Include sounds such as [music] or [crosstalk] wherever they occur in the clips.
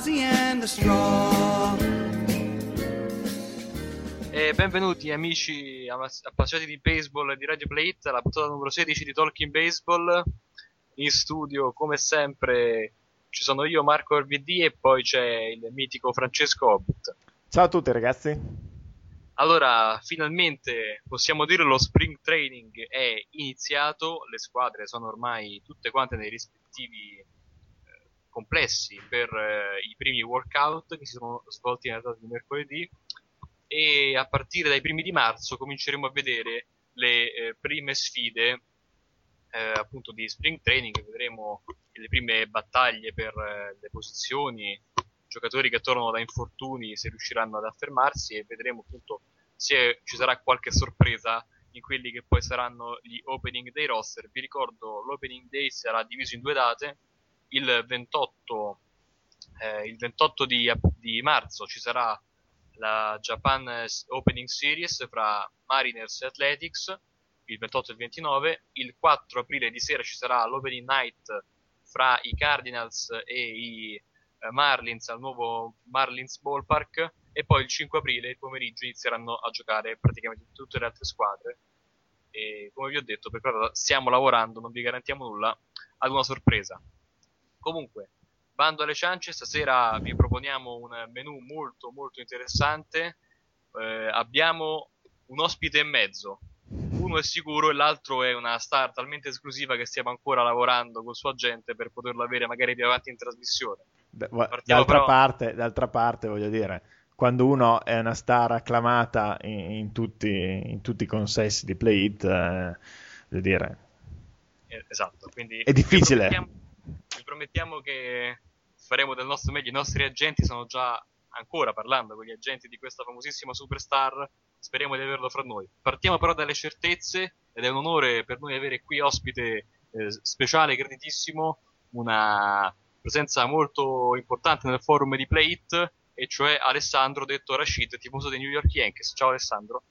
Ozzy and the Straw. E benvenuti amici appassionati di baseball e di Radio Play It alla puntata numero 16 di Talking Baseball. In studio, come sempre, ci sono io, Marco RVD, e poi c'è il mitico Francesco Hobbit. Ciao a tutti ragazzi. Allora, finalmente possiamo dire lo spring training è iniziato, le squadre sono ormai tutte quante nei rispettivi complessi per eh, i primi workout che si sono svolti nella data di mercoledì. E a partire dai primi di marzo cominceremo a vedere le eh, prime sfide eh, appunto di spring training, vedremo le prime battaglie per eh, le posizioni, giocatori che tornano da infortuni se riusciranno ad affermarsi. E vedremo appunto se ci sarà qualche sorpresa in quelli che poi saranno gli opening day roster. Vi ricordo l'opening day sarà diviso in due date, il 28, eh, il 28 di, di marzo ci sarà la Japan Opening Series fra Mariners e Athletics il 28 e il 29. Il 4 aprile di sera ci sarà l'Opening Night fra i Cardinals e i eh, Marlins al nuovo Marlins Ballpark e poi il 5 aprile il pomeriggio inizieranno a giocare praticamente tutte le altre squadre e come vi ho detto per stiamo lavorando, non vi garantiamo nulla ad una sorpresa. Comunque, bando alle ciance, stasera vi proponiamo un menu molto molto interessante. Eh, abbiamo un ospite e mezzo, uno è sicuro e l'altro è una star talmente esclusiva che stiamo ancora lavorando col suo agente per poterlo avere magari più avanti in trasmissione. Partiamo d'altra, però... parte, d'altra parte, voglio dire, quando uno è una star acclamata in, in, tutti, in tutti, i consessi di Play It, eh, voglio dire... Eh, esatto, quindi... È difficile. Promettiamo che faremo del nostro meglio. I nostri agenti sono già ancora parlando con gli agenti di questa famosissima superstar. Speriamo di averlo fra noi. Partiamo però dalle certezze ed è un onore per noi avere qui ospite eh, speciale, graditissimo, una presenza molto importante nel forum di Play It, e cioè Alessandro, detto Rashid, tifoso dei New York Yankees. Ciao Alessandro.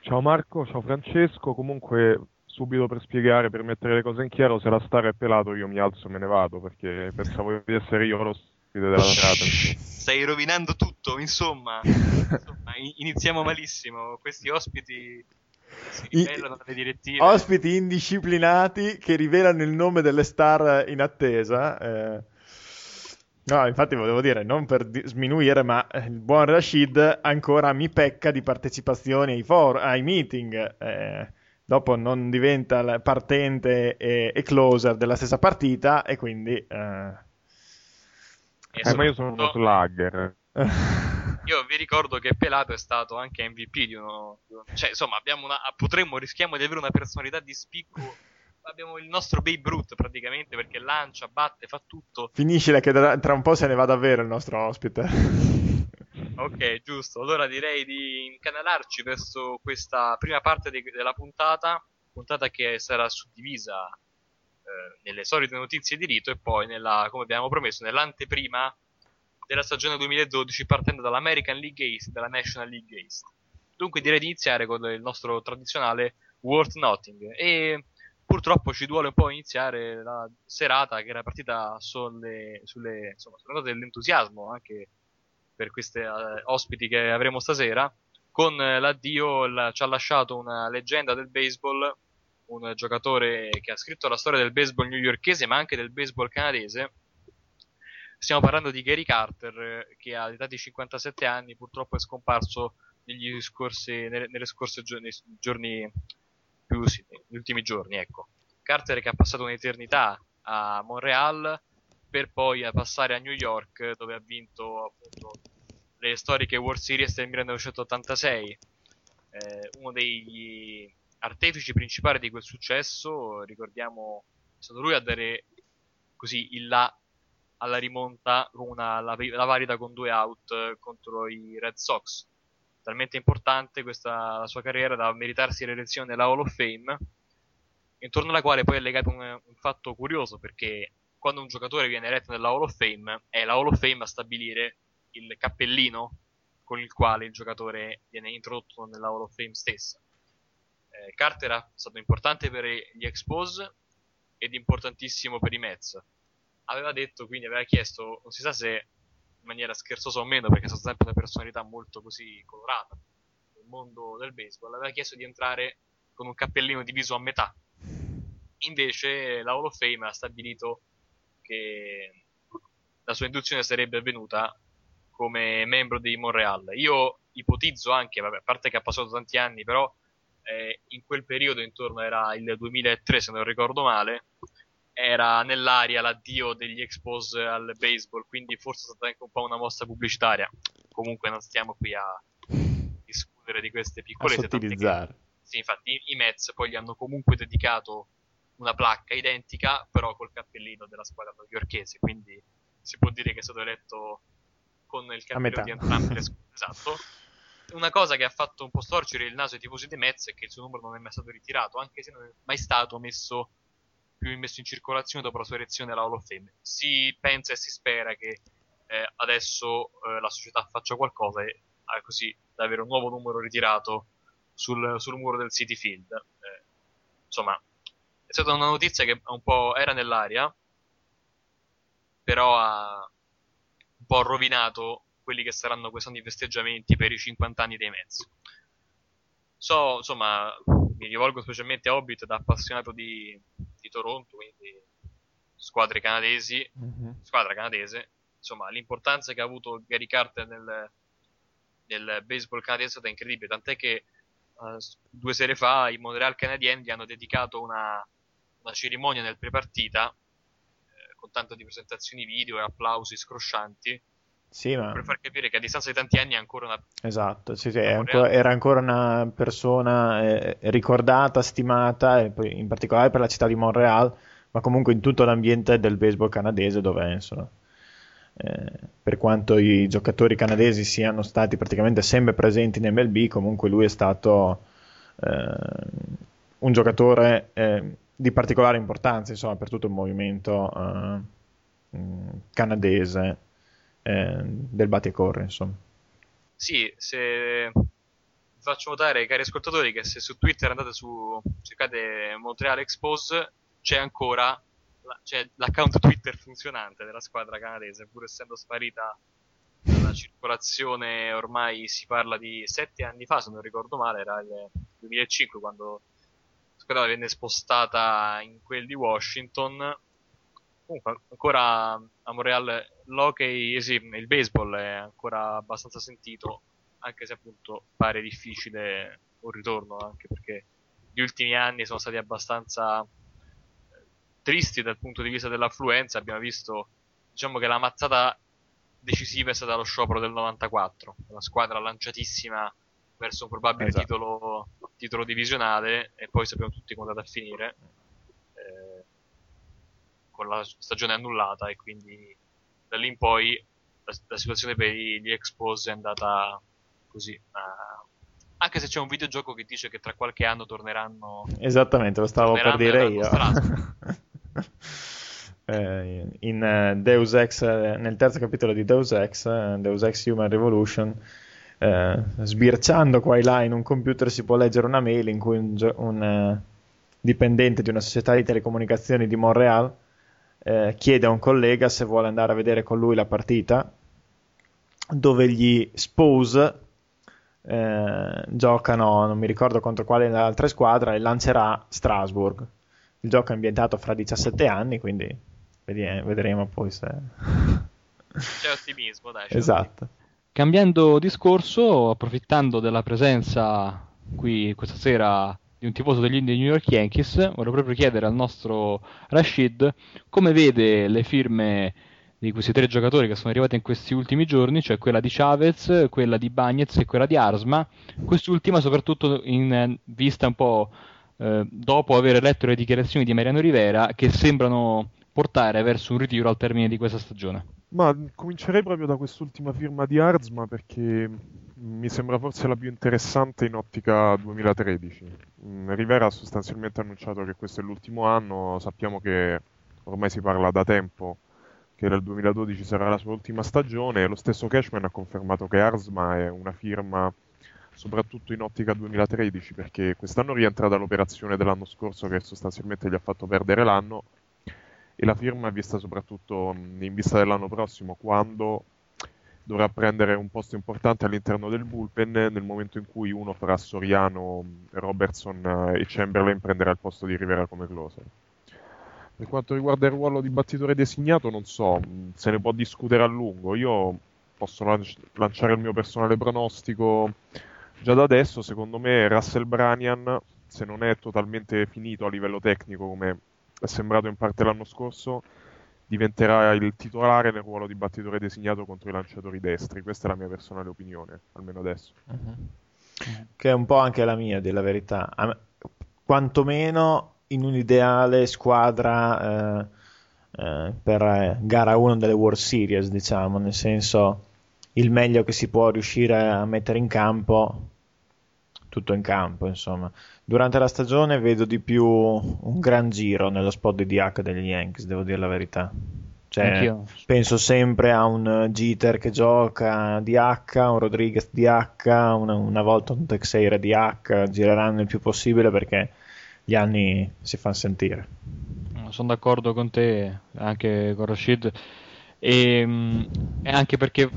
Ciao Marco, ciao Francesco. Comunque, subito per spiegare, per mettere le cose in chiaro, se la star è pelato io mi alzo e me ne vado, perché pensavo di essere io lo stile della serata. Stai rovinando tutto, insomma. insomma iniziamo malissimo. Questi ospiti si rivelano dalle direttive. Ospiti indisciplinati che rivelano il nome delle star in attesa. Eh. No, infatti volevo dire, non per sminuire, ma il buon Rashid ancora mi pecca di partecipazione ai, for- ai meeting. Eh, dopo non diventa partente e, e, closer della stessa partita e quindi... Eh... Eh, ma io sono uno slugger. [laughs] io vi ricordo che Pelato è stato anche MVP di uno... Cioè, insomma, abbiamo una... potremmo, rischiamo di avere una personalità di spicco abbiamo il nostro Babe Ruth praticamente perché lancia, batte, fa tutto. Finiscila che tra un po' se ne va davvero il nostro ospite. Ok, giusto. Allora direi di incanalarci verso questa prima parte de- della puntata, puntata che sarà suddivisa eh, nelle solite notizie di rito e poi nella, come abbiamo promesso, nell'anteprima della stagione 2012 partendo dall'American League East e dalla National League East. Dunque direi di iniziare con il nostro tradizionale Worth Nothing e purtroppo ci duole un po' iniziare la serata che era partita sulle, sulle, insomma, sulle note dell'entusiasmo anche per questi uh, ospiti che avremo stasera. Con uh, l'addio la, ci ha lasciato una leggenda del baseball, un giocatore che ha scritto la storia del baseball newyorkese ma anche del baseball canadese. Stiamo parlando di Gary Carter eh, che all'età di 57 anni purtroppo è scomparso negli scorsi, nelle, nelle scorse giorni, giorni più, sì, negli ultimi giorni. Ecco. Carter che ha passato un'eternità a Montreal per poi passare a New York dove ha vinto appunto le storiche World Series del 1986. Eh, uno degli artefici principali di quel successo, ricordiamo, è stato lui a dare così il là alla rimonta con una, la, la valida con due out contro i Red Sox. Talmente importante questa la sua carriera da meritarsi l'elezione nella Hall of Fame, intorno alla quale poi è legato un, un fatto curioso perché quando un giocatore viene eletto nella Hall of Fame è la Hall of Fame a stabilire il cappellino con il quale il giocatore viene introdotto nella Hall of Fame stessa. Eh, Carter è stato importante per gli Expose ed importantissimo per i Mets aveva detto, quindi aveva chiesto, non si sa se in maniera scherzosa o meno, perché è stata sempre una personalità molto così colorata nel mondo del baseball, aveva chiesto di entrare con un cappellino diviso a metà. Invece la Hall of Fame ha stabilito che la sua induzione sarebbe avvenuta come membro di Montreal. Io ipotizzo anche, vabbè, a parte che ha passato tanti anni, però eh, in quel periodo, intorno era il 2003 se non ricordo male, era nell'aria l'addio degli Expose al baseball, quindi forse è stata anche un po' una mossa pubblicitaria. Comunque non stiamo qui a discutere di queste piccolezze. A sottilizzare. sì, infatti i, Mets poi gli hanno comunque dedicato una placca identica, però col cappellino della squadra newyorkese, quindi si può dire che è stato eletto con il cappellino di entrambe le [laughs] squadre. Esatto. Una cosa che ha fatto un po' storcere il naso ai tifosi dei Mets è che il suo numero non è mai stato ritirato, anche se non è mai stato messo più messo in circolazione dopo la sua elezione alla Hall of Fame. Si pensa e si spera che eh, adesso eh, la società faccia qualcosa e eh, così da avere un nuovo numero ritirato sul, sul muro del City Field. Eh, insomma, è stata una notizia che un po' era nell'aria, però ha po' rovinato quelli che saranno quest'anno i festeggiamenti per i 50 anni dei Mets. So, insomma, mi rivolgo specialmente a Hobbit da appassionato di, di Toronto, quindi squadre canadesi, mm-hmm. squadra canadese, insomma l'importanza che ha avuto Gary Carter nel, nel baseball canadese è stata incredibile, tant'è che uh, due sere fa i Montreal Canadiens gli hanno dedicato una, una cerimonia nel prepartita con tanto di presentazioni video e applausi scroscianti sì, ma... Per far capire che a distanza di tanti anni è ancora una... Esatto, sì, sì, ancora, era ancora una persona eh, ricordata, stimata, in particolare per la città di Montreal, ma comunque in tutto l'ambiente del baseball canadese dove, insomma, eh, per quanto i giocatori canadesi siano stati praticamente sempre presenti in MLB, comunque lui è stato eh, un giocatore eh, di particolare importanza, insomma, per tutto il movimento mm, canadese eh, del batticorre, insomma. Sì, se faccio notare ai cari ascoltatori che se su Twitter andate su cercate Montreal Expose c'è ancora c'è l'account Twitter funzionante della squadra canadese, pur essendo sparita dalla circolazione ormai si parla di sette anni fa, se non ricordo male, era il 2005 quando squadra venne spostata in quel di Washington. Comunque ancora a Montreal l'hockey, eh sì, il baseball è ancora abbastanza sentito, anche se appunto pare difficile un ritorno, anche perché gli ultimi anni sono stati abbastanza eh, tristi dal punto di vista dell'affluenza, abbiamo visto diciamo che la mazzata decisiva è stata lo sciopero del 94, una squadra lanciatissima verso un probabile esatto. titolo, titolo divisionale e poi sappiamo tutti come è andata a finire con la stagione annullata e quindi da lì in poi la, la situazione per gli Expose è andata così. Uh, anche se c'è un videogioco che dice che tra qualche anno torneranno. Esattamente, lo stavo per dire io. [laughs] eh, in uh, Deus Ex, nel terzo capitolo di Deus Ex, Deus Ex Human Revolution, uh, sbirciando qua e là in un computer si può leggere una mail in cui un, un dipendente di una società di telecomunicazioni di Montreal eh, chiede a un collega se vuole andare a vedere con lui la partita, dove gli Spose eh, giocano, non mi ricordo contro quale altre squadre, e lancerà Strasbourg. Il gioco è ambientato fra 17 anni, quindi vedremo poi se... C'è ottimismo, dai. [laughs] C'è esatto. Cambiando discorso, approfittando della presenza qui questa sera di un tifoso degli New York Yankees, vorrei proprio chiedere al nostro Rashid come vede le firme di questi tre giocatori che sono arrivati in questi ultimi giorni, cioè quella di Chavez, quella di Bagnez e quella di Arsma, quest'ultima soprattutto in vista un po' eh, dopo aver letto le dichiarazioni di Mariano Rivera che sembrano portare verso un ritiro al termine di questa stagione. Ma comincerei proprio da quest'ultima firma di Arzma perché mi sembra forse la più interessante in ottica 2013. Mm, Rivera ha sostanzialmente annunciato che questo è l'ultimo anno, sappiamo che ormai si parla da tempo che nel 2012 sarà la sua ultima stagione e lo stesso Cashman ha confermato che Arzma è una firma soprattutto in ottica 2013 perché quest'anno rientra dall'operazione dell'anno scorso che sostanzialmente gli ha fatto perdere l'anno e la firma è vista soprattutto in vista dell'anno prossimo quando dovrà prendere un posto importante all'interno del bullpen nel momento in cui uno fra Soriano, Robertson e Chamberlain prenderà il posto di Rivera come closer. Per quanto riguarda il ruolo di battitore designato, non so, se ne può discutere a lungo. Io posso lanci- lanciare il mio personale pronostico già da adesso. Secondo me, Russell Branian, se non è totalmente finito a livello tecnico, come è sembrato in parte l'anno scorso, diventerà il titolare nel ruolo di battitore designato contro i lanciatori destri. Questa è la mia personale opinione, almeno adesso. Uh-huh. Che è un po' anche la mia, della verità. Me, quantomeno in un'ideale squadra eh, eh, per eh, gara 1 delle World Series, diciamo, nel senso il meglio che si può riuscire a mettere in campo, tutto in campo, insomma. Durante la stagione vedo di più un gran giro nello spot di DH degli Yankees, devo dire la verità. Cioè, penso sempre a un Jeter che gioca DH, un Rodriguez DH, una, una volta un Texeira DH, gireranno il più possibile perché gli anni si fanno sentire. Sono d'accordo con te, anche con Rashid. E, e anche perché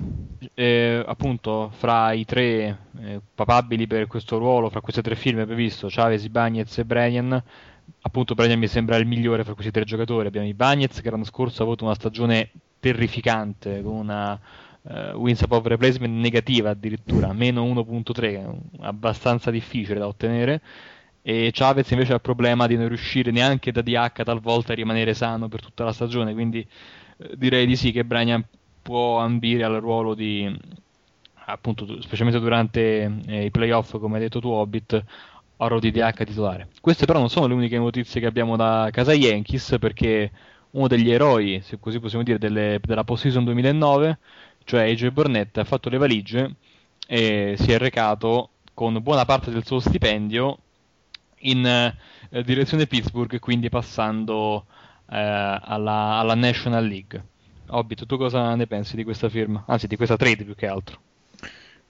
eh, appunto fra i tre eh, papabili per questo ruolo, fra queste tre firme previsto, Chavez, Bagnez e Brennan, appunto Brennan mi sembra il migliore fra questi tre giocatori. Abbiamo i Bagnez che l'anno scorso ha avuto una stagione terrificante con una uh, wins above replacement negativa addirittura, meno 1.3, abbastanza difficile da ottenere. E Chavez invece ha il problema di non riuscire neanche da DH talvolta a rimanere sano per tutta la stagione, quindi eh, direi di sì che Brian può ambire al ruolo di appunto specialmente durante eh, i playoff come hai detto tu Hobbit a ruolo di DH titolare. Queste però non sono le uniche notizie che abbiamo da casa Yankees perché uno degli eroi se così possiamo dire delle, della post-season 2009 cioè AJ Burnett ha fatto le valigie e si è recato con buona parte del suo stipendio in eh, direzione Pittsburgh quindi passando eh, alla, alla, National League. Hobbit, tu cosa ne pensi di questa firma? Anzi, di questa trade più che altro.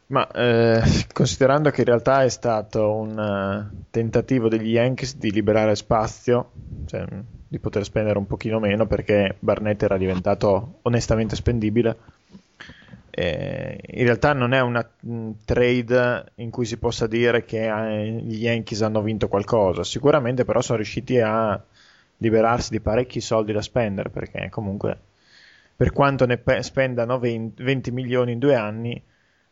Ma eh, considerando che in realtà è stato un uh, tentativo degli Yankees di liberare spazio, cioè di poter spendere un pochino meno perché Barnett era diventato onestamente spendibile, eh, in realtà non è una mh, trade in cui si possa dire che eh, gli Yankees hanno vinto qualcosa, sicuramente però sono riusciti a liberarsi di parecchi soldi da spendere perché comunque per quanto ne pe- spendano 20, 20, milioni in due anni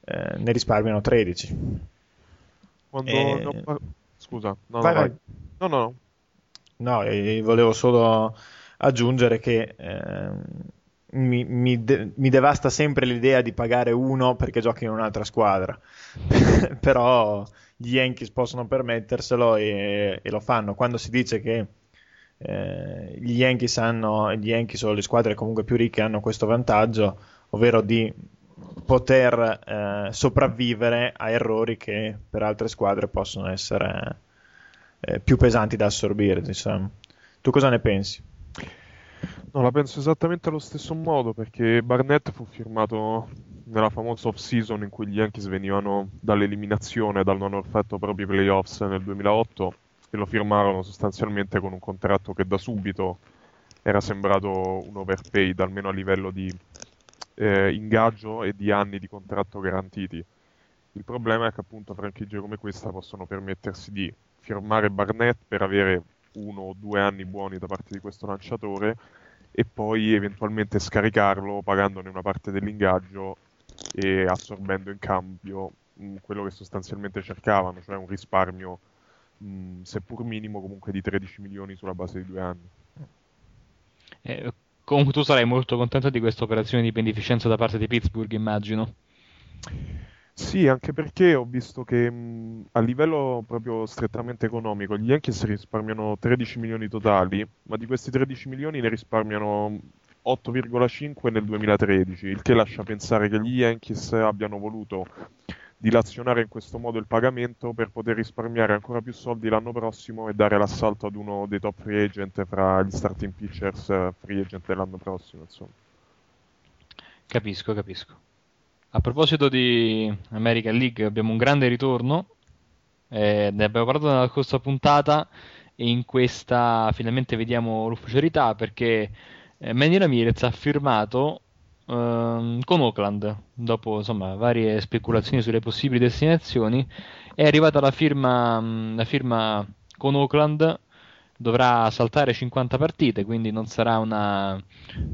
eh, ne risparmiano 13 Quando e... no, par- scusa no, vai, no, vai. no no no. No e volevo solo aggiungere che eh, mi, mi, de- mi, devasta sempre l'idea di pagare uno perché giochi in un'altra squadra. [laughs] Però gli Yankees possono permetterselo e, e lo fanno. Quando si dice che eh, gli Yankees hanno, gli Yankees o le squadre comunque più ricche hanno questo vantaggio, ovvero di poter eh, sopravvivere a errori che per altre squadre possono essere eh, più pesanti da assorbire. Diciamo. Tu cosa ne pensi? No, la penso esattamente allo stesso modo perché Barnett fu firmato nella famosa off-season in cui gli Yankees venivano dall'eliminazione, dal non aver fatto proprio playoffs nel 2008 e lo firmarono sostanzialmente con un contratto che da subito era sembrato un overpaid, almeno a livello di eh, ingaggio e di anni di contratto garantiti. Il problema è che appunto franchigie come questa possono permettersi di firmare Barnett per avere uno o due anni buoni da parte di questo lanciatore e poi eventualmente scaricarlo pagandone una parte dell'ingaggio e assorbendo in cambio mh, mm, quello che sostanzialmente cercavano, cioè un risparmio mh, mm, seppur minimo comunque di 13 milioni sulla base di due anni. Eh, comunque tu sarai molto contento di questa operazione di beneficenza da parte di Pittsburgh, immagino. Sì, anche perché ho visto che mh, a livello proprio strettamente economico gli Yankees risparmiano 13 milioni totali, ma di questi 13 milioni ne risparmiano 8,5 nel 2013, il che lascia pensare che gli Yankees abbiano voluto dilazionare in questo modo il pagamento per poter risparmiare ancora più soldi l'anno prossimo e dare l'assalto ad uno dei top free agent fra gli starting pitchers free agent dell'anno prossimo, insomma. Capisco, capisco. A proposito di American League, abbiamo un grande ritorno. Eh, ne abbiamo parlato nella scorsa puntata e in questa finalmente vediamo l'ufficialità perché eh, Manny Ramirez ha firmato eh, con Oakland dopo insomma, varie speculazioni sulle possibili destinazioni. È arrivata la firma, la firma con Oakland dovrà saltare 50 partite, quindi non sarà una,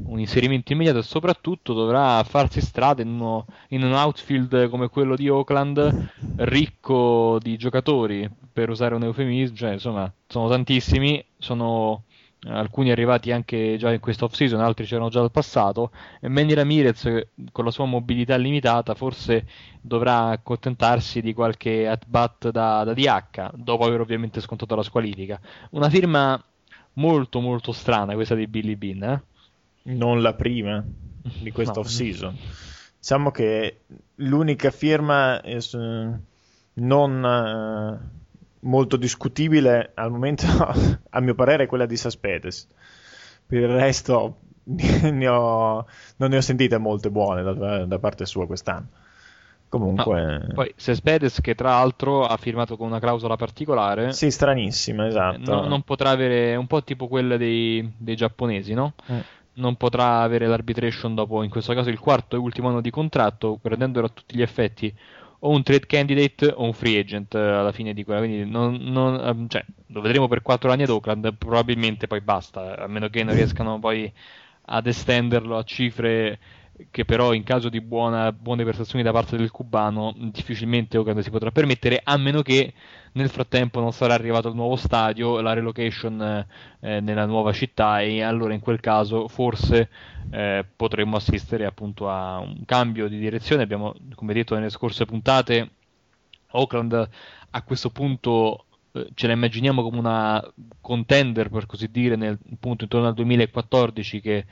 un inserimento immediato e soprattutto dovrà farsi strada in, uno, in, un outfield come quello di Oakland, ricco di giocatori, per usare un eufemismo, cioè, insomma, sono tantissimi, sono alcuni arrivati anche già in questa off-season, altri c'erano già dal passato, e Manny Ramirez con la sua mobilità limitata forse dovrà accontentarsi di qualche at-bat da, da DH, dopo aver ovviamente scontato la squalifica. Una firma molto molto strana questa di Billy Bean, eh? Non la prima di questa [laughs] no. off-season. Diciamo che l'unica firma è, non... Molto discutibile al momento, [laughs] a mio parere, è quella di Saspedes. Per il resto [laughs] ne ho, non ne ho sentite molte buone da, da parte sua quest'anno. Comunque... No, poi Cespedes che tra l'altro ha firmato con una clausola particolare. Sì, stranissima, esatto. No, non potrà avere, un po' tipo quella dei, dei giapponesi, no? Eh. Non potrà avere l'arbitration dopo, in questo caso, il quarto e ultimo anno di contratto, prendendolo a tutti gli effetti o un trade candidate o un free agent eh, alla fine di quella. Quindi non, non, ehm, cioè, lo vedremo per 4 anni ad Oakland, probabilmente poi basta, a meno che non riescano poi ad estenderlo a cifre che però in caso di buona, buone prestazioni da parte del cubano difficilmente Oakland si potrà permettere a meno che nel frattempo non sarà arrivato il nuovo stadio, la relocation eh, nella nuova città e allora in quel caso forse eh, potremmo assistere appunto a un cambio di direzione. Abbiamo, come detto nelle scorse puntate, Oakland a questo punto eh, ce la immaginiamo come una contender per così dire nel punto intorno al 2014 che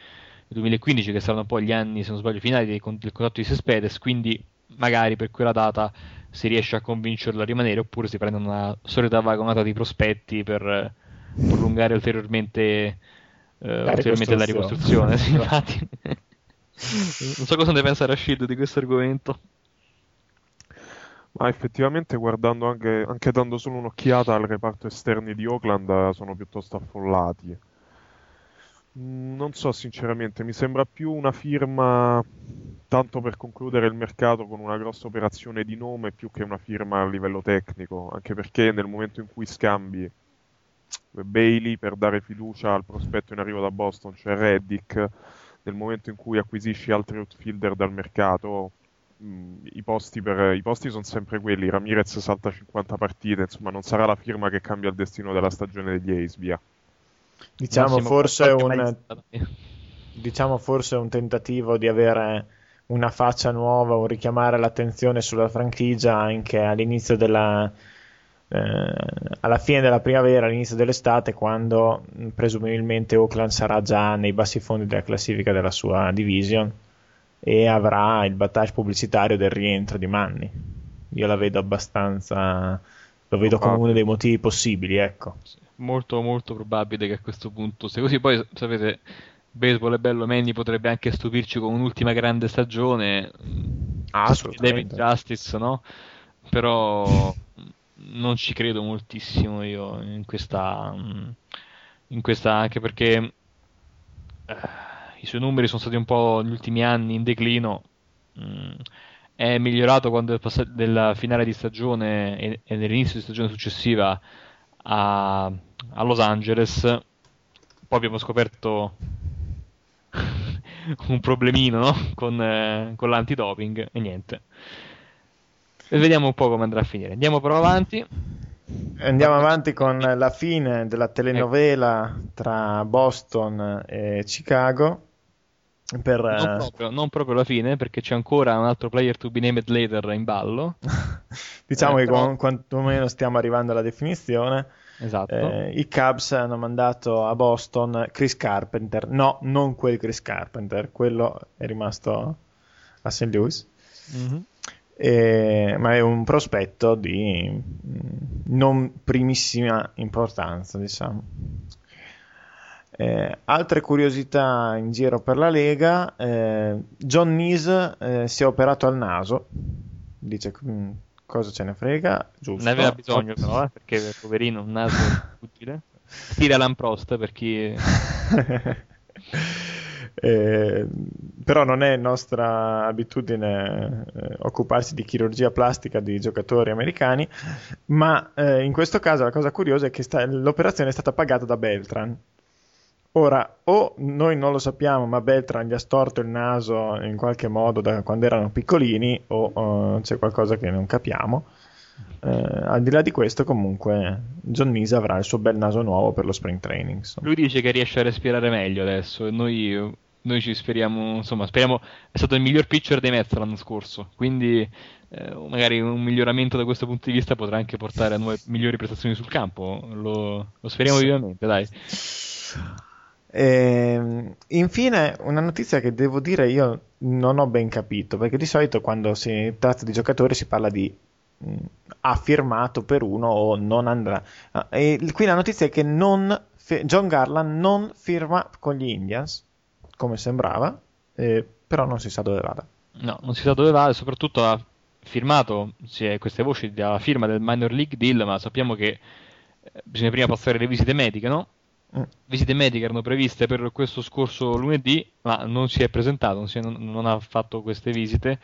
2015 che saranno poi gli anni se non sbaglio finali del, del contratto di Cespedes quindi magari per quella data si riesce a convincerlo a rimanere oppure si prende una solita vagonata di prospetti per eh, prolungare ulteriormente, eh, la, ulteriormente ricostruzione. la ricostruzione. sì, [laughs] infatti. non so cosa ne pensa Rashid di questo argomento. Ma effettivamente guardando anche, anche dando solo un'occhiata al reparto esterni di Oakland sono piuttosto affollati. Mm, non so sinceramente, mi sembra più una firma tanto per concludere il mercato con una grossa operazione di nome più che una firma a livello tecnico, anche perché nel momento in cui scambi Bailey per dare fiducia al prospetto in arrivo da Boston, cioè Reddick, nel momento in cui acquisisci altri outfielder dal mercato, mh, mm, i, posti per, i posti sono sempre quelli, Ramirez salta 50 partite, insomma non sarà la firma che cambia il destino della stagione degli Ace, via. Diciamo forse, un, diciamo forse un tentativo di avere una faccia nuova o richiamare l'attenzione sulla franchigia anche all'inizio della eh, alla fine della primavera, all'inizio dell'estate, quando presumibilmente Oakland sarà già nei bassi fondi della classifica della sua division e avrà il battage pubblicitario del rientro di Manni. Io la vedo abbastanza, lo vedo come uno dei motivi possibili, ecco. Molto, molto probabile che a questo punto, se così poi sapete baseball è bello, Manny potrebbe anche stupirci con un'ultima grande stagione. Ah, assolutamente. David Justice, no? Però non ci credo moltissimo io in questa, in questa anche perché eh, i suoi numeri sono stati un po' negli ultimi anni in declino. Mm, è migliorato quando è passato della finale di stagione e, e nell'inizio di stagione successiva a, a Los Angeles. Poi abbiamo scoperto [laughs] un problemino no? con, eh, con l'antidoping e niente. E vediamo un po' come andrà a finire. Andiamo però avanti. Andiamo avanti con la fine della telenovela tra Boston e Chicago. Per, Non eh, proprio, non proprio la fine, perché c'è ancora un altro player to be named later in ballo. [laughs] diciamo Eh, che però- quan- quantomeno stiamo arrivando alla definizione. Esatto. Eh, I Cubs hanno mandato a Boston Chris Carpenter. No, non quel Chris Carpenter, quello è rimasto a St. Louis. Mhm. Eh, ma è un prospetto di mm, non primissima importanza, diciamo. Eh, altre curiosità in giro per la Lega: eh, John Neese eh, si è operato al naso. Dice "Mm, cosa ce ne frega? Giusto. Ne aveva bisogno però, eh, perché poverino, un naso [laughs] utile. Stile Alan Prost per chi... [laughs] Eh, però non è nostra abitudine eh, occuparsi di chirurgia plastica di giocatori americani, ma eh, in questo caso la cosa curiosa è che sta- l'operazione è stata pagata da Beltran. Ora, o noi non lo sappiamo, ma Beltran gli ha storto il naso in qualche modo da quando erano piccolini, o eh, c'è qualcosa che non capiamo. Eh, al di là di questo, comunque, John Nisa avrà il suo bel naso nuovo per lo spring training. insomma. Lui dice che riesce a respirare meglio adesso e noi, noi ci speriamo, insomma, speriamo... È stato il miglior pitcher dei Mets l'anno scorso, quindi eh, magari un miglioramento da questo punto di vista potrà anche portare a nuove migliori prestazioni sul campo. Lo, lo speriamo Sì. vivamente, dai. Ehm, infine, una notizia che devo dire io non ho ben capito, perché di solito quando si tratta di giocatori si parla di mh, ha firmato per uno o non andrà. Ah, E qui la notizia è che non John Garland non firma con gli Indians, come sembrava, eh, però non si sa dove vada. No, non si sa dove va e soprattutto ha firmato queste voci della firma del minor league deal, ma sappiamo che eh, bisogna prima passare le visite mediche, no? Mm. Visite mediche erano previste per questo scorso lunedì, ma non si è presentato, non, si è- non- non ha fatto queste visite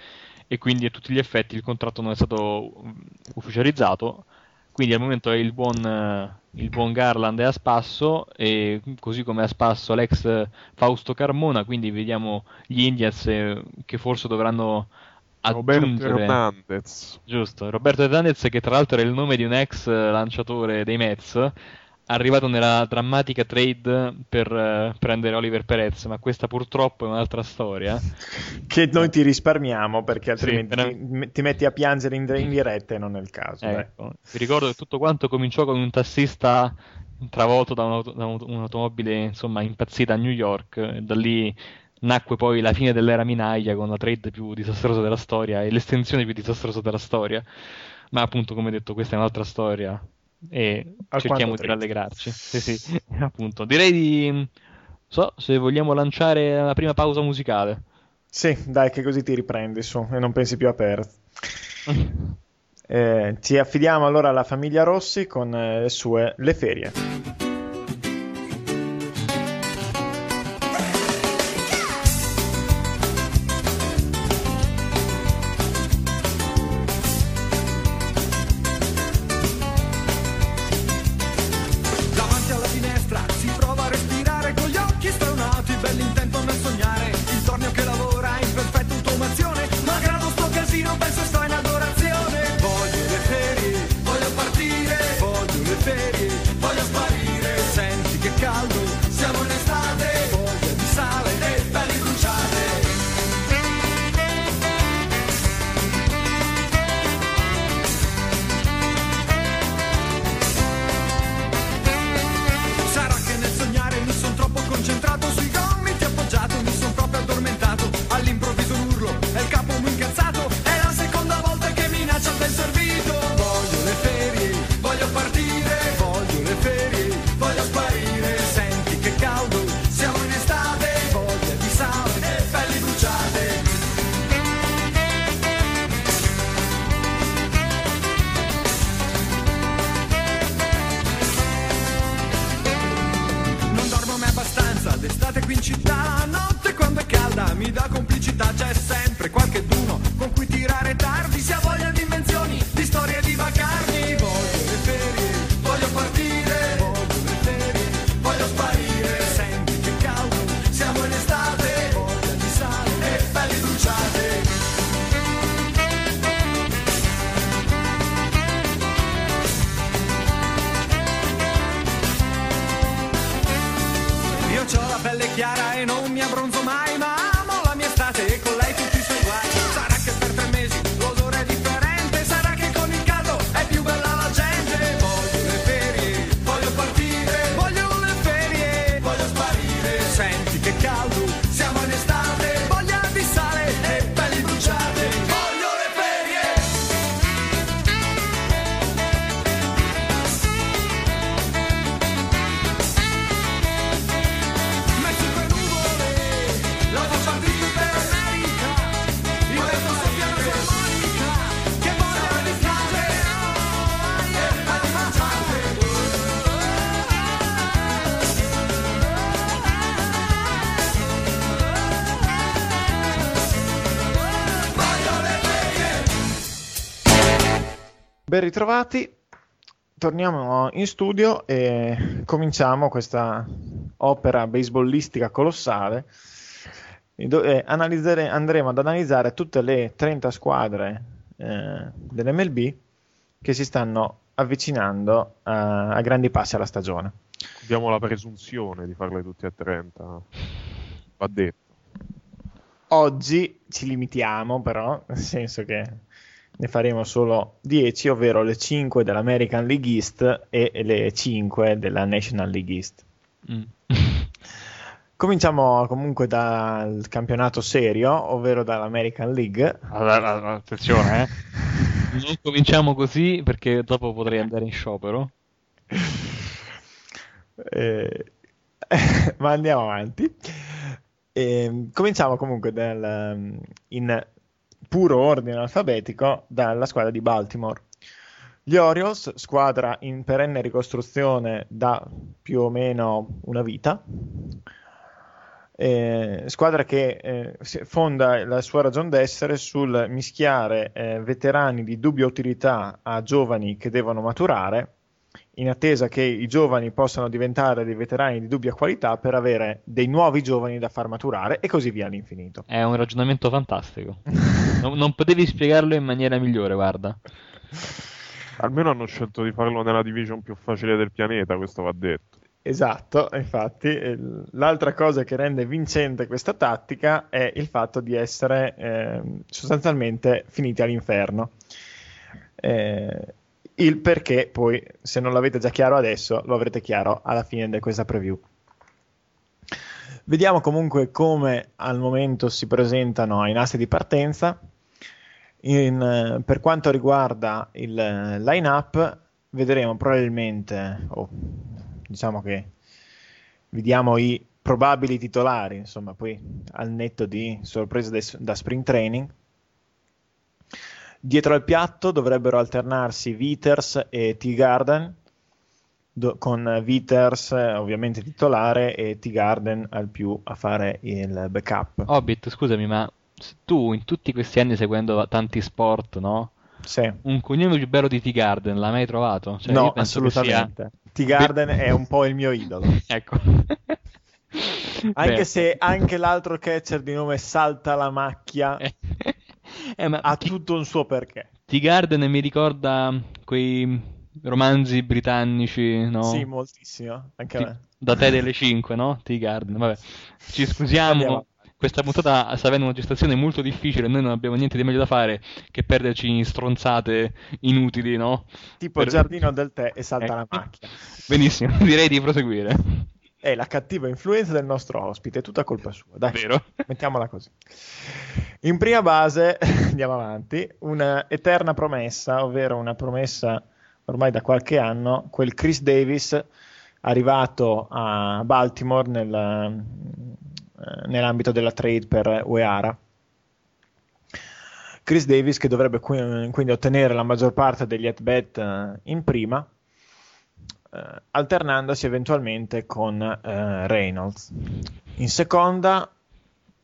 e quindi a tutti gli effetti il contratto non è stato mm, ufficializzato. Quindi al momento è il buon, eh, il buon Garland è a spasso e così come è a spasso l'ex Fausto Carmona, quindi vediamo gli Indians eh, che forse dovranno Roberto Hernandez. Giusto, Roberto Hernandez che tra l'altro era il nome di un ex eh, lanciatore dei Mets, arrivato nella drammatica trade per eh, prendere Oliver Perez, ma questa purtroppo è un'altra storia. [laughs] Che noi ti risparmiamo perché altrimenti veramente. ti, ti metti a piangere in, in diretta e non è il caso. Ecco, vi ricordo che tutto quanto cominciò con un tassista travolto da, un'auto- da un- un'automobile insomma impazzita a New York e da lì nacque poi la fine dell'era minaglia con la trade più disastrosa della storia e l'estensione più disastrosa della storia. Ma appunto, come detto, questa è un'altra storia e Alquanto cerchiamo di rallegrarci. Sì, sì, [laughs] appunto. Direi di so se vogliamo lanciare la prima pausa musicale. Sì, dai, che così ti riprendi su e non pensi più a Perez. [laughs] Eh, ci affidiamo allora alla famiglia Rossi con eh, le sue Le Ferie. Ritrovati, torniamo in studio e cominciamo questa opera baseballistica colossale. E e analizzere- andremo ad analizzare tutte le 30 squadre eh, dell'MLB che si stanno avvicinando a, a grandi passi alla stagione. Abbiamo la presunzione di farle tutte a 30. Va detto. Oggi ci limitiamo però, nel senso che ne faremo solo 10, ovvero le 5 dell'American League East e le 5 della National League East. Mm. [laughs] Cominciamo comunque dal campionato serio, ovvero dall'American League. Allora, attenzione, eh. [laughs] Non cominciamo così perché dopo potrei andare in sciopero. [laughs] Eh, ma andiamo avanti. Eh, cominciamo comunque dal, in puro ordine alfabetico dalla squadra di Baltimore. Gli Orioles, squadra in perenne ricostruzione da più o meno una vita, eh, squadra che eh, fonda la sua ragion d'essere sul mischiare eh, veterani di dubbia utilità a giovani che devono maturare, in attesa che i giovani possano diventare dei veterani di dubbia qualità per avere dei nuovi giovani da far maturare e così via all'infinito. È un ragionamento fantastico. [laughs] Non, non potevi spiegarlo in maniera migliore, guarda. Almeno hanno scelto di farlo nella division più facile del pianeta, questo va detto. Esatto, infatti l'altra cosa che rende vincente questa tattica è il fatto di essere eh, sostanzialmente finiti all'inferno. Eh, il perché poi, se non l'avete già chiaro adesso, lo avrete chiaro alla fine di questa preview. Vediamo comunque come al momento si presentano i nastri di partenza. In, eh, per quanto riguarda il eh, line-up, vedremo probabilmente, o diciamo che vediamo i probabili titolari, insomma, poi al netto di sorprese da spring training. Dietro al piatto dovrebbero alternarsi Viters e T-Garden, do- con Viters eh, ovviamente titolare e T-Garden al più a fare il backup. Hobbit, scusami, ma tu in tutti questi anni seguendo tanti sport, no? Sì. Un cognome più bello di T-Garden l'hai mai trovato? Cioè, io No, che sia- assolutamente. T-Garden è un po' il mio idolo. [laughs] Ecco. Anche Beh. se anche l'altro catcher di nome Salta la macchia [laughs] Eh, ma ha T- tutto un suo perché. T-Garden mi ricorda quei romanzi britannici, no? Sì, moltissimo. Anche a Ti- me. da te delle 5, no? T-Garden, vabbè. Ci scusiamo. Andiamo. Questa puntata sta avendo una gestazione molto difficile, noi non abbiamo niente di meglio da fare che perderci in stronzate inutili, no? Tipo Per- Giardino del Tè e Salta Eh. la macchia. [laughs] Benissimo, direi di proseguire. È la cattiva influenza del nostro ospite, è tutta colpa sua. Dai, Vero? [laughs] mettiamola così. In prima base, [laughs] andiamo avanti, una eterna promessa, ovvero una promessa ormai da qualche anno, quel Chris Davis arrivato a Baltimore nel, eh, nell'ambito della trade per Ueara. Chris Davis che dovrebbe qui- quindi ottenere la maggior parte degli at-bat eh, in prima, eh, alternandosi eventualmente con eh, Reynolds. In seconda,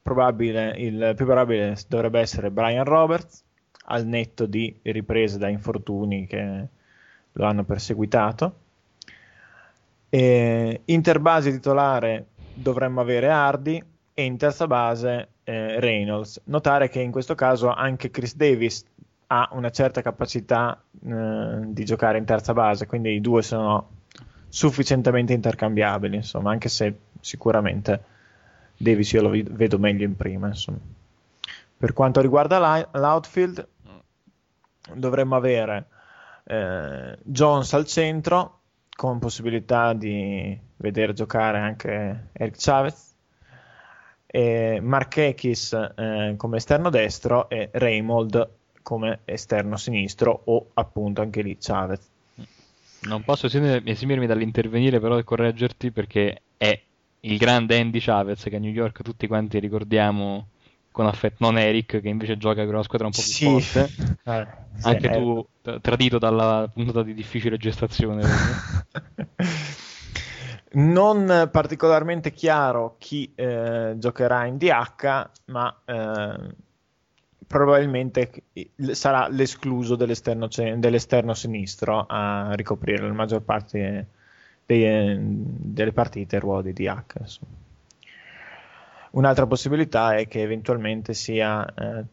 probabile, il più probabile dovrebbe essere Brian Roberts, al netto di riprese da infortuni che lo hanno perseguitato. E interbase titolare dovremmo avere Hardy e in terza base eh, Reynolds. Notare che in questo caso anche Chris Davis ha una certa capacità eh, di giocare in terza base, quindi i due sono sufficientemente intercambiabili, insomma, anche se sicuramente Davis io lo vedo meglio in prima. Insomma. Per quanto riguarda l'ou- l'outfield, dovremmo avere eh, Jones al centro con possibilità di vedere giocare anche Eric Chavez, e Marchekis eh, come esterno destro e Reymold come esterno sinistro o appunto anche lì Chavez. Non posso esim- esimermi dall'intervenire però e correggerti perché è il grande Andy Chavez che a New York tutti quanti ricordiamo con affetto, non Eric che invece gioca con una squadra un po' più Sì. forte. [laughs] Eh, Anche eh. tu tradito dalla puntata di difficile gestazione. [laughs] non particolarmente chiaro chi eh, giocherà in DH, ma eh, probabilmente il- sarà l'escluso dell'esterno, dell'esterno sinistro a ricoprire la maggior parte dei- delle partite il ruolo di DH. Un'altra possibilità è che eventualmente sia eh,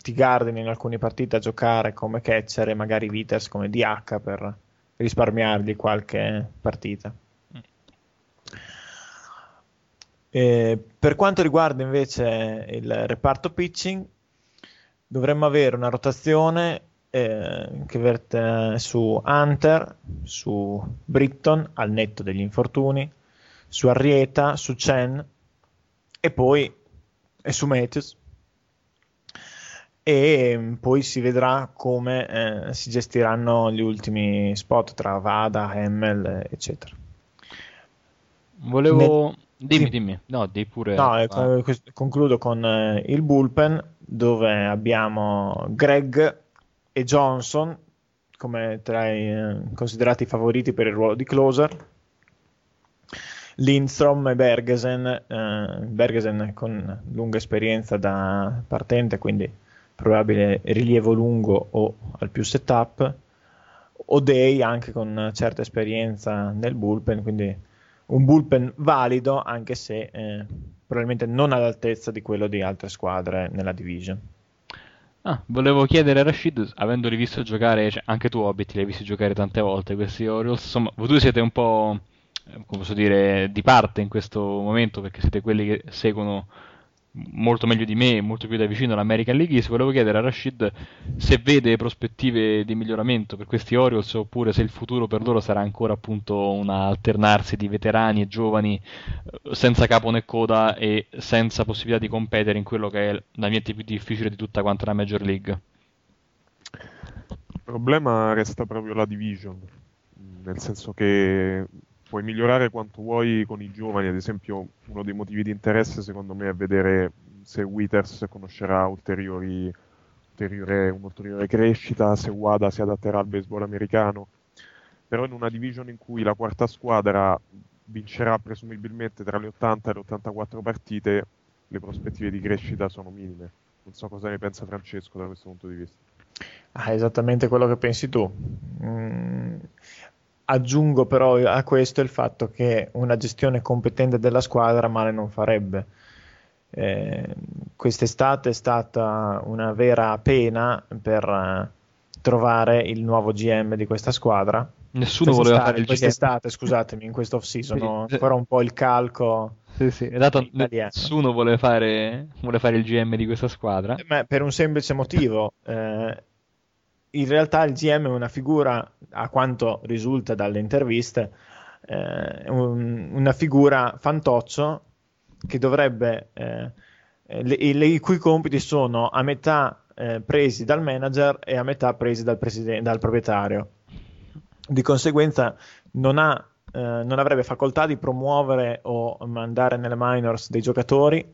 T-Garden in alcune partite a giocare come catcher e magari Viters come DH per risparmiargli qualche partita. Eh, per quanto riguarda invece il reparto pitching, dovremmo avere una rotazione eh, che verte su Hunter, su Britton al netto degli infortuni, su Arrieta, su Chen e poi e su Matthews. E mm, poi si vedrà come eh, si gestiranno gli ultimi spot tra Vada, Hemmel, eccetera. Volevo... Dimmi, Sì. dimmi. No, di pure... No, ah. concludo con eh, il bullpen dove abbiamo Greg e Johnson come tra i eh, considerati favoriti per il ruolo di closer. Lindstrom e Bergesen, eh, Bergesen con lunga esperienza da partente, quindi probabile rilievo lungo o al più setup. O'Day anche con certa esperienza nel bullpen, quindi un bullpen valido, anche se eh, probabilmente non all'altezza di quello di altre squadre nella division. Ah, volevo chiedere a Rashid, avendoli visto giocare, cioè, anche tu Hobbit li hai visti giocare tante volte questi Orioles, insomma, voi due siete un po', eh, come posso dire, di parte in questo momento perché siete quelli che seguono molto meglio di me, molto più da vicino l'American League East. Volevo chiedere a Rashid se vede prospettive di miglioramento per questi Orioles oppure se il futuro per loro sarà ancora appunto un alternarsi di veterani e giovani eh, senza capo né coda e senza possibilità di competere in quello che è l'ambiente più difficile di tutta quanta la Major League. Il problema resta proprio la division, nel senso che puoi migliorare quanto vuoi con i giovani, ad esempio uno dei motivi di interesse secondo me è vedere se Withers conoscerà ulteriori, ulteriore, un'ulteriore crescita, se Wada si adatterà al baseball americano, però in una division in cui la quarta squadra vincerà presumibilmente tra le 80 e le 84 partite, le prospettive di crescita sono minime. Non so cosa ne pensa Francesco da questo punto di vista. Ah, esattamente quello che pensi tu. Mm, aggiungo però a questo il fatto che una gestione competente della squadra male non farebbe. Eh, quest'estate è stata una vera pena per eh, trovare il nuovo GM di questa squadra. Nessuno voleva fare il GM. quest'estate, scusatemi, in questo off-season, Sì. ancora un po' il calco. Sì, sì, dato nessuno vuole fare, vuole fare il GM di questa squadra. Ma per un semplice motivo, eh, in realtà il GM è una figura, a quanto risulta dalle interviste, eh, un- una figura fantoccio che dovrebbe, eh, le- le- i cui compiti sono a metà eh, presi dal manager e a metà presi dal, presiden- dal proprietario. Di conseguenza non ha eh, non avrebbe facoltà di promuovere o mandare nelle minors dei giocatori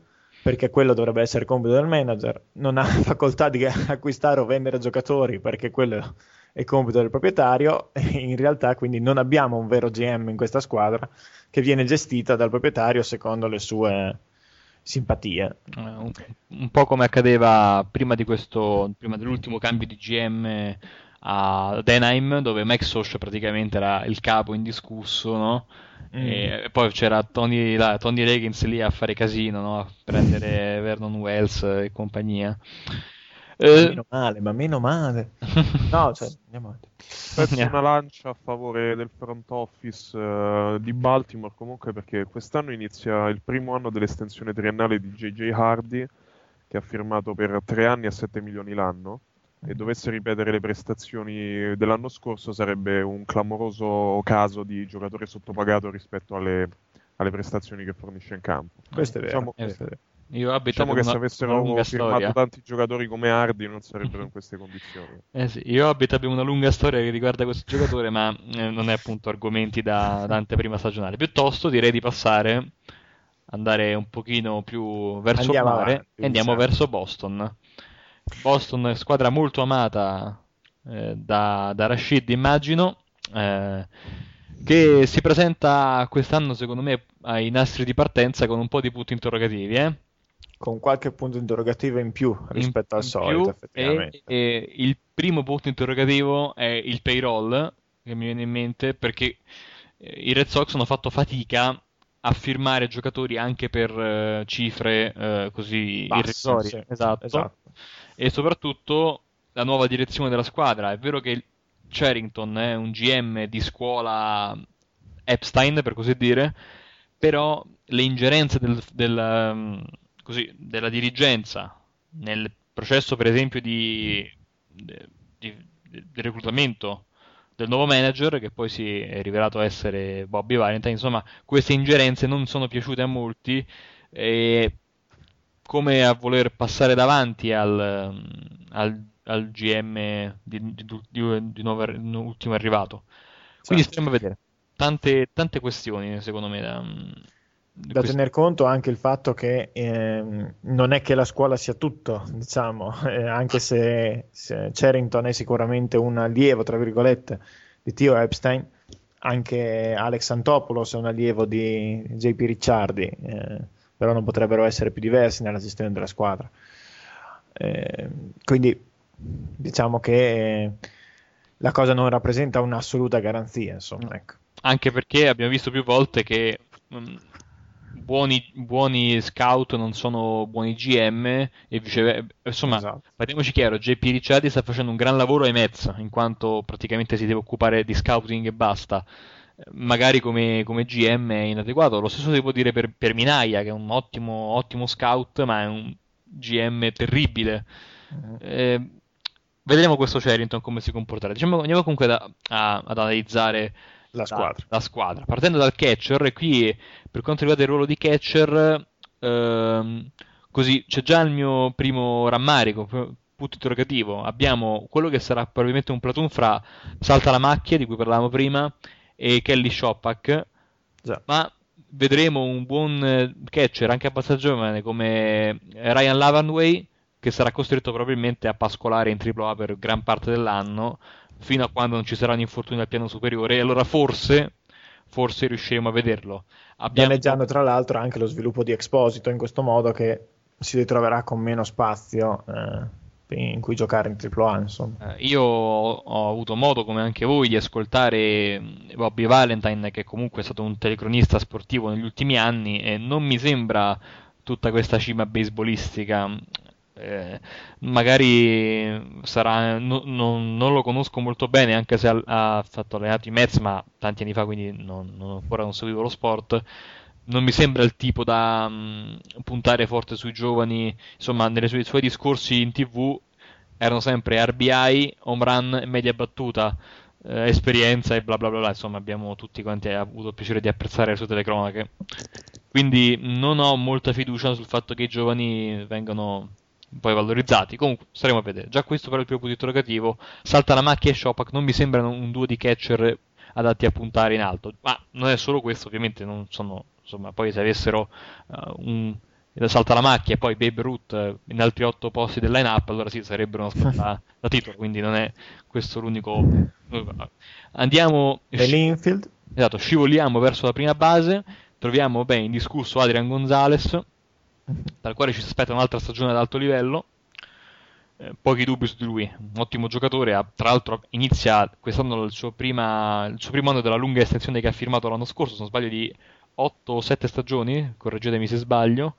perché quello dovrebbe essere compito del manager, non ha [laughs] facoltà di acquistare o vendere giocatori perché quello è compito del proprietario in realtà quindi non abbiamo un vero GM in questa squadra che viene gestita dal proprietario secondo le sue simpatie. Eh, un, un po' come accadeva prima questo, prima dell'ultimo cambio di GM a Denheim, dove Max Soch praticamente era il capo indiscusso, no? Mm. E poi c'era Tony, là, Tony Reagans lì a fare casino, no? A prendere Vernon Wells e compagnia. Eh, Meno male, ma meno male. [laughs] No, cioè, andiamo avanti. Spezzo Andiamo. una lancia a favore del front office eh, di Baltimore comunque perché quest'anno inizia il primo anno dell'estensione triennale di JJ Hardy che ha firmato per 3 anni a 7 milioni l'anno e dovesse ripetere le prestazioni dell'anno scorso sarebbe un clamoroso caso di giocatore sottopagato rispetto alle, alle prestazioni che fornisce in campo. Questo è vero. Diciamo- questo è vero. Io Diciamo che se una, avessero una lunga firmato storia. tanti giocatori come Hardy non sarebbero in queste condizioni. [laughs] Eh sì, io abito abbiamo una lunga storia che riguarda questo giocatore, ma eh, non è appunto argomenti da, da anteprima stagionale. Piuttosto direi di passare, andare un pochino più verso Andiamo il mare avanti, e andiamo diciamo. verso Boston. Boston è squadra molto amata eh, da, da Rashid, immagino, eh, che si presenta quest'anno, secondo me, ai nastri di partenza con un po' di punti interrogativi, eh? Con qualche punto interrogativo in più rispetto in- al in solito, effettivamente. E, e il primo punto interrogativo è il payroll, che mi viene in mente, perché eh, i Red Sox hanno fatto fatica a firmare giocatori anche per eh, cifre eh, così irrisorie. sì, Esatto. esatto. E soprattutto la nuova direzione della squadra. È vero che Charrington è un GM di scuola Epstein, per così dire, però le ingerenze del- del, um, così, della dirigenza nel processo, per esempio, di- di- di reclutamento del nuovo manager, che poi si è rivelato essere Bobby Valentine, insomma, queste ingerenze non sono piaciute a molti e come a voler passare davanti al, um, al- al GM di, di, di- di nuovo ultimo arrivato. Quindi Certo. staremo a vedere. Tante, tante questioni, secondo me, da, di Da tener conto anche il fatto che ehm, non è che la scuola sia tutto, diciamo, [laughs] eh, anche se, se Charrington è sicuramente un allievo, tra virgolette, di Tio Epstein, anche Alex Antopoulos è un allievo di JP Ricciardi, eh, però non potrebbero essere più diversi nella gestione della squadra. Eh, quindi diciamo che eh, la cosa non rappresenta un'assoluta garanzia, insomma, ecco. Anche perché abbiamo visto più volte che mm, buoni, buoni scout non sono buoni GM e viceversa. Insomma, Esatto. parliamoci chiaro, JP Ricciardi sta facendo un gran lavoro ai Mets, in quanto praticamente si deve occupare di scouting e basta. Magari come, come GM è inadeguato. Lo stesso si può dire per, per Minaya, che è un ottimo, ottimo scout, ma è un GM terribile. Eh, vedremo questo Charrington come si comporterà. Diciamo, andiamo comunque da- a- ad analizzare La squadra. la squadra. Partendo dal catcher, qui per quanto riguarda il ruolo di catcher, ehm, così c'è già il mio primo rammarico, punto interrogativo. Abbiamo quello che sarà probabilmente un platoon fra Salta la macchia, di cui parlavamo prima, e Kelly Shopak, Già. ma vedremo un buon eh, catcher anche abbastanza giovane come Ryan Lavanway, che sarà costretto probabilmente a pascolare in AAA per gran parte dell'anno fino a quando non ci saranno infortuni al piano superiore. E allora forse forse riusciremo a vederlo. Abbiamo pianeggiando tra l'altro anche lo sviluppo di Exposito in questo modo che si ritroverà con meno spazio eh, in cui giocare in AAA insomma. Eh, io ho, avuto modo, come anche voi, di ascoltare mh, Bobby Valentine, che comunque è stato un telecronista sportivo negli ultimi anni, e non mi sembra tutta questa cima baseballistica. Eh, magari sarà, no- non- non lo conosco molto bene, anche se ha, ha fatto allenato i Mets, ma tanti anni fa, quindi non, non- ancora non seguivo lo sport. Non mi sembra il tipo da mh, puntare forte sui giovani, insomma, nei suoi, suoi discorsi in TV erano sempre RBI, home run media battuta, eh, esperienza e bla bla bla bla. Insomma, abbiamo tutti quanti avuto il piacere di apprezzare le sue telecronache. Quindi non ho molta fiducia sul fatto che i giovani vengano poi valorizzati. Comunque, staremo a vedere. Già questo però è il primo punto interrogativo. Salta la macchia e Shopak non mi sembrano un duo di catcher adatti a puntare in alto. Ma non è solo questo, ovviamente non sono, insomma, poi se avessero eh, un salta la macchia e poi Babe Ruth eh, in altri otto posti del line-up, allora sì, sarebbero una squadra [laughs] da titolo, quindi non è questo l'unico... Andiamo... Nell'infield Esatto, scivoliamo verso la prima base, troviamo beh, indiscusso Adrian Gonzalez, dal quale ci si aspetta un'altra stagione ad alto livello. Eh, pochi dubbi su di lui, un ottimo giocatore. ha- tra l'altro, inizia quest'anno il suo, prima- il suo primo anno della lunga estensione che ha firmato l'anno scorso. Se non sbaglio, di 8 o 7 stagioni. Correggetemi se sbaglio.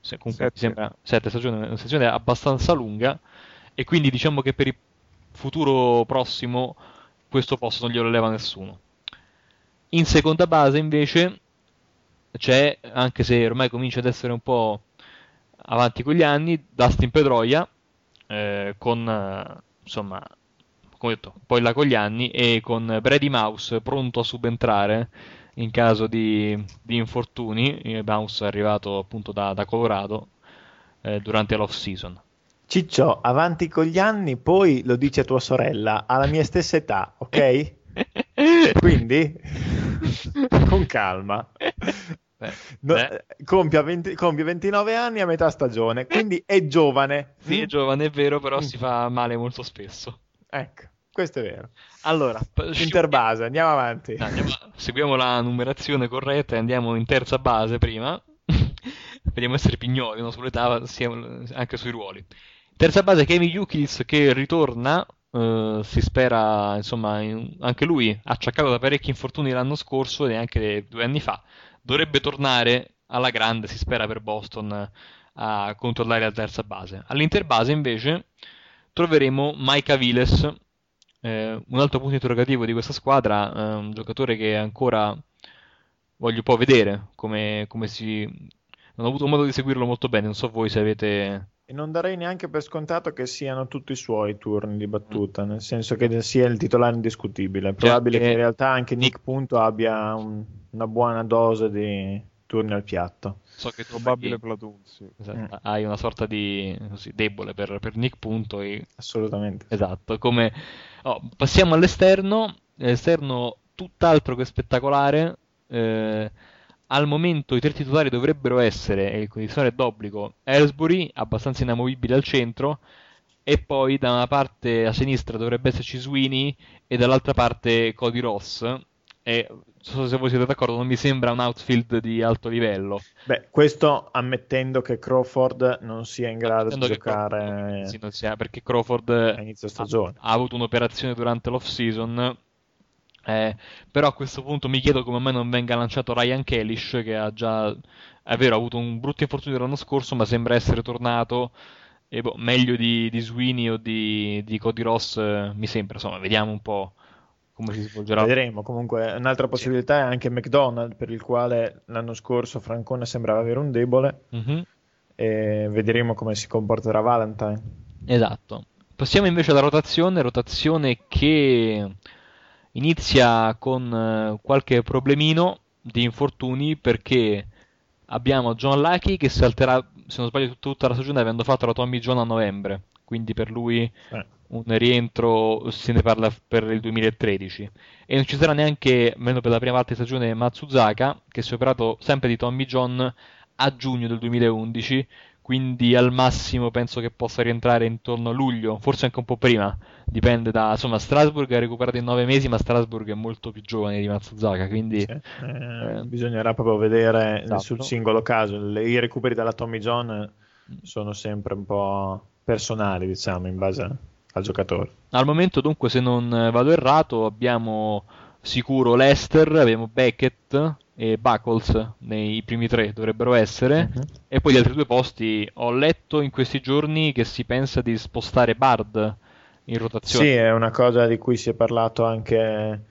Se comunque mi Sette. sembra 7 stagioni, una stagione abbastanza lunga. e quindi diciamo che per il futuro prossimo questo posto non glielo leva nessuno. In seconda base invece c'è, anche se ormai comincia ad essere un po' avanti con gli anni, Dustin Pedroia eh, con insomma come detto, poi là con gli anni e con Brady Mouse pronto a subentrare in caso di, di infortuni. Mouse è arrivato appunto da, da Colorado eh, durante l'off season. Ciccio, avanti con gli anni, poi lo dice tua sorella, alla mia stessa età, ok? [laughs] Quindi, con calma. Beh, No, beh, eh, compie, 20 compie 29 anni a metà stagione, quindi è giovane. sì, è giovane, è vero, però Mm. si fa male molto spesso. Ecco, questo è vero. Allora, Interbase, andiamo avanti. Andiamo- seguiamo la numerazione corretta e andiamo in terza base prima. [laughs] Vediamo essere pignoli no? sull'età, anche sui ruoli. Terza base Kevin Jukis che ritorna, eh, si spera, insomma, in- anche lui acciaccato da parecchi infortuni l'anno scorso e anche due anni fa, dovrebbe tornare alla grande, si spera per Boston, a controllare la terza base. All'interbase invece troveremo Mike Aviles, eh, un altro punto interrogativo di questa squadra, eh, un giocatore che ancora voglio un po' vedere come, come si... Non ho avuto modo di seguirlo molto bene, non so voi se avete... E non darei neanche per scontato che siano tutti i suoi turni di battuta, nel senso che sia il titolare indiscutibile. È probabile che- che in realtà anche Nick Punto abbia un- una buona dose di turni al piatto. So che tu Probabile hai, platoon, sì. esatto, Mm. hai una sorta di così, debole per, per Nick Punto e Assolutamente. Esatto, come... oh, passiamo all'esterno, esterno tutt'altro che spettacolare. eh, al momento i tre titolari dovrebbero essere, e il condizionale d'obbligo, Ellsbury, abbastanza inamovibile al centro, e poi da una parte a sinistra dovrebbe esserci Sweeney e dall'altra parte Cody Ross. E non so se voi siete d'accordo, non mi sembra un outfield di alto livello. Beh, questo ammettendo che Crawford non sia in grado di giocare sì, non sia- perché Crawford ha, ha avuto un'operazione durante l'off season. eh, però a questo punto mi chiedo come mai non venga lanciato Ryan Kalish, che ha già, è vero, ha avuto un brutto infortunio l'anno scorso, ma sembra essere tornato. E boh, meglio di, di Sweeney o di, di Cody Ross, eh, mi sembra. Insomma, vediamo un po' come si svolgerà. Vedremo. Comunque, un'altra possibilità è anche McDonald, per il quale l'anno scorso Francone sembrava avere un debole. Mhm. E vedremo come si comporterà Valentine. Esatto. Passiamo invece alla rotazione, rotazione che inizia con eh, qualche problemino di infortuni perché abbiamo John Lucky che salterà, se non sbaglio, tut- tutta la stagione avendo fatto la Tommy John a novembre, quindi per lui Eh. Un rientro se ne parla per il 2013 e non ci sarà neanche, almeno per la prima parte di stagione, Matsuzaka che si è operato sempre di Tommy John a giugno del 2011 quindi al massimo penso che possa rientrare intorno a luglio, forse anche un po' prima, dipende da, insomma, Strasburg ha recuperato in nove mesi, ma Strasburg è molto più giovane di Matsuzaka, quindi Sì. Eh, bisognerà proprio vedere Esatto. sul singolo caso. I recuperi dalla Tommy John sono sempre un po' personali, diciamo, in base al giocatore. al momento dunque se non eh, vado errato abbiamo sicuro Lester, abbiamo Beckett e Buckles nei primi tre dovrebbero essere, Mhm. e poi gli altri due posti ho letto in questi giorni che si pensa di spostare Bard in rotazione. Sì, è una cosa di cui si è parlato anche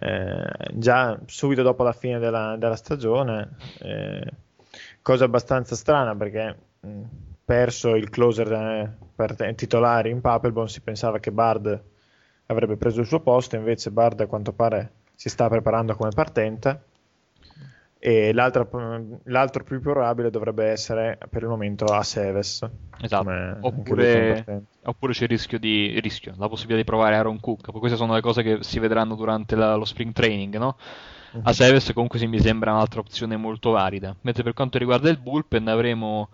eh, già subito dopo la fine della, della stagione. eh, cosa abbastanza strana perché mh, perso il closer eh, per titolare in Papelbon si pensava che Bard avrebbe preso il suo posto, invece Bard a quanto pare si sta preparando come partente. E l'altro, l'altro più probabile dovrebbe essere per il momento a Seves. Esatto. Oppure, oppure c'è il rischio di rischio, la possibilità di provare Aaron Cook. Queste sono le cose che si vedranno durante la- lo spring training, no? Mhm. A Seves comunque sì, mi sembra un'altra opzione molto valida. Mentre per quanto riguarda il bullpen avremo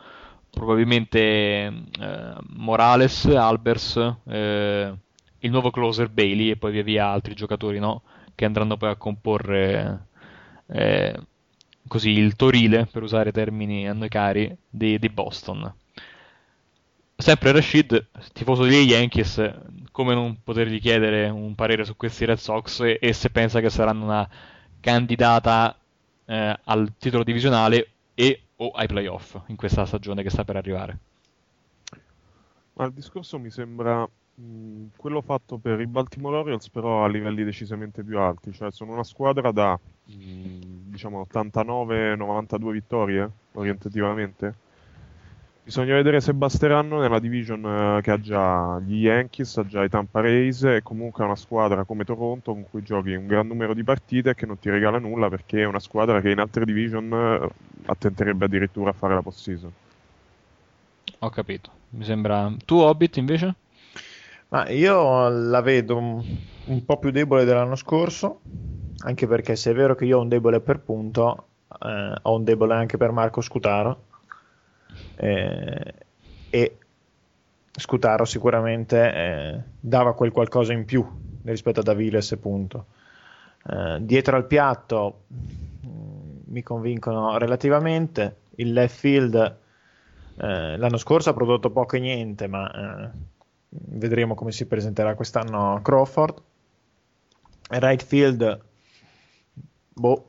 probabilmente eh, Morales, Albers, eh, il nuovo closer Bailey e poi via via altri giocatori, no? Che andranno poi a comporre eh, così il torile, per usare termini a noi cari, di, di Boston. Sempre Rashid, tifoso degli Yankees, come non potergli chiedere un parere su questi Red Sox e, e se pensa che saranno una candidata eh, al titolo divisionale e o ai playoff in questa stagione che sta per arrivare. Ma il discorso mi sembra mh, quello fatto per i Baltimore Orioles, però a livelli decisamente più alti. Cioè, sono una squadra da mh, diciamo 89-92 vittorie orientativamente. Bisogna vedere se basteranno nella division eh, che ha già gli Yankees, ha già i Tampa Rays e comunque è una squadra come Toronto con cui giochi un gran numero di partite e che non ti regala nulla perché è una squadra che in altre division eh, attenterebbe addirittura a fare la post-season. Ho capito. Mi sembra. Tu, Hobbit, invece? Ma io la vedo un, un po' più debole dell'anno scorso, anche perché se è vero che io ho un debole per punto, eh, ho un debole anche per Marco Scutaro. Eh, e Scutaro sicuramente eh, dava quel qualcosa in più rispetto ad Aviles e punto. Eh, dietro al piatto mh, mi convincono relativamente. Il left field eh, l'anno scorso ha prodotto poco e niente, ma eh, vedremo come si presenterà quest'anno Crawford. Right field, boh,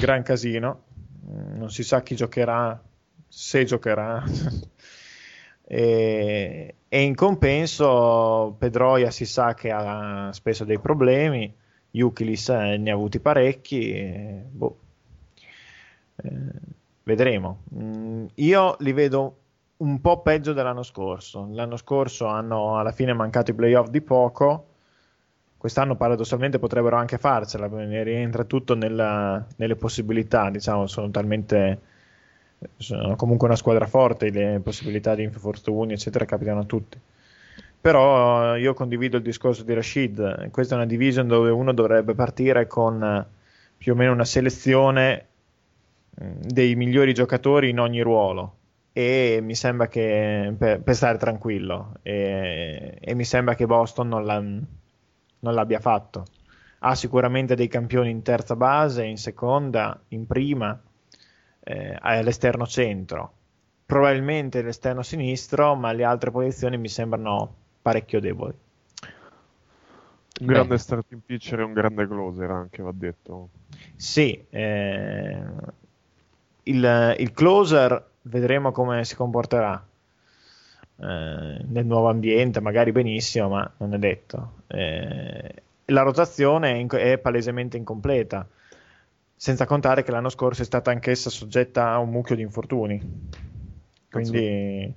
gran casino. Non si sa chi giocherà, se giocherà. [laughs] e, e, in compenso Pedroia si sa che ha spesso dei problemi, Yukilis eh, ne ha avuti parecchi. E, boh. eh, vedremo. Mm, io li vedo un po' peggio dell'anno scorso. L'anno scorso hanno alla fine mancato i playoff di poco. Quest'anno paradossalmente potrebbero anche farcela, rientra tutto nella, nelle possibilità, diciamo, sono talmente sono comunque una squadra forte, le possibilità di infortuni, eccetera, capitano a tutti. Però io condivido il discorso di Rashid, questa è una division dove uno dovrebbe partire con più o meno una selezione dei migliori giocatori in ogni ruolo. E mi sembra che per, per stare tranquillo e, e, mi sembra che Boston non, la, non, l'abbia fatto. Ha sicuramente dei campioni in terza base in seconda, in prima eh, all'esterno centro probabilmente l'esterno sinistro ma le altre posizioni mi sembrano parecchio deboli un grande Beh. starting pitcher e un grande closer anche va detto sì eh, il, il closer vedremo come si comporterà eh, nel nuovo ambiente, magari benissimo, ma non è detto. Eh, la rotazione è, in, è, palesemente incompleta, senza contare che l'anno scorso è stata anch'essa soggetta a un mucchio di infortuni. Quindi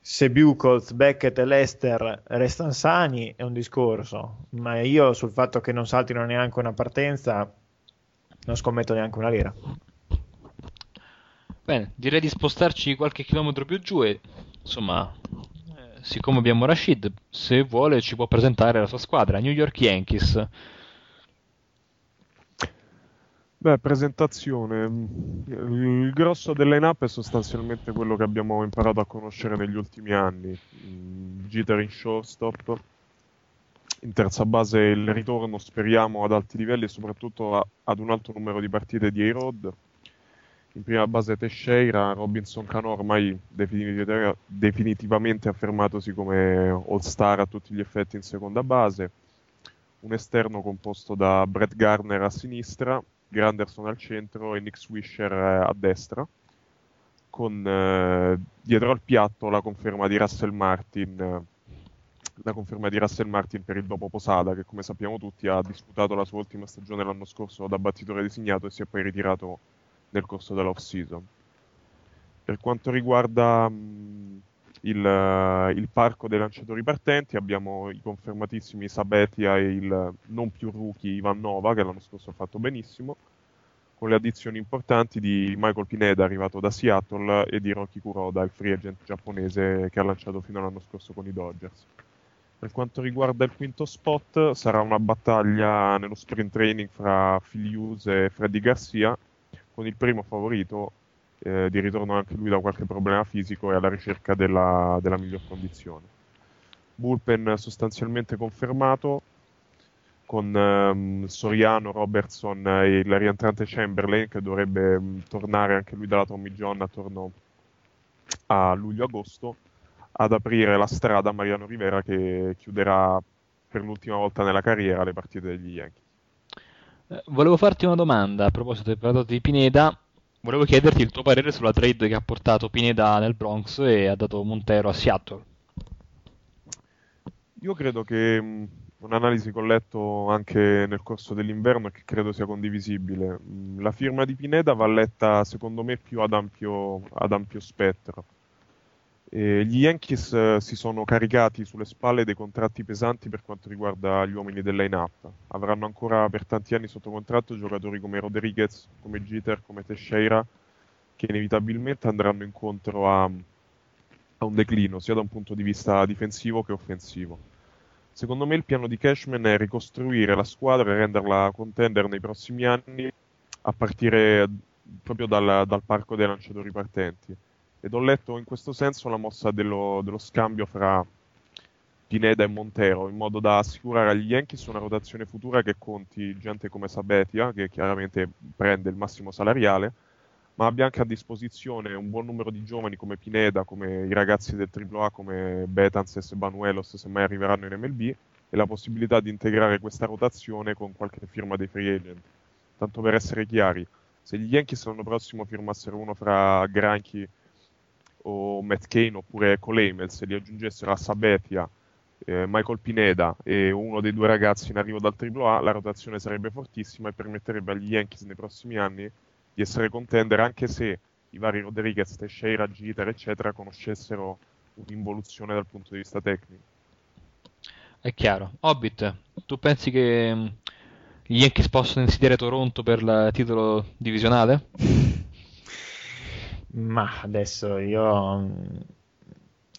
se Buchholz, Beckett e Lester restano sani è un discorso, ma io sul fatto che non saltino neanche una partenza non scommetto neanche una lira. Bene, direi di spostarci qualche chilometro più giù e insomma, eh, siccome abbiamo Rashid, se vuole ci può presentare la sua squadra, New York Yankees. Beh, presentazione. Il grosso dell'line-up è sostanzialmente quello che abbiamo imparato a conoscere negli ultimi anni. Jeter in shortstop. In terza base il ritorno, speriamo, ad alti livelli e soprattutto a, ad un alto numero di partite di A-Road in prima base Teixeira, Robinson Cano ormai definitiv- definitivamente affermatosi come all-star a tutti gli effetti in seconda base, un esterno composto da Brett Garner a sinistra, Granderson al centro e Nick Swisher eh, a destra, con eh, dietro al piatto la conferma di Russell Martin. Eh, la conferma di Russell Martin per il dopo Posada, che come sappiamo tutti ha disputato la sua ultima stagione l'anno scorso da battitore designato e si è poi ritirato nel corso dell'off season. Per quanto riguarda mh, il, uh, il, parco dei lanciatori partenti, abbiamo i confermatissimi Sabetia e il non più rookie Ivan Nova, che l'anno scorso ha fatto benissimo, con le addizioni importanti di Michael Pineda, arrivato da Seattle, e di Rocky Kuroda, il free agent giapponese che ha lanciato fino all'anno scorso con i Dodgers. Per quanto riguarda il quinto spot, sarà una battaglia nello sprint training fra Hughes e Freddy Garcia, con il primo favorito eh, di ritorno anche lui da qualche problema fisico e alla ricerca della, della miglior condizione. Bullpen sostanzialmente confermato con ehm, Soriano, Robertson e il rientrante Chamberlain che dovrebbe mh, mm, tornare anche lui dalla Tommy John attorno a luglio-agosto ad aprire la strada a Mariano Rivera che chiuderà per l'ultima volta nella carriera le partite degli Yankees. Eh, volevo farti una domanda a proposito del parlato di Pineda. Volevo chiederti il tuo parere sulla trade che ha portato Pineda nel Bronx e ha dato Montero a Seattle. Io credo che mh, un'analisi che ho letto anche nel corso dell'inverno e che credo sia condivisibile. Mh, La firma di Pineda va letta secondo me più ad ampio, ad ampio spettro. E gli Yankees eh, si sono caricati sulle spalle dei contratti pesanti per quanto riguarda gli uomini del line-up. Avranno ancora per tanti anni sotto contratto giocatori come Rodriguez, come Jeter, come Teixeira, che inevitabilmente andranno incontro a, a un declino sia da un punto di vista difensivo che offensivo. Secondo me il piano di Cashman è ricostruire la squadra e renderla contender nei prossimi anni a partire proprio dal, dal parco dei lanciatori partenti. Ed ho letto in questo senso la mossa dello, dello scambio fra Pineda e Montero, in modo da assicurare agli Yankees una rotazione futura che conti gente come Sabetia, che chiaramente prende il massimo salariale, ma abbia anche a disposizione un buon numero di giovani come Pineda, come i ragazzi del AAA, come Betances e Banuelos, se mai arriveranno in MLB, e la possibilità di integrare questa rotazione con qualche firma dei free agent. Tanto per essere chiari, se gli Yankees l'anno prossimo firmassero uno fra Granchi o Matt Kane oppure Cole Hamels e li aggiungessero a Sabetia, eh, Michael Pineda e uno dei due ragazzi in arrivo dal AAA, la rotazione sarebbe fortissima e permetterebbe agli Yankees nei prossimi anni di essere contender anche se i vari Rodriguez, Teixeira, Jeter eccetera conoscessero un'involuzione dal punto di vista tecnico. È chiaro. Hobbit, tu pensi che mh, gli Yankees possono insidiare Toronto per il titolo divisionale? [laughs] Ma adesso io mh,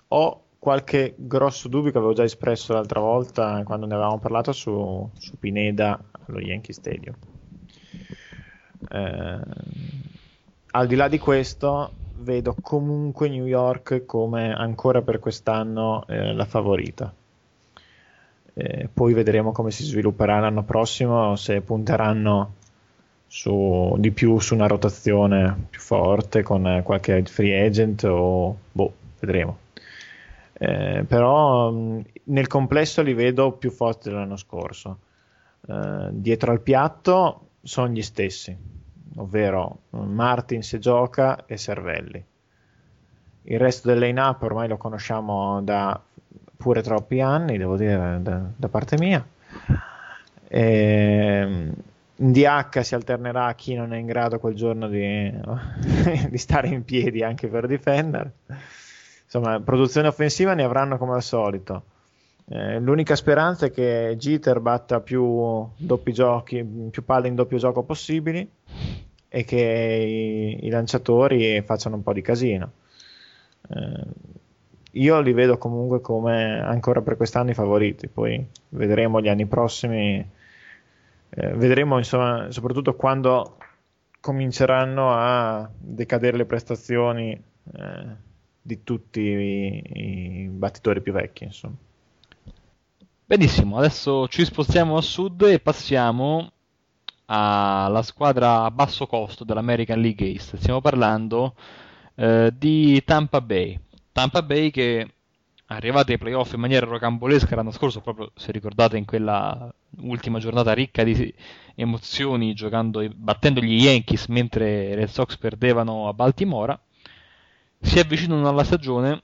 ho qualche grosso dubbio che avevo già espresso l'altra volta quando ne avevamo parlato su, su Pineda allo Yankee Stadium. Eh, al di là di questo, vedo comunque New York come ancora per quest'anno eh, la favorita. Eh, poi vedremo come si svilupperà l'anno prossimo, se punteranno su, di più su una rotazione più forte con eh, qualche free agent o boh, vedremo. Eh, però nel complesso li vedo più forti dell'anno scorso. Eh, dietro al piatto sono gli stessi, ovvero Martin se gioca e Cervelli. Il resto del line-up ormai lo conosciamo da pure troppi anni, devo dire, da, da parte mia. E, DH si alternerà a chi non è in grado quel giorno di, [laughs] di stare in piedi anche per difendere. Insomma, produzione offensiva ne avranno come al solito. Eh, l'unica speranza è che Jeter batta più giochi, più palle in doppio gioco possibili e che i, i lanciatori facciano un po' di casino. Eh, io li vedo comunque come ancora per quest'anno i favoriti, poi vedremo gli anni prossimi, eh, vedremo insomma soprattutto quando cominceranno a decadere le prestazioni eh, di tutti i, i battitori più vecchi insomma. Benissimo, adesso ci spostiamo a sud e passiamo alla squadra a basso costo dell'American League East. Stiamo parlando eh, di Tampa Bay. Tampa Bay che è arrivata ai playoff in maniera rocambolesca l'anno scorso, proprio se ricordate in quella ultima giornata ricca di emozioni, giocando, battendo gli Yankees mentre i Red Sox perdevano a Baltimora, si avvicinano alla stagione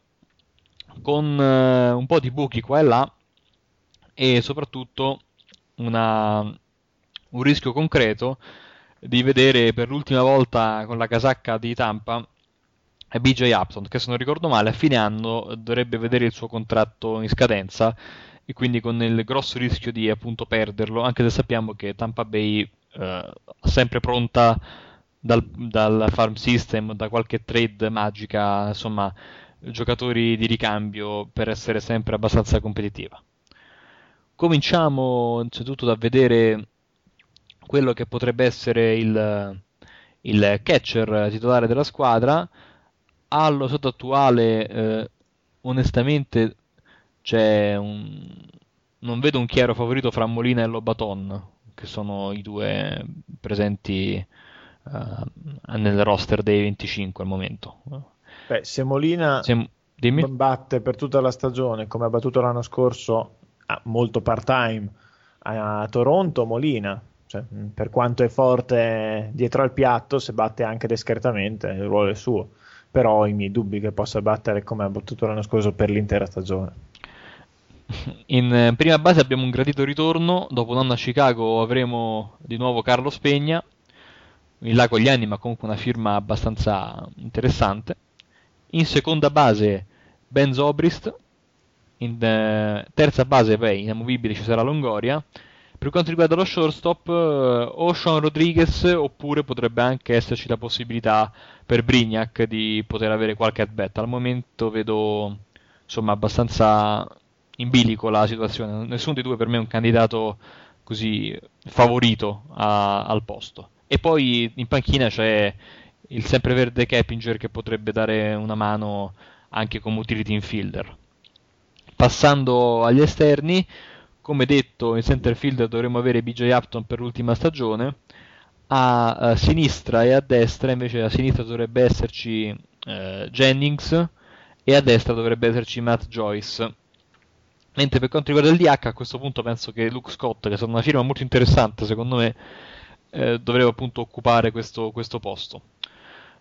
con eh, un po' di buchi qua e là e soprattutto una, un rischio concreto di vedere per l'ultima volta con la casacca di Tampa BJ Upton, che se non ricordo male a fine anno dovrebbe vedere il suo contratto in scadenza e quindi con il grosso rischio di appunto perderlo, anche se sappiamo che Tampa Bay eh, sempre pronta dal, dal farm system, da qualche trade magica, insomma, giocatori di ricambio per essere sempre abbastanza competitiva. Cominciamo innanzitutto da vedere quello che potrebbe essere il, il catcher titolare della squadra. Allo stato attuale, eh, onestamente, c'è un... non vedo un chiaro favorito fra Molina e Lobaton, che sono i due presenti uh, nel roster dei 25 al momento. Beh, se Molina Se- batte per tutta la stagione come ha battuto l'anno scorso molto part-time a Toronto, Molina. Cioè, per quanto è forte dietro al piatto, se batte anche discretamente, il ruolo è suo. Però ho i miei dubbi che possa battere come ha battuto l'anno scorso per l'intera stagione. In eh, prima base abbiamo un gradito ritorno, dopo un anno a Chicago avremo di nuovo Carlo Spegna, in là con gli anni ma comunque una firma abbastanza interessante. In seconda base Ben Zobrist, in eh, terza base beh, inamovibile ci sarà Longoria. Per quanto riguarda lo shortstop, eh, o Sean Rodriguez oppure potrebbe anche esserci la possibilità per Brignac di poter avere qualche at-bat. Al momento vedo insomma abbastanza in bilico la situazione. Nessuno dei due per me è un candidato così favorito a- al posto. E poi in panchina c'è il sempreverde Keppinger che potrebbe dare una mano anche come utility infielder. Passando agli esterni, come detto in center fielder dovremmo avere BJ Upton per l'ultima stagione. A, a sinistra e a destra, invece a sinistra dovrebbe esserci eh, Jennings e a destra dovrebbe esserci Matt Joyce. Mentre per quanto riguarda il DH, a questo punto penso che Luke Scott, che è stata una firma molto interessante, secondo me eh, dovrebbe appunto occupare questo, questo posto.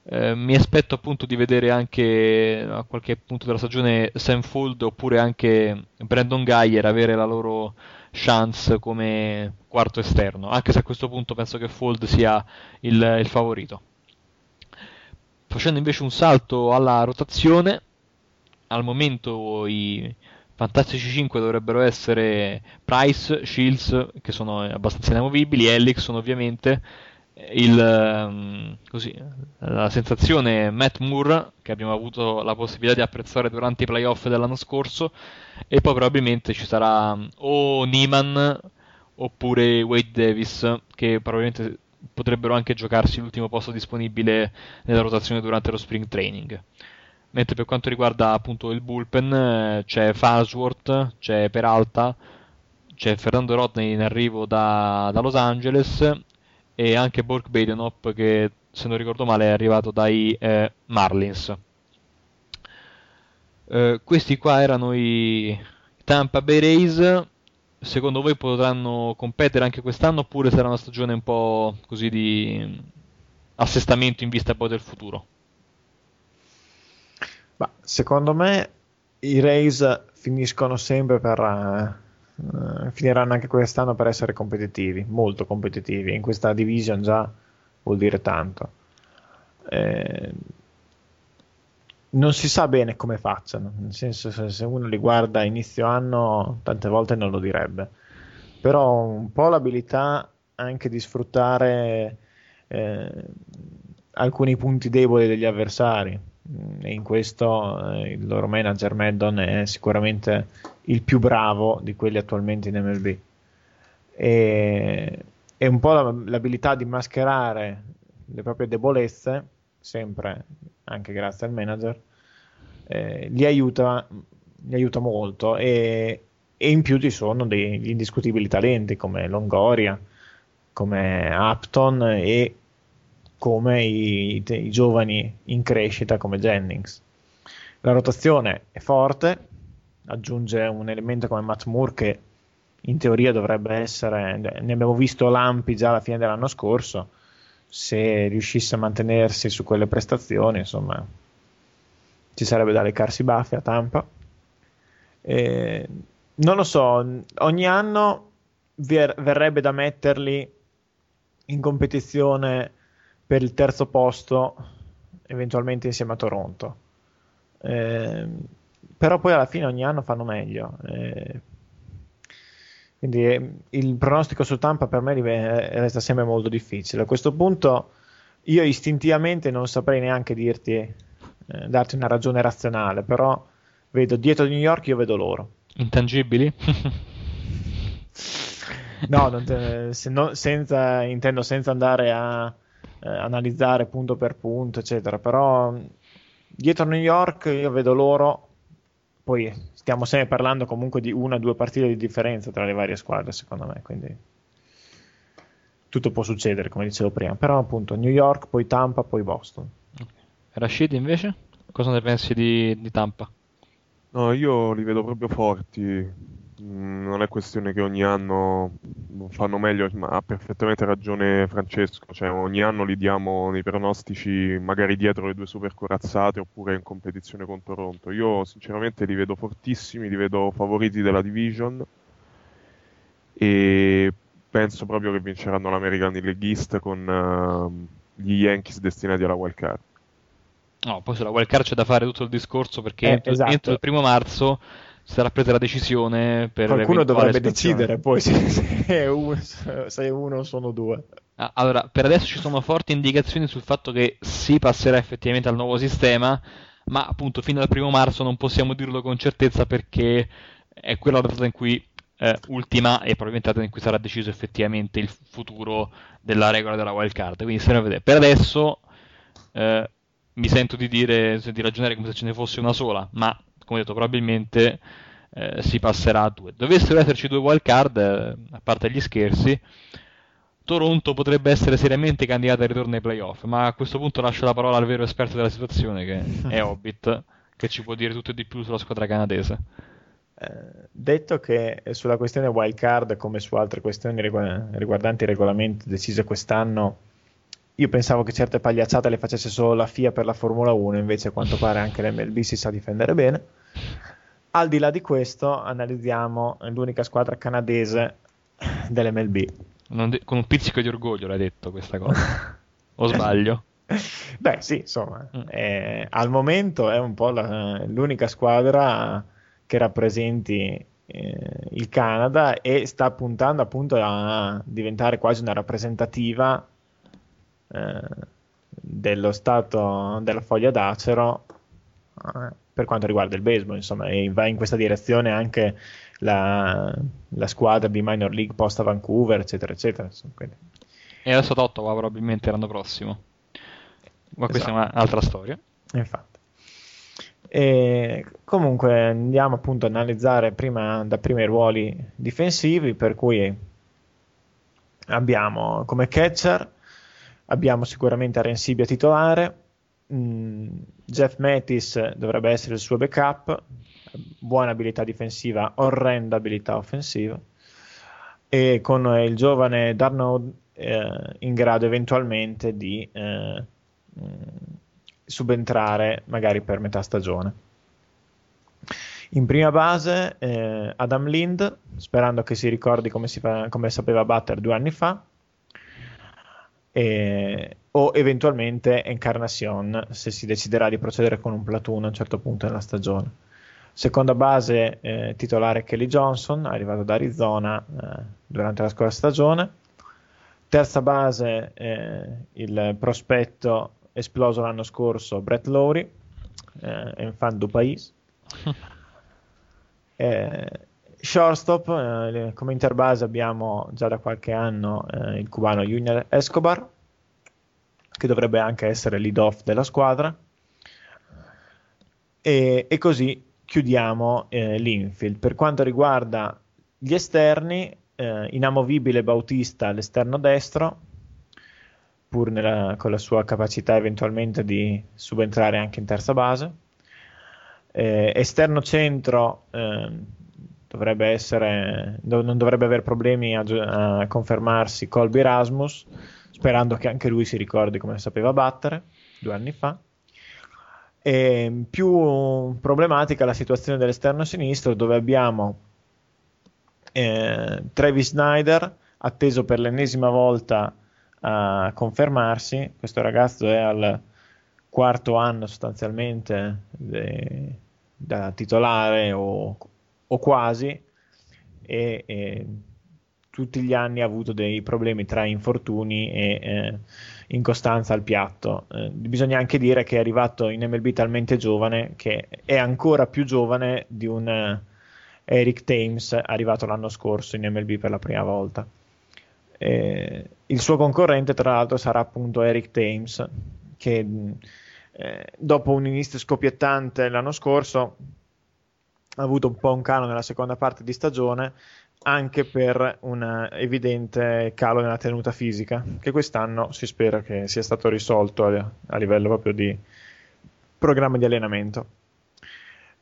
Eh, mi aspetto appunto di vedere anche a qualche punto della stagione Sam Fold oppure anche Brandon Geyer avere la loro chance come quarto esterno, anche se a questo punto penso che Fold sia il, il favorito. Facendo invece un salto alla rotazione, al momento i Fantastici 5 dovrebbero essere Price, Shields, che sono abbastanza inamovibili, Elixson ovviamente, il, ehm, così, la sensazione Matt Moore, che abbiamo avuto la possibilità di apprezzare durante i playoff dell'anno scorso, e poi probabilmente ci sarà o Neiman oppure Wade Davis, che probabilmente potrebbero anche giocarsi l'ultimo posto disponibile nella rotazione durante lo spring training. Mentre per quanto riguarda appunto il bullpen eh, c'è Farnsworth, c'è Peralta, c'è Fernando Rodney in arrivo da, da Los Angeles e anche Bork Badenop che se non ricordo male è arrivato dai eh, Marlins. Eh, questi qua erano i Tampa Bay Rays. Secondo voi potranno competere anche quest'anno oppure sarà una stagione un po' così di assestamento in vista poi del futuro? Ma secondo me i Rays finiscono sempre per uh, finiranno anche quest'anno per essere competitivi, molto competitivi. In questa division già vuol dire tanto. Eh, non si sa bene come facciano, nel senso se, se uno li guarda a inizio anno tante volte non lo direbbe, però un po' l'abilità anche di sfruttare eh, alcuni punti deboli degli avversari e in questo eh, il loro manager Maddon è sicuramente il più bravo di quelli attualmente in MLB e, e un po' l'abilità di mascherare le proprie debolezze sempre anche grazie al manager eh, li, aiuta, li aiuta molto e, e in più ci sono degli indiscutibili talenti come Longoria come Upton e come i, i, giovani in crescita come Jennings. La rotazione è forte, aggiunge un elemento come Matt Moore che in teoria dovrebbe essere, ne abbiamo visto lampi già alla fine dell'anno scorso, se riuscisse a mantenersi su quelle prestazioni, insomma, ci sarebbe da leccarsi i baffi a Tampa. E, non lo so, ogni anno ver- verrebbe da metterli in competizione per il terzo posto, eventualmente insieme a Toronto. Eh, però poi alla fine ogni anno fanno meglio. Eh, quindi eh, il pronostico su Tampa per me resta sempre molto difficile. A questo punto io istintivamente non saprei neanche dirti, eh, darti una ragione razionale, però vedo dietro New York io vedo loro. Intangibili? no, te, se no, senza, intendo senza andare a eh, analizzare punto per punto, eccetera. Però dietro New York io vedo loro, poi stiamo sempre parlando comunque di una o due partite di differenza tra le varie squadre, secondo me, quindi tutto può succedere, come dicevo prima. Però appunto New York, poi Tampa, poi Boston. Okay. Rashid invece? Cosa ne pensi di, di Tampa? No, io li vedo proprio forti. Mm, non è questione che ogni anno fanno meglio, ma ha perfettamente ragione Francesco, cioè ogni anno li diamo nei pronostici magari dietro le due super corazzate oppure in competizione con Toronto. Io sinceramente li vedo fortissimi, li vedo favoriti della division e penso proprio che vinceranno l'American League East con uh, gli Yankees destinati alla wild card. No, poi sulla wild card c'è da fare tutto il discorso perché Eh, entro, esatto. entro il primo marzo sarà presa la decisione per Qualcuno dovrebbe decidere poi se, se è uno, se è uno o sono due. Ah, Allora, per adesso ci sono forti indicazioni sul fatto che si passerà effettivamente al nuovo sistema, ma appunto fino al primo marzo non possiamo dirlo con certezza perché è quella la data in cui eh, ultima e probabilmente la data in cui sarà deciso effettivamente il futuro della regola della wild card. Quindi staremo a vedere. Per adesso eh, mi sento di dire, di ragionare come se ce ne fosse una sola, ma come detto, probabilmente eh, si passerà a due. Dovessero esserci due wild card, eh, a parte gli scherzi, Toronto potrebbe essere seriamente candidata al ritorno ai playoff, ma a questo punto lascio la parola al vero esperto della situazione, che è [laughs] Hobbit, che ci può dire tutto e di più sulla squadra canadese. Eh, detto che sulla questione wild card, come su altre questioni rigu- riguardanti il regolamento decise quest'anno, io pensavo che certe pagliacciate le facesse solo la FIA per la Formula 1, invece a quanto pare anche l'MLB si sa difendere bene. Al di là di questo, analizziamo l'unica squadra canadese dell'MLB. De- con un pizzico di orgoglio l'hai detto questa cosa. [laughs] O sbaglio? Beh, sì, insomma, Mm. eh, al momento è un po' la- l'unica squadra che rappresenti eh, il Canada e sta puntando appunto a diventare quasi una rappresentativa eh, dello stato della foglia d'acero eh, per quanto riguarda il baseball, insomma, e va in questa direzione anche la, la squadra di minor league posta Vancouver, eccetera, eccetera. insomma, quindi- E adesso ad Ottawa probabilmente l'anno prossimo. Ma questa Esatto. è un'altra storia. Infatti. E comunque andiamo appunto ad analizzare prima, da prima i ruoli difensivi, per cui abbiamo come catcher, abbiamo sicuramente Arensibia titolare, mm, Jeff Mattis dovrebbe essere il suo backup, buona abilità difensiva, orrenda abilità offensiva, e con il giovane Darnold eh, in grado eventualmente di eh, mh, subentrare magari per metà stagione. In prima base eh, Adam Lind, sperando che si ricordi come, si fa- come sapeva battere due anni fa, e- o eventualmente Encarnacion se si deciderà di procedere con un platoon a un certo punto nella stagione. Seconda base eh, titolare Kelly Johnson, arrivato da Arizona eh, durante la scorsa stagione. Terza base eh, il prospetto esploso l'anno scorso Brett Lowry, eh, enfant du pays. [laughs] Eh, shortstop, eh, come interbase abbiamo già da qualche anno eh, il cubano Junior Escobar, che dovrebbe anche essere lead off della squadra. E, e così chiudiamo eh, l'infield. Per quanto riguarda gli esterni, eh, inamovibile Bautista all'esterno destro, pur nella- con la sua capacità eventualmente di subentrare anche in terza base. Eh, esterno centro ehm, dovrebbe essere, do- non dovrebbe avere problemi a, a confermarsi Colby Erasmus, sperando che anche lui si ricordi come sapeva battere due anni fa. E più problematica la situazione dell'esterno sinistro, dove abbiamo eh, Travis Snyder, atteso per l'ennesima volta a confermarsi. Questo ragazzo è al quarto anno sostanzialmente de- da titolare o, o quasi, e, e tutti gli anni ha avuto dei problemi tra infortuni e eh, incostanza al piatto. Eh, bisogna anche dire che è arrivato in MLB talmente giovane che è ancora più giovane di un eh, Eric Thames arrivato l'anno scorso in MLB per la prima volta. Eh, il suo concorrente, tra l'altro, sarà appunto Eric Thames, che mh, eh, dopo un inizio scoppiettante l'anno scorso ha avuto un po' un calo nella seconda parte di stagione anche per un evidente calo nella tenuta fisica che quest'anno si spera che sia stato risolto a, a livello proprio di programma di allenamento.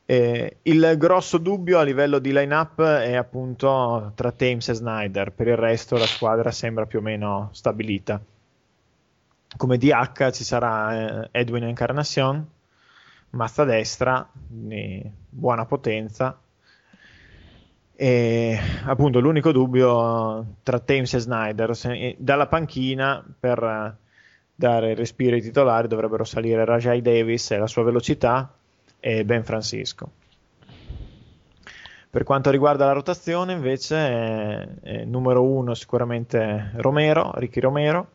Eh, il grosso dubbio a livello di line-up è appunto tra Thames e Snyder, per il resto la squadra sembra più o meno stabilita. Come DH ci sarà eh, Edwin Encarnacion, mazza destra, di buona potenza. E appunto l'unico dubbio tra Thames e Snyder, se, dalla panchina per eh, dare respiro ai titolari dovrebbero salire Rajai Davis e la sua velocità e Ben Francisco. Per quanto riguarda la rotazione, invece, è, è numero uno sicuramente Romero, Ricky Romero.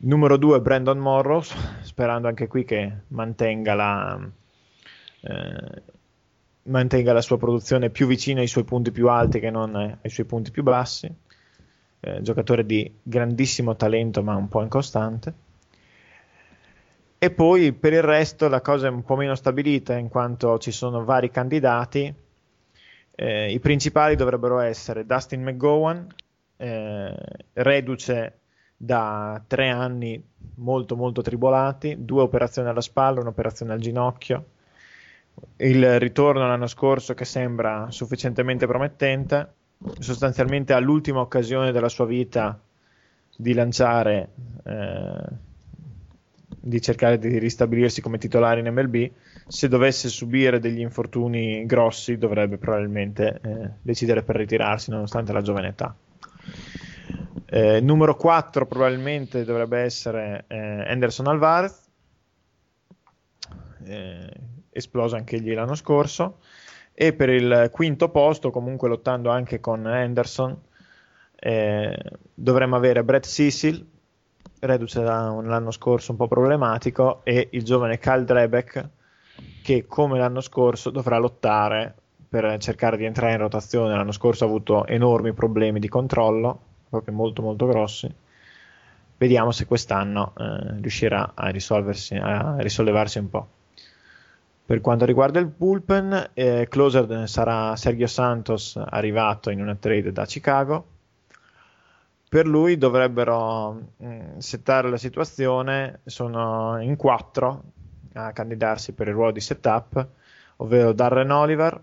Numero due Brandon Morrow, sperando anche qui che mantenga la, eh, mantenga la sua produzione più vicina ai suoi punti più alti che non ai suoi punti più bassi. Eh, giocatore di grandissimo talento ma un po' incostante. E poi per il resto la cosa è un po' meno stabilita in quanto ci sono vari candidati. Eh, I principali dovrebbero essere Dustin McGowan, eh, reduce da tre anni molto molto tribolati, due operazioni alla spalla, un'operazione al ginocchio, il ritorno l'anno scorso che sembra sufficientemente promettente, sostanzialmente all'ultima occasione della sua vita di lanciare eh, di cercare di ristabilirsi come titolare in MLB, se dovesse subire degli infortuni grossi dovrebbe probabilmente eh, decidere per ritirarsi nonostante la giovane età. Eh, numero 4 probabilmente dovrebbe essere eh, Anderson Alvarez, eh, esploso anche egli l'anno scorso, e per il quinto posto, comunque lottando anche con Anderson, eh, dovremmo avere Brett Cecil, reduce da un, l'anno scorso un po' problematico, e il giovane Kyle Drebeck, che come l'anno scorso dovrà lottare per cercare di entrare in rotazione. L'anno scorso ha avuto enormi problemi di controllo, proprio molto molto grossi. Vediamo se quest'anno eh, riuscirà a, a risollevarsi un po'. Per quanto riguarda il bullpen, eh, closer sarà Sergio Santos arrivato in una trade da Chicago per lui dovrebbero mh, mm, settare la situazione, sono in quattro a candidarsi per il ruolo di setup, ovvero Darren Oliver,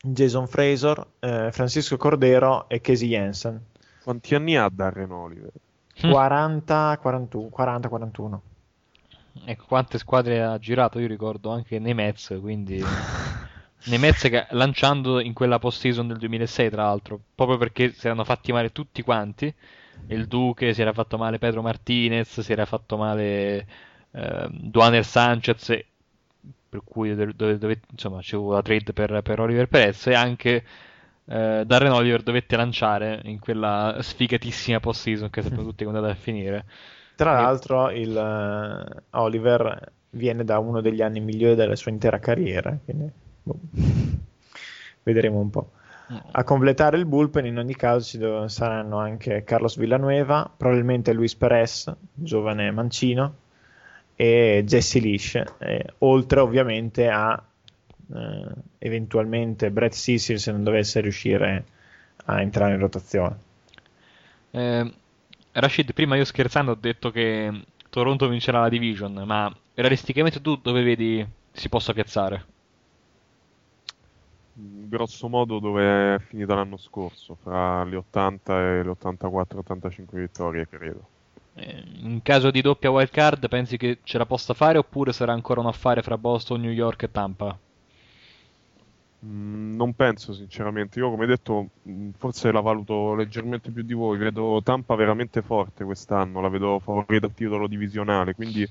Jason Fraser, eh, Francisco Cordero e Casey Jensen. Quanti anni ha Darren Oliver? 40, 41, 40, 41. Ecco, quante squadre ha girato, io ricordo anche nei Mets, quindi... [laughs] nei Mets che, lanciando in quella post-season del 2006 tra l'altro, proprio perché si erano fatti male tutti quanti, il Duque, si era fatto male Pedro Martinez, si era fatto male eh, Duaner Sanchez, per cui dove, dove, dove, insomma c'è la trade per, per, Oliver Perez e anche eh, Darren Oliver dovette lanciare in quella sfigatissima post-season che sappiamo [laughs] tutti come è andata a finire. Tra l'altro il uh, Oliver viene da uno degli anni migliori della sua intera carriera, quindi Boh. [laughs] Vedremo un po'. A completare il bullpen in ogni caso ci do- saranno anche Carlos Villanueva, probabilmente Luis Perez, giovane mancino, e Jesse Lish, eh, oltre ovviamente a eventualmente Brett Cecil se non dovesse riuscire a entrare in rotazione. Eh, Rashid, prima io scherzando ho detto che Toronto vincerà la division, ma realisticamente tu dove vedi si possa piazzare? grosso modo dove è finita l'anno scorso, fra le 80 e le 84-85 vittorie, credo. Eh, in caso di doppia wild card, pensi che ce la possa fare oppure sarà ancora un affare fra Boston, New York e Tampa? Mm, non penso sinceramente, io come detto mm, forse la valuto leggermente più di voi, vedo Tampa veramente forte quest'anno, la vedo favorita al titolo divisionale, quindi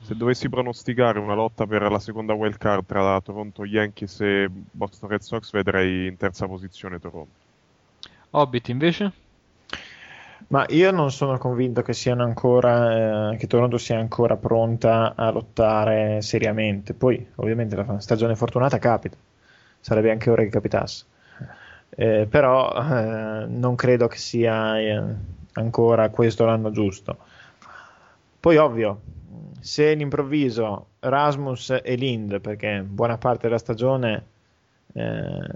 se dovessi pronosticare una lotta per la seconda wild card tra Toronto Yankees e Boston Red Sox, vedrei in terza posizione Toronto. Hobbit invece? Ma io non sono convinto che, ancora, eh, che Toronto sia ancora pronta a lottare seriamente. Poi, ovviamente, la stagione fortunata capita, sarebbe anche ora che capitasse. Eh, però eh, non credo che sia eh, ancora questo l'anno giusto. Poi, ovvio, se all'improvviso Rasmus e Lind, perché buona parte della stagione eh,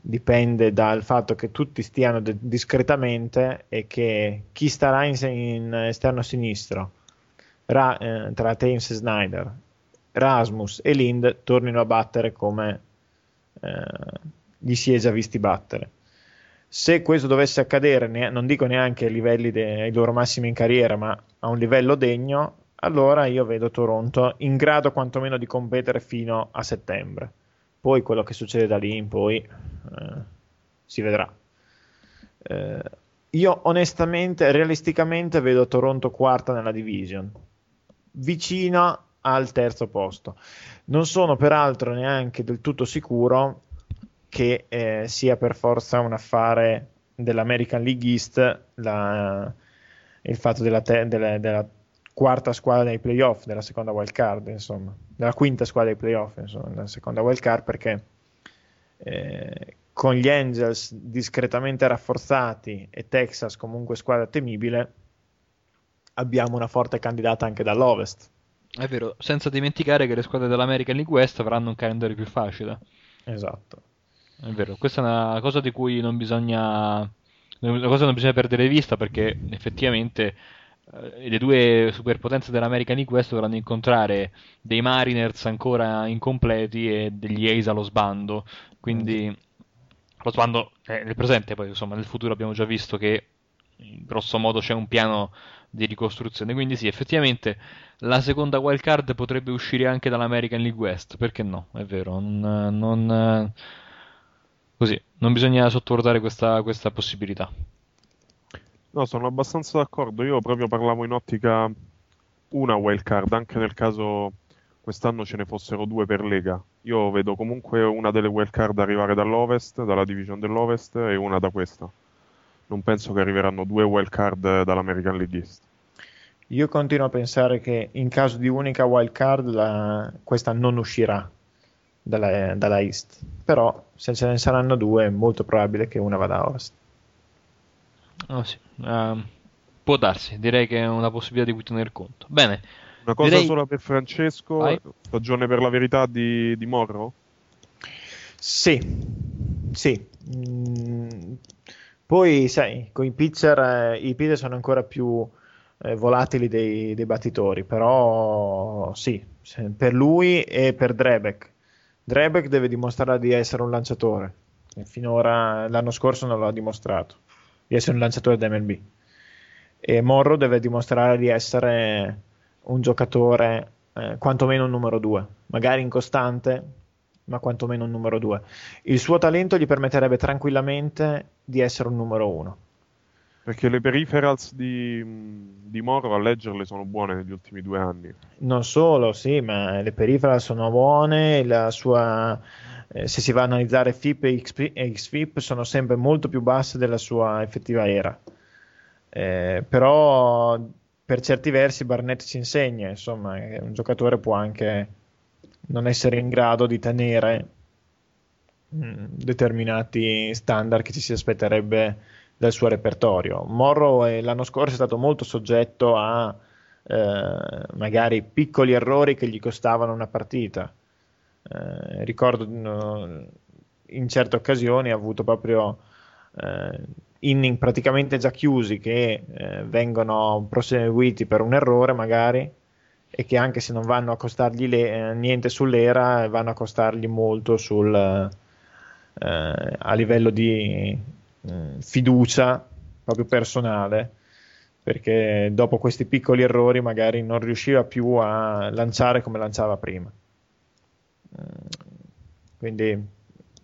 dipende dal fatto che tutti stiano de- discretamente e che chi starà in, in esterno sinistro ra- eh, tra Thames e Snyder Rasmus e Lind tornino a battere come gli si è già visti battere. Se questo dovesse accadere, ne- non dico neanche ai livelli ai loro massimi in carriera, ma a un livello degno, allora io vedo Toronto in grado quantomeno di competere fino a settembre. Poi quello che succede da lì in poi eh, si vedrà. Eh, io onestamente, realisticamente, vedo Toronto quarta nella division, vicina al terzo posto. Non sono peraltro neanche del tutto sicuro che eh, sia per forza un affare dell'American League East la, il fatto della, te- della, della, quarta squadra dei playoff, della seconda wild card, insomma, della quinta squadra dei playoff, insomma, della seconda wild card, perché eh, con gli Angels discretamente rafforzati e Texas comunque squadra temibile, abbiamo una forte candidata anche dall'Ovest. È vero, senza dimenticare che le squadre dell'American League West avranno un calendario più facile. Esatto. È vero, questa è una cosa di cui non bisogna, una cosa non bisogna perdere vista perché effettivamente eh, le due superpotenze dell'American League West dovranno incontrare dei Mariners ancora incompleti e degli Ace allo sbando. Quindi lo sbando è nel presente, poi insomma nel futuro abbiamo già visto che grosso modo c'è un piano di ricostruzione. Quindi sì, effettivamente la seconda wild card potrebbe uscire anche dall'American League West, perché no? È vero, non, non così, non bisogna sottovalutare questa, questa possibilità. No, sono abbastanza d'accordo. Io proprio parlavo in ottica una wild card, anche nel caso quest'anno ce ne fossero due per Lega. Io vedo comunque una delle wild card arrivare dall'Ovest, dalla division dell'Ovest, e una da questa. Non penso che arriveranno due wild card dall'American League East. Io continuo a pensare che in caso di unica wild card la... questa non uscirà dalla, dalla East. Però se ce ne saranno due è molto probabile che una vada a Ovest. Oh, sì. uh, può darsi, direi che è una possibilità di cui tener conto. Bene. Una cosa direi... sola per Francesco, Vai. stagione per la verità di, di Morro? Sì, sì. Mm, poi, sai, con i pitcher, eh, i pitcher sono ancora più eh, volatili dei, dei, battitori, però sì, per lui e per Drebek. Drebek deve dimostrare di essere un lanciatore, e finora l'anno scorso non l'ha dimostrato, di essere un lanciatore da MLB. E Morro deve dimostrare di essere un giocatore eh, quantomeno un numero 2, magari incostante, ma quantomeno un numero 2. Il suo talento gli permetterebbe tranquillamente di essere un numero 1. Perché le peripherals di, di Moro a leggerle sono buone negli ultimi due anni. Non solo, sì, ma le peripherals sono buone, la sua, eh, se si va a analizzare FIP e, XP, e XFIP sono sempre molto più basse della sua effettiva era. Eh, però per certi versi Barnett ci insegna, insomma, che un giocatore può anche non essere in grado di tenere mh, determinati standard che ci si aspetterebbe dal suo repertorio. Morrow eh, l'anno scorso è stato molto soggetto a eh, magari piccoli errori che gli costavano una partita. Eh, ricordo in certe occasioni ha avuto proprio eh, inning praticamente già chiusi che eh, vengono proseguiti per un errore magari e che anche se non vanno a costargli le, eh, niente sull'era vanno a costargli molto sul, a livello di eh, fiducia proprio personale perché dopo questi piccoli errori magari non riusciva più a lanciare come lanciava prima. Eh, quindi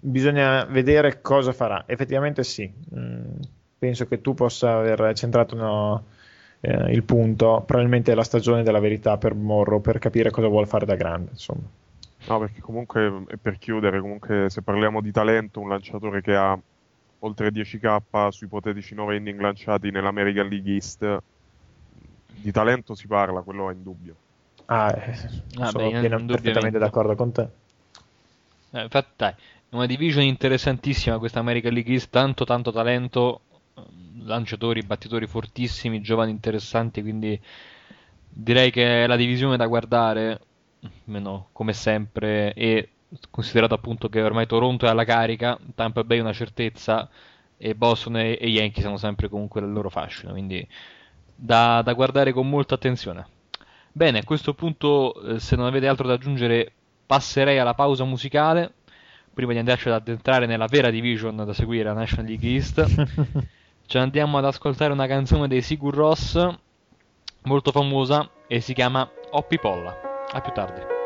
bisogna vedere cosa farà. Effettivamente sì, mm, penso che tu possa aver centrato no, eh, il punto, probabilmente è la stagione della verità per Morro per capire cosa vuole fare da grande, insomma. No, perché comunque, per chiudere, comunque se parliamo di talento, un lanciatore che ha oltre 10k su ipotetici 9 inning lanciati nell'American League East, di talento si parla, quello è indubbio. Ah, eh, Ah, sono beh, pieno- perfettamente d'accordo con te. Eh, infatti, dai, è una division interessantissima questa American League East, tanto tanto talento, lanciatori, battitori fortissimi, giovani interessanti, quindi direi che è la divisione da guardare, almeno come sempre, e considerato appunto che ormai Toronto è alla carica, Tampa Bay è una certezza, e Boston e, e Yankee sono sempre comunque nel loro fascino, quindi da, da guardare con molta attenzione. Bene, a questo punto, eh, se non avete altro da aggiungere, passerei alla pausa musicale. Prima di andarci ad addentrare nella vera division da seguire, la National League East. [laughs] Ci andiamo ad ascoltare una canzone dei Sigur Ross, molto famosa, e si chiama Oppi Polla. A più tardi.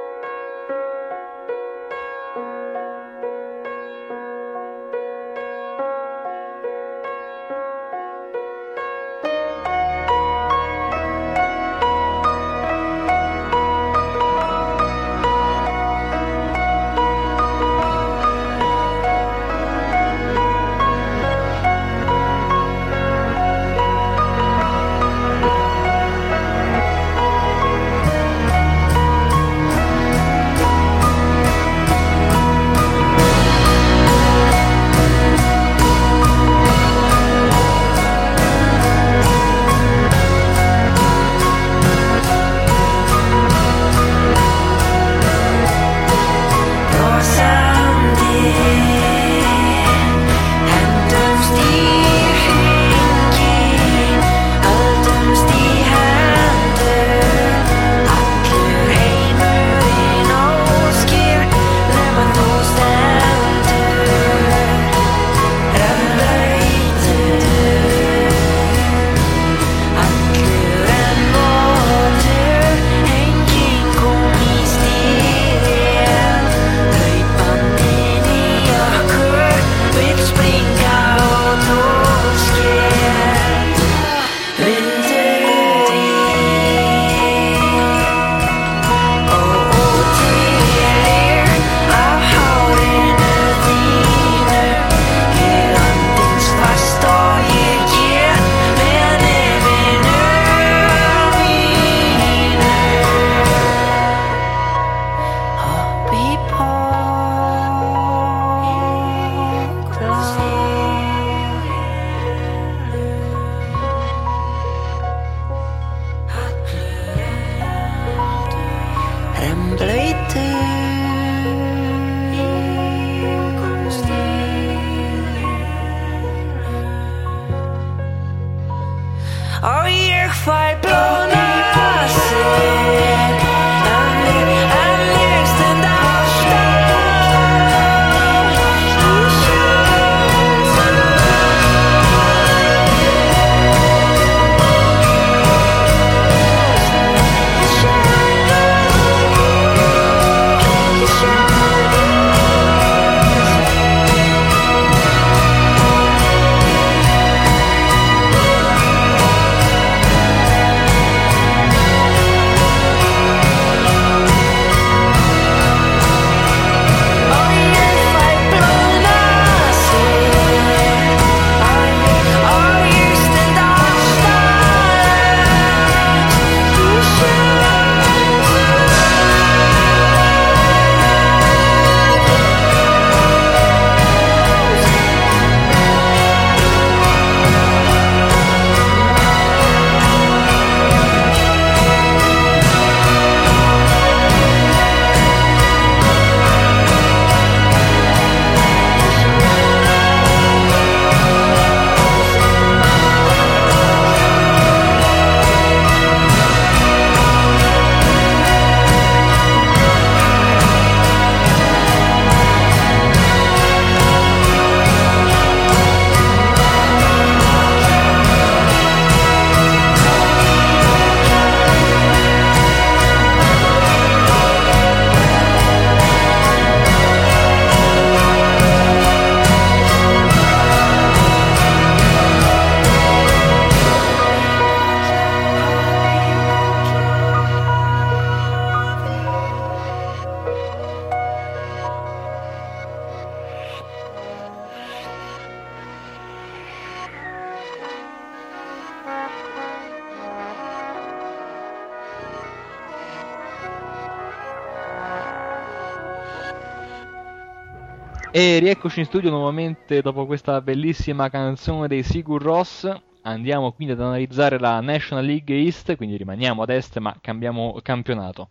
E rieccoci in studio nuovamente dopo questa bellissima canzone dei Sigur Ross. Andiamo quindi ad analizzare la National League East, quindi rimaniamo ad est ma cambiamo campionato.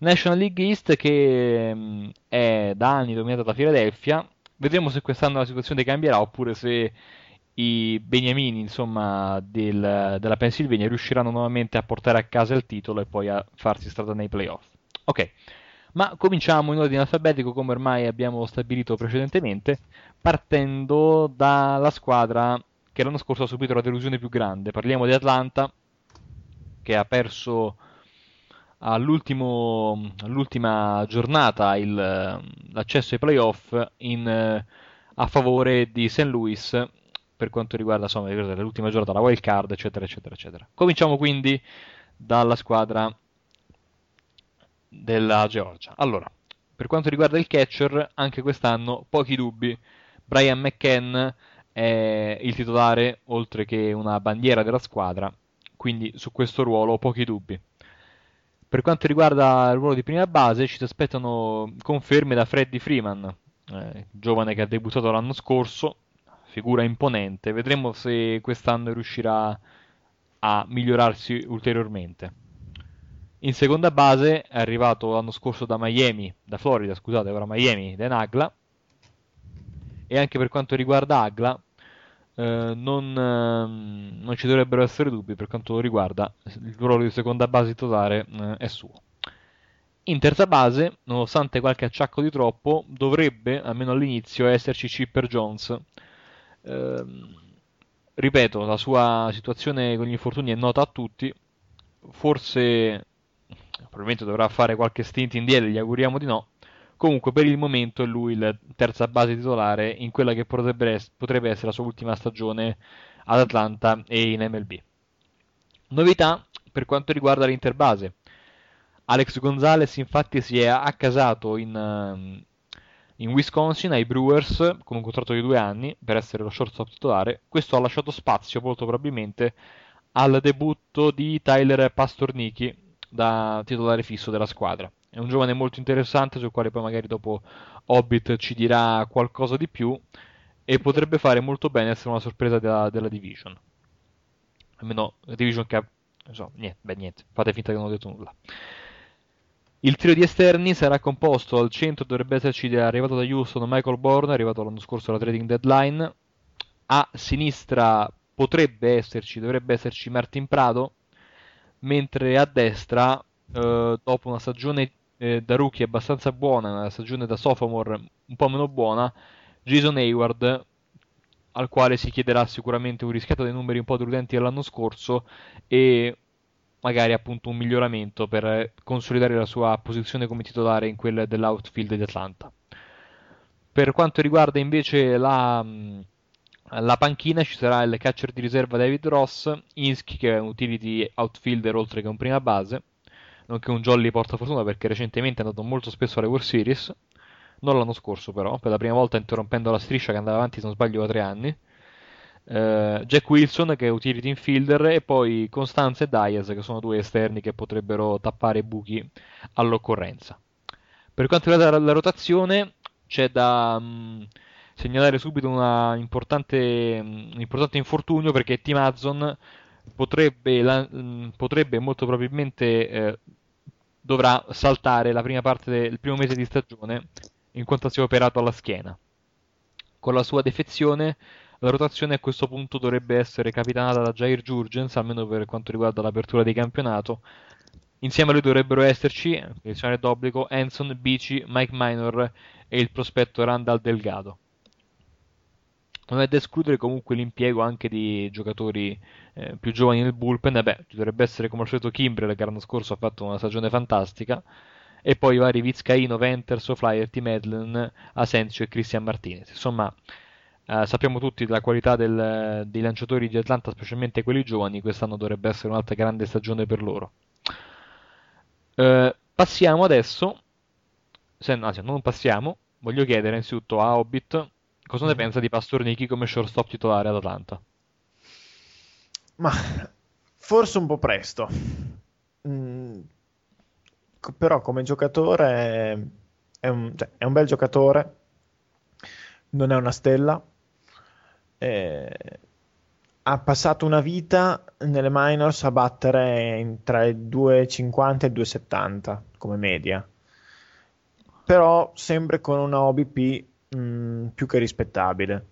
National League East che mh, è da anni dominata da Philadelphia. Vedremo se quest'anno la situazione cambierà oppure se i beniamini insomma, del- della Pennsylvania riusciranno nuovamente a portare a casa il titolo e poi a farsi strada nei playoff. Ok, ma cominciamo in ordine alfabetico come ormai abbiamo stabilito precedentemente, partendo dalla squadra che l'anno scorso ha subito la delusione più grande. Parliamo di Atlanta che ha perso all'ultima giornata il- l'accesso ai playoff in, a favore di St. Louis per quanto riguarda insomma, l'ultima giornata, la wild card, eccetera, eccetera, eccetera. Cominciamo quindi dalla squadra della Georgia. Allora, per quanto riguarda il catcher, anche quest'anno pochi dubbi. Brian McCann è il titolare, oltre che una bandiera della squadra, quindi su questo ruolo pochi dubbi. Per quanto riguarda il ruolo di prima base, ci si aspettano conferme da Freddy Freeman, eh, giovane che ha debuttato l'anno scorso, figura imponente. Vedremo se quest'anno riuscirà a migliorarsi ulteriormente. In seconda base è arrivato l'anno scorso da Miami, da Florida, scusate, ora Miami, Dan Agla. E anche per quanto riguarda Agla, eh, non, ehm, non ci dovrebbero essere dubbi per quanto lo riguarda, il ruolo di seconda base titolare eh, è suo. In terza base, nonostante qualche acciacco di troppo, dovrebbe, almeno all'inizio, esserci Chipper Jones. Ehm, ripeto, la sua situazione con gli infortuni è nota a tutti. Forse, probabilmente dovrà fare qualche stint in DL, gli auguriamo di no. Comunque, per il momento è lui il terza base titolare in quella che potrebbe essere la sua ultima stagione ad Atlanta e in MLB. Novità per quanto riguarda l'interbase. Alex Gonzalez infatti si è accasato in, ehm, in Wisconsin ai Brewers con un contratto di due anni per essere lo shortstop titolare. Questo ha lasciato spazio molto probabilmente al debutto di Tyler Pastornichi da titolare fisso della squadra. È un giovane molto interessante sul quale poi magari dopo Hobbit ci dirà qualcosa di più e potrebbe fare molto bene essere una sorpresa della, della division. Almeno la division che ha... So, niente, beh niente, fate finta che non ho detto nulla. Il trio di esterni sarà composto al centro dovrebbe esserci arrivato da Houston Michael Bourne, arrivato l'anno scorso alla trading deadline. A sinistra potrebbe esserci, dovrebbe esserci Martin Prado, mentre a destra, eh, dopo una stagione eh, da rookie abbastanza buona, una stagione da sophomore un po' meno buona, Jason Hayward, al quale si chiederà sicuramente un riscatto dei numeri un po' deludenti dell'anno scorso e magari appunto un miglioramento per consolidare la sua posizione come titolare in quella dell'outfield di Atlanta. Per quanto riguarda invece la, mh, la panchina ci sarà il catcher di riserva David Ross, Inski che è un utility outfielder oltre che un prima base, nonché un jolly portafortuna perché recentemente è andato molto spesso alle World Series, non l'anno scorso però, per la prima volta interrompendo la striscia che andava avanti se non sbaglio da tre anni. Eh, Jack Wilson che è utility infielder e poi Costanza e Diaz che sono due esterni che potrebbero tappare buchi all'occorrenza. Per quanto riguarda la, la rotazione c'è da mh, segnalare subito importante, un importante infortunio perché Tim Hudson potrebbe, mh, potrebbe molto probabilmente eh, dovrà saltare la prima parte del primo mese di stagione in quanto si è operato alla schiena. Con la sua defezione, la rotazione a questo punto dovrebbe essere capitanata da Jair Jurgens, almeno per quanto riguarda l'apertura di campionato. Insieme a lui dovrebbero esserci, posizione d'obbligo, Hanson, Bici, Mike Minor e il prospetto Randall Delgado. Non è da escludere comunque l'impiego anche di giocatori eh, più giovani nel bullpen. Eh beh, ci dovrebbe essere come al solito Kimbrel che l'anno scorso ha fatto una stagione fantastica. E poi i vari Vizcaino, Venters, Flaherty, Medlen, Asensio e Christian Martinez. Insomma, eh, sappiamo tutti della qualità del- dei lanciatori di Atlanta, specialmente quelli giovani. Quest'anno dovrebbe essere un'altra grande stagione per loro. Eh, passiamo adesso, se, anzi, non passiamo, voglio chiedere innanzitutto a Hobbit cosa ne pensa di Pastornichi come shortstop titolare ad Atlanta. Ma forse un po' presto. Mm, però come giocatore è un, cioè, è un bel giocatore, non è una stella. eh, ha passato una vita nelle minors a battere tra i 2,50 e i 2,70 come media. Però sempre con una OBP mm, più che rispettabile.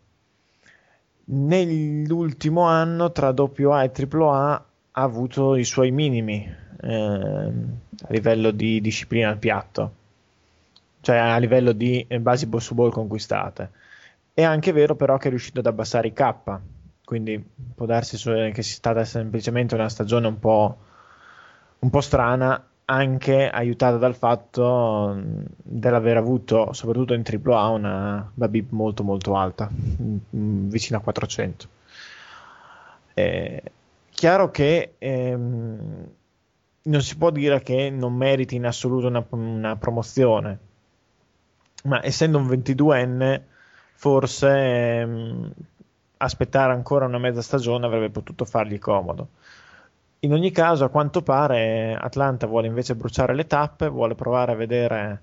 nell'ultimo anno tra AA e AAA ha avuto i suoi minimi ehm, a livello di disciplina al piatto, cioè a livello di eh, basi boss ball conquistate. È anche vero però che è riuscito ad abbassare i K, quindi può darsi che sia stata semplicemente una stagione un po', un po' strana, anche aiutata dal fatto mh, dell'aver avuto, soprattutto in AAA, una Babib molto molto alta, mh, vicino a 400. Eh, chiaro che ehm, non si può dire che non meriti in assoluto una, una promozione, ma essendo un 22enne, forse ehm, aspettare ancora una mezza stagione avrebbe potuto fargli comodo. In ogni caso, a quanto pare, Atlanta vuole invece bruciare le tappe, vuole provare a vedere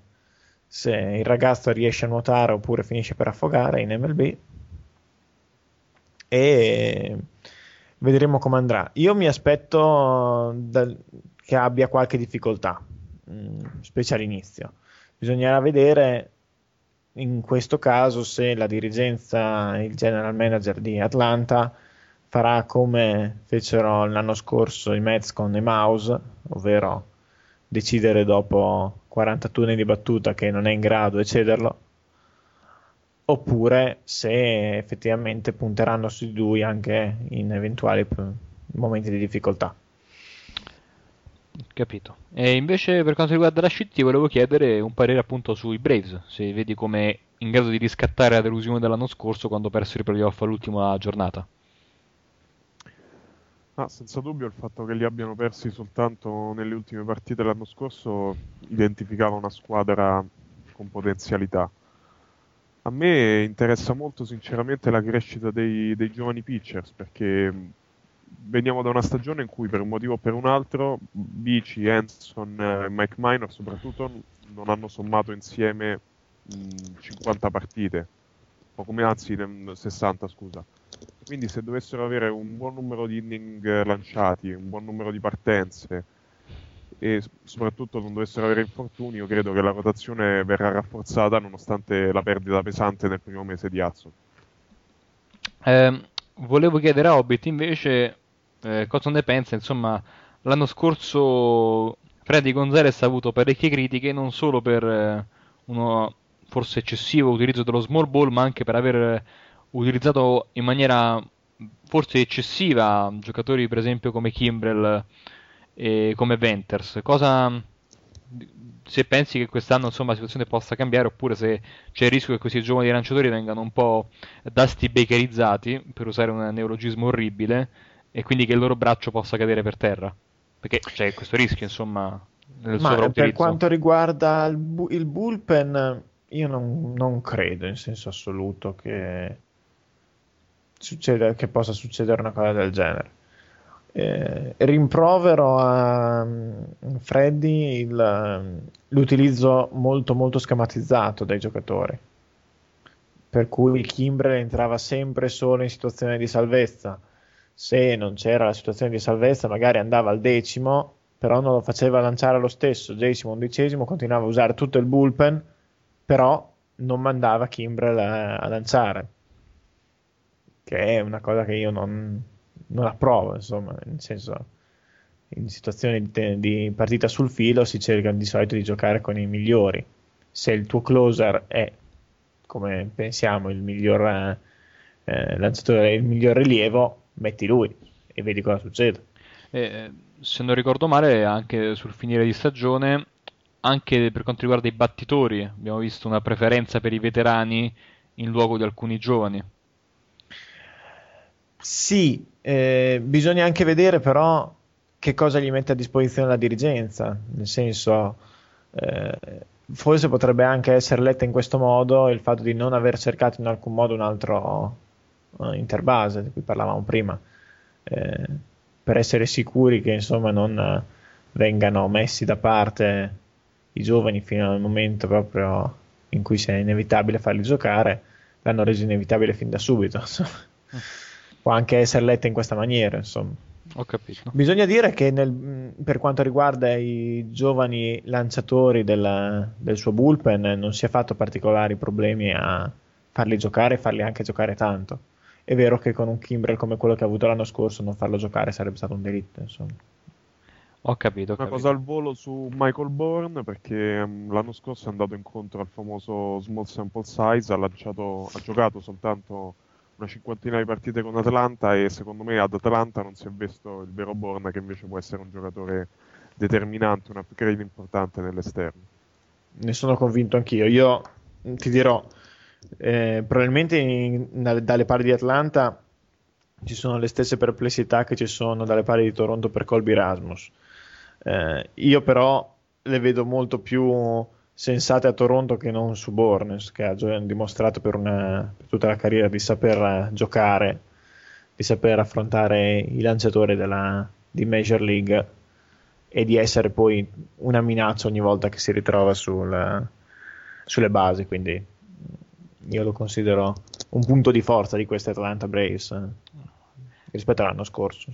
se il ragazzo riesce a nuotare oppure finisce per affogare in MLB e vedremo come andrà. Io mi aspetto dal- che abbia qualche difficoltà, mh, specie all'inizio. Bisognerà vedere in questo caso se la dirigenza, il general manager di Atlanta farà come fecero l'anno scorso i Mets con i Mouse, ovvero decidere dopo 40 turni di battuta che non è in grado e cederlo, oppure se effettivamente punteranno su di lui anche in eventuali momenti di difficoltà. Capito. E invece per quanto riguarda la scetti, volevo chiedere un parere appunto sui Braves, se vedi come in grado di riscattare la delusione dell'anno scorso quando persero i playoff all'ultima giornata. Ah, senza dubbio il fatto che li abbiano persi soltanto nelle ultime partite l'anno scorso identificava una squadra con potenzialità. A me interessa molto sinceramente la crescita dei, dei giovani pitchers perché mh, veniamo da una stagione in cui per un motivo o per un altro Bici, Hanson e Mike Minor soprattutto non hanno sommato insieme mh, 50 partite, o come anzi ne- 60 scusa. Quindi se dovessero avere un buon numero di inning lanciati, un buon numero di partenze e soprattutto non dovessero avere infortuni, io credo che la rotazione verrà rafforzata nonostante la perdita pesante nel primo mese di Azzo. Ehm, volevo chiedere a Hobbit invece eh, cosa ne pensa, insomma, l'anno scorso Freddy Gonzalez ha avuto parecchie critiche non solo per eh, uno forse eccessivo utilizzo dello small ball, ma anche per aver utilizzato in maniera forse eccessiva giocatori per esempio come Kimbrel e come Venters. Cosa se pensi che quest'anno insomma la situazione possa cambiare oppure se c'è il rischio che questi giovani lanciatori vengano un po' dusty bakerizzati, per usare un neologismo orribile, e quindi che il loro braccio possa cadere per terra. Perché c'è questo rischio, insomma, nel Ma per quanto riguarda il, bu- il bullpen, io non, non credo in senso assoluto che, succeda- che possa succedere una cosa del genere. Eh, rimprovero a mm, Freddy il, mm, l'utilizzo molto molto schematizzato dai giocatori, per cui Kimbrel entrava sempre solo in situazione di salvezza. Se non c'era la situazione di salvezza, magari andava al decimo, però non lo faceva lanciare lo stesso. Decimo, undicesimo, continuava a usare tutto il bullpen, però non mandava Kimbrel a, a lanciare, che è una cosa che io non, non approvo, insomma, nel senso, in situazioni di, di partita sul filo si cerca di solito di giocare con i migliori. Se il tuo closer è, come pensiamo, il miglior eh, eh, lanciatore, il miglior rilievo, metti lui e vedi cosa succede. Eh, se non ricordo male, anche sul finire di stagione, anche per quanto riguarda i battitori, abbiamo visto una preferenza per i veterani in luogo di alcuni giovani. Sì, eh, bisogna anche vedere però che cosa gli mette a disposizione la dirigenza, nel senso, eh, forse potrebbe anche essere letta in questo modo il fatto di non aver cercato in alcun modo un altro eh, interbase di cui parlavamo prima, eh, per essere sicuri che insomma non vengano messi da parte i giovani fino al momento proprio in cui sia inevitabile farli giocare, l'hanno reso inevitabile fin da subito. Può anche essere letta in questa maniera, insomma. Ho capito. Bisogna dire che nel- per quanto riguarda i giovani lanciatori del, del suo bullpen non si è fatto particolari problemi a farli giocare e farli anche giocare tanto. è vero che con un Kimbrel come quello che ha avuto l'anno scorso non farlo giocare sarebbe stato un delitto, insomma. Ho capito, ho Una capito. cosa al volo su Michael Bourne perché mm, l'anno scorso è andato incontro al famoso small sample size, ha, lanciato, ha giocato soltanto una cinquantina di partite con Atlanta e secondo me ad Atlanta non si è visto il vero Bourne che invece può essere un giocatore determinante, un upgrade importante nell'esterno. Ne sono convinto anch'io. Io ti dirò, eh, probabilmente in- dalle- dalle pari di Atlanta ci sono le stesse perplessità che ci sono dalle pari di Toronto per Colby Rasmus. Eh, io però le vedo molto più sensate a Toronto che non su Bornes, che ha dimostrato per, una- per tutta la carriera di saper eh, giocare, di saper affrontare i lanciatori della, di Major League e di essere poi una minaccia ogni volta che si ritrova sul- sulle basi. Quindi io lo considero un punto di forza di queste Atlanta Braves eh, rispetto all'anno scorso.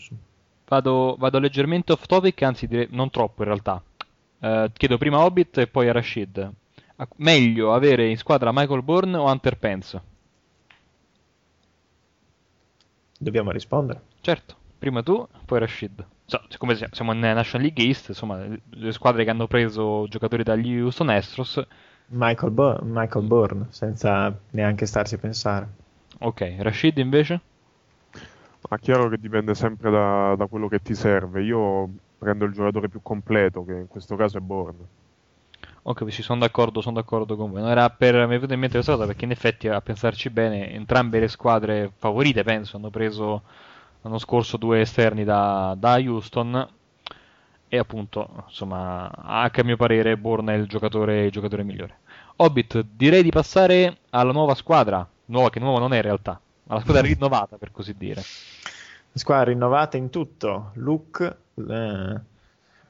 Vado, vado leggermente off topic, anzi direi non troppo in realtà. Eh, chiedo prima a Hobbit e poi a Rashid. A- Meglio avere in squadra Michael Bourne o Hunter Pence? Dobbiamo rispondere. Certo, prima tu, poi Rashid. So, siccome sia- siamo in National League East, insomma, le- le squadre che hanno preso giocatori dagli Houston Astros. Michael, Bo- Michael Bourne, senza neanche starci a pensare. Ok, Rashid invece? Ma chiaro che dipende sempre da, da quello che ti serve. Io prendo il giocatore più completo, che in questo caso è Bourne. Ok, sì, sono d'accordo, sono d'accordo con voi. Non era per, mi è venuto in mente questa cosa perché in effetti a pensarci bene, entrambe le squadre favorite, penso, hanno preso l'anno scorso due esterni da, da Houston e appunto, insomma, anche a mio parere Bourne è il giocatore, il giocatore migliore. Hobbit, direi di passare alla nuova squadra, nuova che nuova non è in realtà, alla squadra [laughs] rinnovata per così dire. Squadra rinnovata in tutto, look,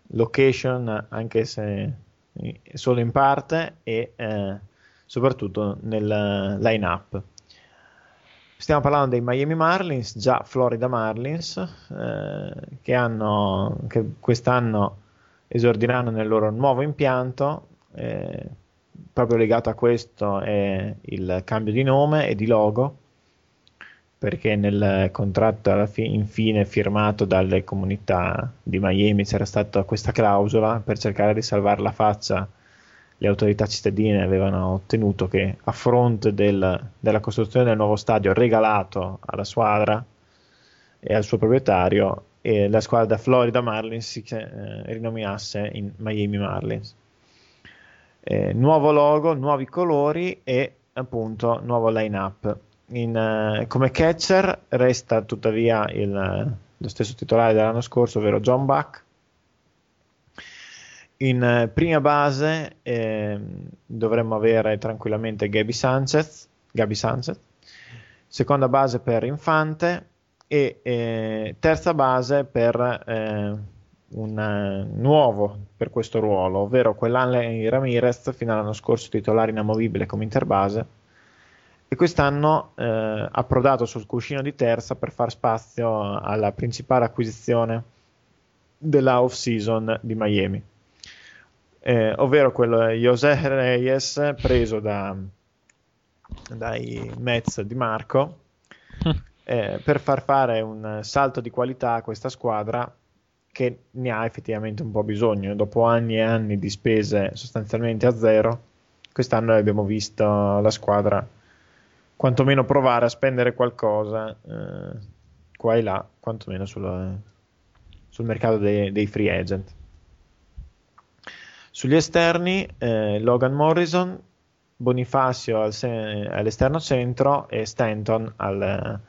location, anche se eh, solo in parte, e eh, soprattutto nel line-up. Stiamo parlando dei Miami Marlins, già Florida Marlins, eh, che, hanno, che quest'anno esordiranno nel loro nuovo impianto. eh, proprio legato a questo è il cambio di nome e di logo perché nel contratto alla fi- infine firmato dalle comunità di Miami c'era stata questa clausola per cercare di salvare la faccia. Le autorità cittadine avevano ottenuto che a fronte del- della costruzione del nuovo stadio regalato alla squadra e al suo proprietario, e la squadra da Florida Marlins si eh, rinominasse in Miami Marlins. Eh, nuovo logo, nuovi colori e appunto nuovo line-up. In, eh, come catcher resta tuttavia il- lo stesso titolare dell'anno scorso, ovvero John Buck. In eh, prima base ehm, dovremmo avere tranquillamente Gaby Sanchez, Gaby Sanchez. Seconda base per Infante e eh, terza base per eh, un eh, nuovo per questo ruolo, ovvero quell'Allen Ramirez fino all'anno scorso titolare inamovibile come interbase e quest'anno eh, approdato sul cuscino di terza per far spazio alla principale acquisizione della off-season di Miami, eh, ovvero quello José Reyes preso da, dai Mets di Marco [laughs] eh, per far fare un salto di qualità a questa squadra che ne ha effettivamente un po' bisogno. Dopo anni e anni di spese sostanzialmente a zero, quest'anno abbiamo visto la squadra quantomeno provare a spendere qualcosa eh, qua e là, quantomeno sul, sul mercato dei, dei free agent. Sugli esterni, eh, Logan Morrison, Bonifacio al se- all'esterno centro e Stanton al-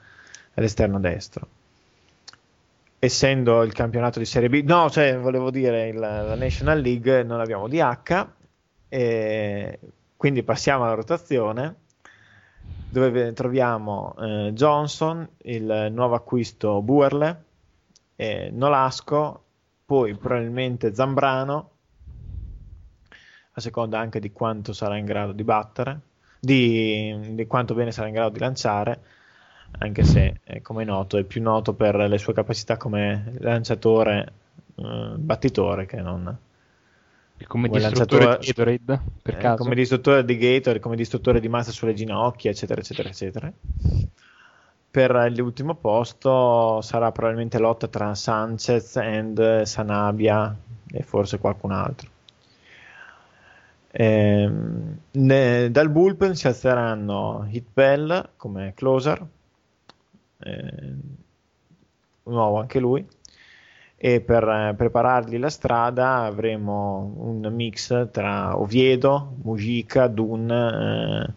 all'esterno destro. Essendo il campionato di Serie B, no, cioè volevo dire il- la National League non abbiamo DH, e quindi passiamo alla rotazione dove ve- troviamo eh, Johnson, il nuovo acquisto Buerle, eh, Nolasco, poi probabilmente Zambrano, a seconda anche di quanto sarà in grado di battere, di, di quanto bene sarà in grado di lanciare, anche se, eh, come è noto, è più noto per le sue capacità come lanciatore, eh, battitore, che non Come Come distruttore di Gatorade, per eh, caso? come distruttore di Gator, come distruttore di massa sulle ginocchia, eccetera, eccetera, eccetera. per l'ultimo posto sarà probabilmente lotta tra Sanchez e Sanabia e forse qualcun altro. Ehm, ne- dal bullpen si alzeranno Hit Bell come closer, ehm, nuovo anche lui, e per eh, preparargli la strada avremo un mix tra Oviedo, Mujica, Dun, eh,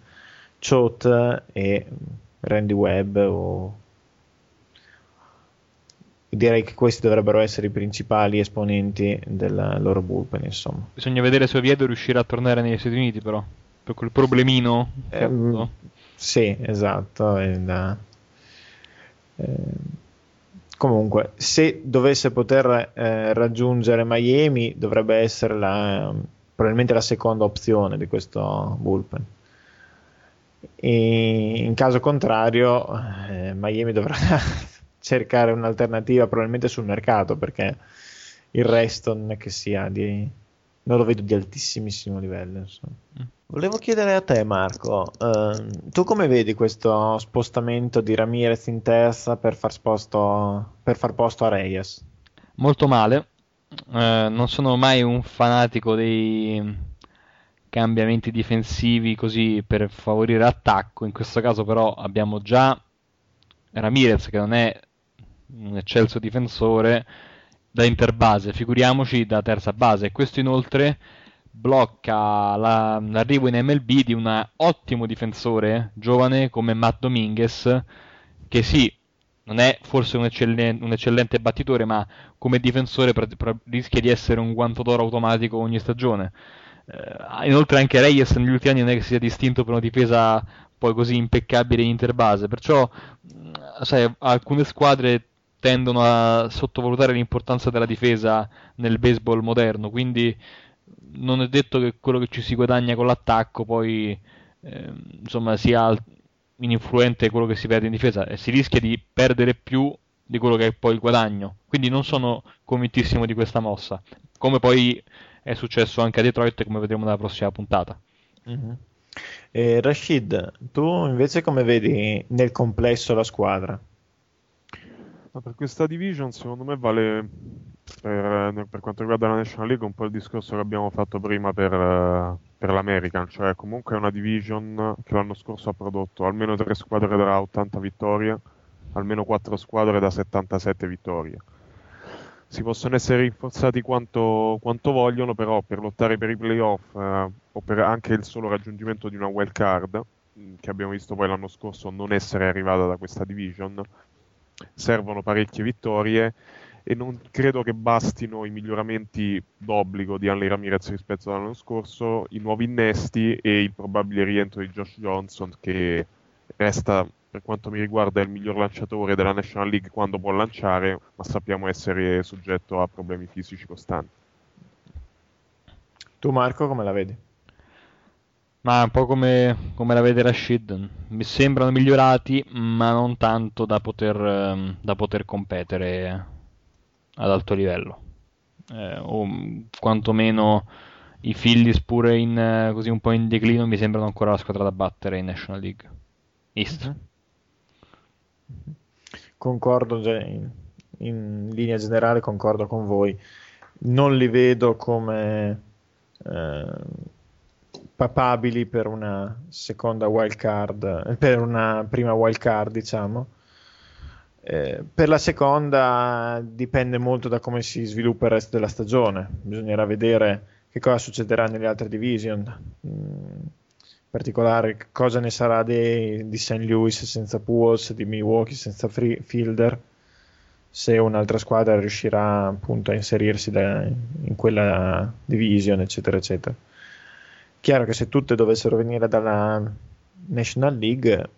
Choate e Randy Webb o direi che questi dovrebbero essere i principali esponenti del loro bullpen insomma Bisogna vedere se Oviedo riuscirà a tornare negli Stati Uniti, però. Per quel problemino. avuto. sì esatto è da- ehm, comunque se dovesse poter eh, raggiungere Miami dovrebbe essere la, probabilmente la seconda opzione di questo bullpen e in caso contrario eh, Miami dovrà [laughs] cercare un'alternativa probabilmente sul mercato perché il resto non è che sia di non lo vedo di altissimissimo livello insomma. Volevo chiedere a te Marco ehm, tu come vedi questo spostamento di Ramirez in terza per far, sposto, per far posto a Reyes Molto male. Eh, non sono mai un fanatico dei cambiamenti difensivi così per favorire attacco. In questo caso, però, abbiamo già Ramirez che non è un eccelso difensore da interbase, figuriamoci da terza base. Questo inoltre blocca la- l'arrivo in MLB di un ottimo difensore giovane come Matt Dominguez, che sì, non è forse un, eccellen- un eccellente battitore, ma come difensore pra- pra- rischia di essere un guanto d'oro automatico ogni stagione. Eh, inoltre anche Reyes negli ultimi anni non è che si sia distinto per una difesa poi così impeccabile in interbase, perciò mh, sai, alcune squadre tendono a sottovalutare l'importanza della difesa nel baseball moderno, quindi non è detto che quello che ci si guadagna con l'attacco poi ehm, insomma sia ininfluente quello che si perde in difesa e si rischia di perdere più di quello che è poi il guadagno. Quindi non sono convintissimo di questa mossa, come poi è successo anche a Detroit, come vedremo nella prossima puntata. Mhm. E Rashid, tu invece come vedi nel complesso la squadra? Ma per questa division, secondo me, vale per, per quanto riguarda la National League un po' il discorso che abbiamo fatto prima per, eh, per l'American, cioè comunque è una division che l'anno scorso ha prodotto almeno tre squadre da 80 vittorie, almeno quattro squadre da 77 vittorie. Si possono essere rinforzati quanto, quanto vogliono, però per lottare per i playoff eh, o per anche il solo raggiungimento di una wild card, mh, che abbiamo visto poi l'anno scorso non essere arrivata da questa division, servono parecchie vittorie e non credo che bastino i miglioramenti d'obbligo di Hanley Ramirez rispetto all'anno scorso, i nuovi innesti e il probabile rientro di Josh Johnson che resta per quanto mi riguarda il miglior lanciatore della National League quando può lanciare, ma sappiamo essere soggetto a problemi fisici costanti. Tu Marco come la vedi? Ma un po' come, come la vede Rashid, mi sembrano migliorati, ma non tanto da poter, ehm, da poter competere ad alto livello. Eh, o quantomeno i Phillies pure in, eh, così un po' in declino mi sembrano ancora la squadra da battere in National League East. Concordo già in, in linea generale, concordo con voi. Non li vedo come eh, papabili per una seconda wild card, per una prima wild card, diciamo. Eh, per la seconda dipende molto da come si sviluppa il resto della stagione. Bisognerà vedere che cosa succederà nelle altre division. Mm, in particolare che cosa ne sarà dei- di St. Louis senza Pujols, di Milwaukee senza Free- Fielder, se un'altra squadra riuscirà appunto a inserirsi da- in quella division, eccetera, eccetera. Chiaro che se tutte dovessero venire dalla National League,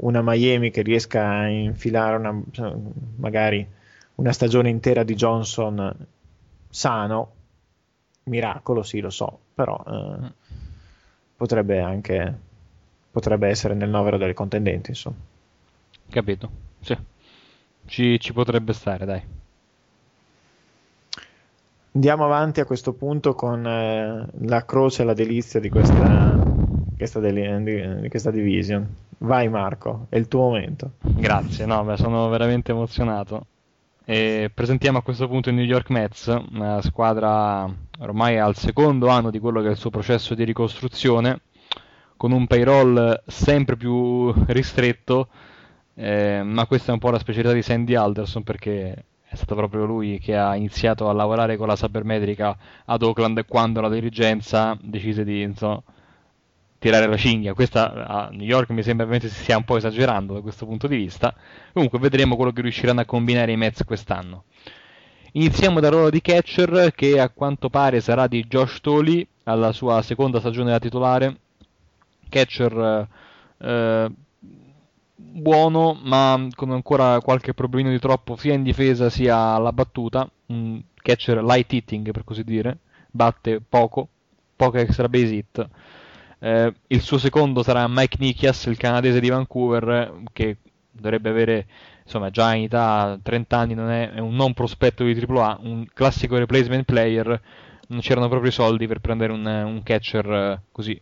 una Miami che riesca a infilare una, magari una stagione intera di Johnson sano, miracolo, sì, lo so, però eh, potrebbe anche potrebbe essere nel novero delle contendenti, insomma. Capito? Sì. Ci, ci potrebbe stare, dai. Andiamo avanti a questo punto con eh, la croce e la delizia di questa, questa, deli- di, di questa division. Vai Marco, è il tuo momento. Grazie, no, beh, sono veramente emozionato. E presentiamo a questo punto i New York Mets, una squadra ormai al secondo anno di quello che è il suo processo di ricostruzione, con un payroll sempre più ristretto, eh, ma questa è un po' la specialità di Sandy Alderson perché è stato proprio lui che ha iniziato a lavorare con la sabermetrica ad Oakland quando la dirigenza decise di insomma, tirare la cinghia. Questa a New York mi sembra veramente si stia un po' esagerando da questo punto di vista. Comunque vedremo quello che riusciranno a combinare i Mets quest'anno. Iniziamo dal ruolo di catcher che a quanto pare sarà di Josh Tolley alla sua seconda stagione da titolare. Catcher eh, buono ma con ancora qualche problemino di troppo sia in difesa sia alla battuta. Un catcher light hitting per così dire. Batte poco, poca extra base hit. Eh, il suo secondo sarà Mike Nikias, il canadese di Vancouver, che dovrebbe avere insomma già in età 30 anni, non è, è un non prospetto di AAA, un classico replacement player. Non c'erano proprio i soldi per prendere un, un catcher eh, così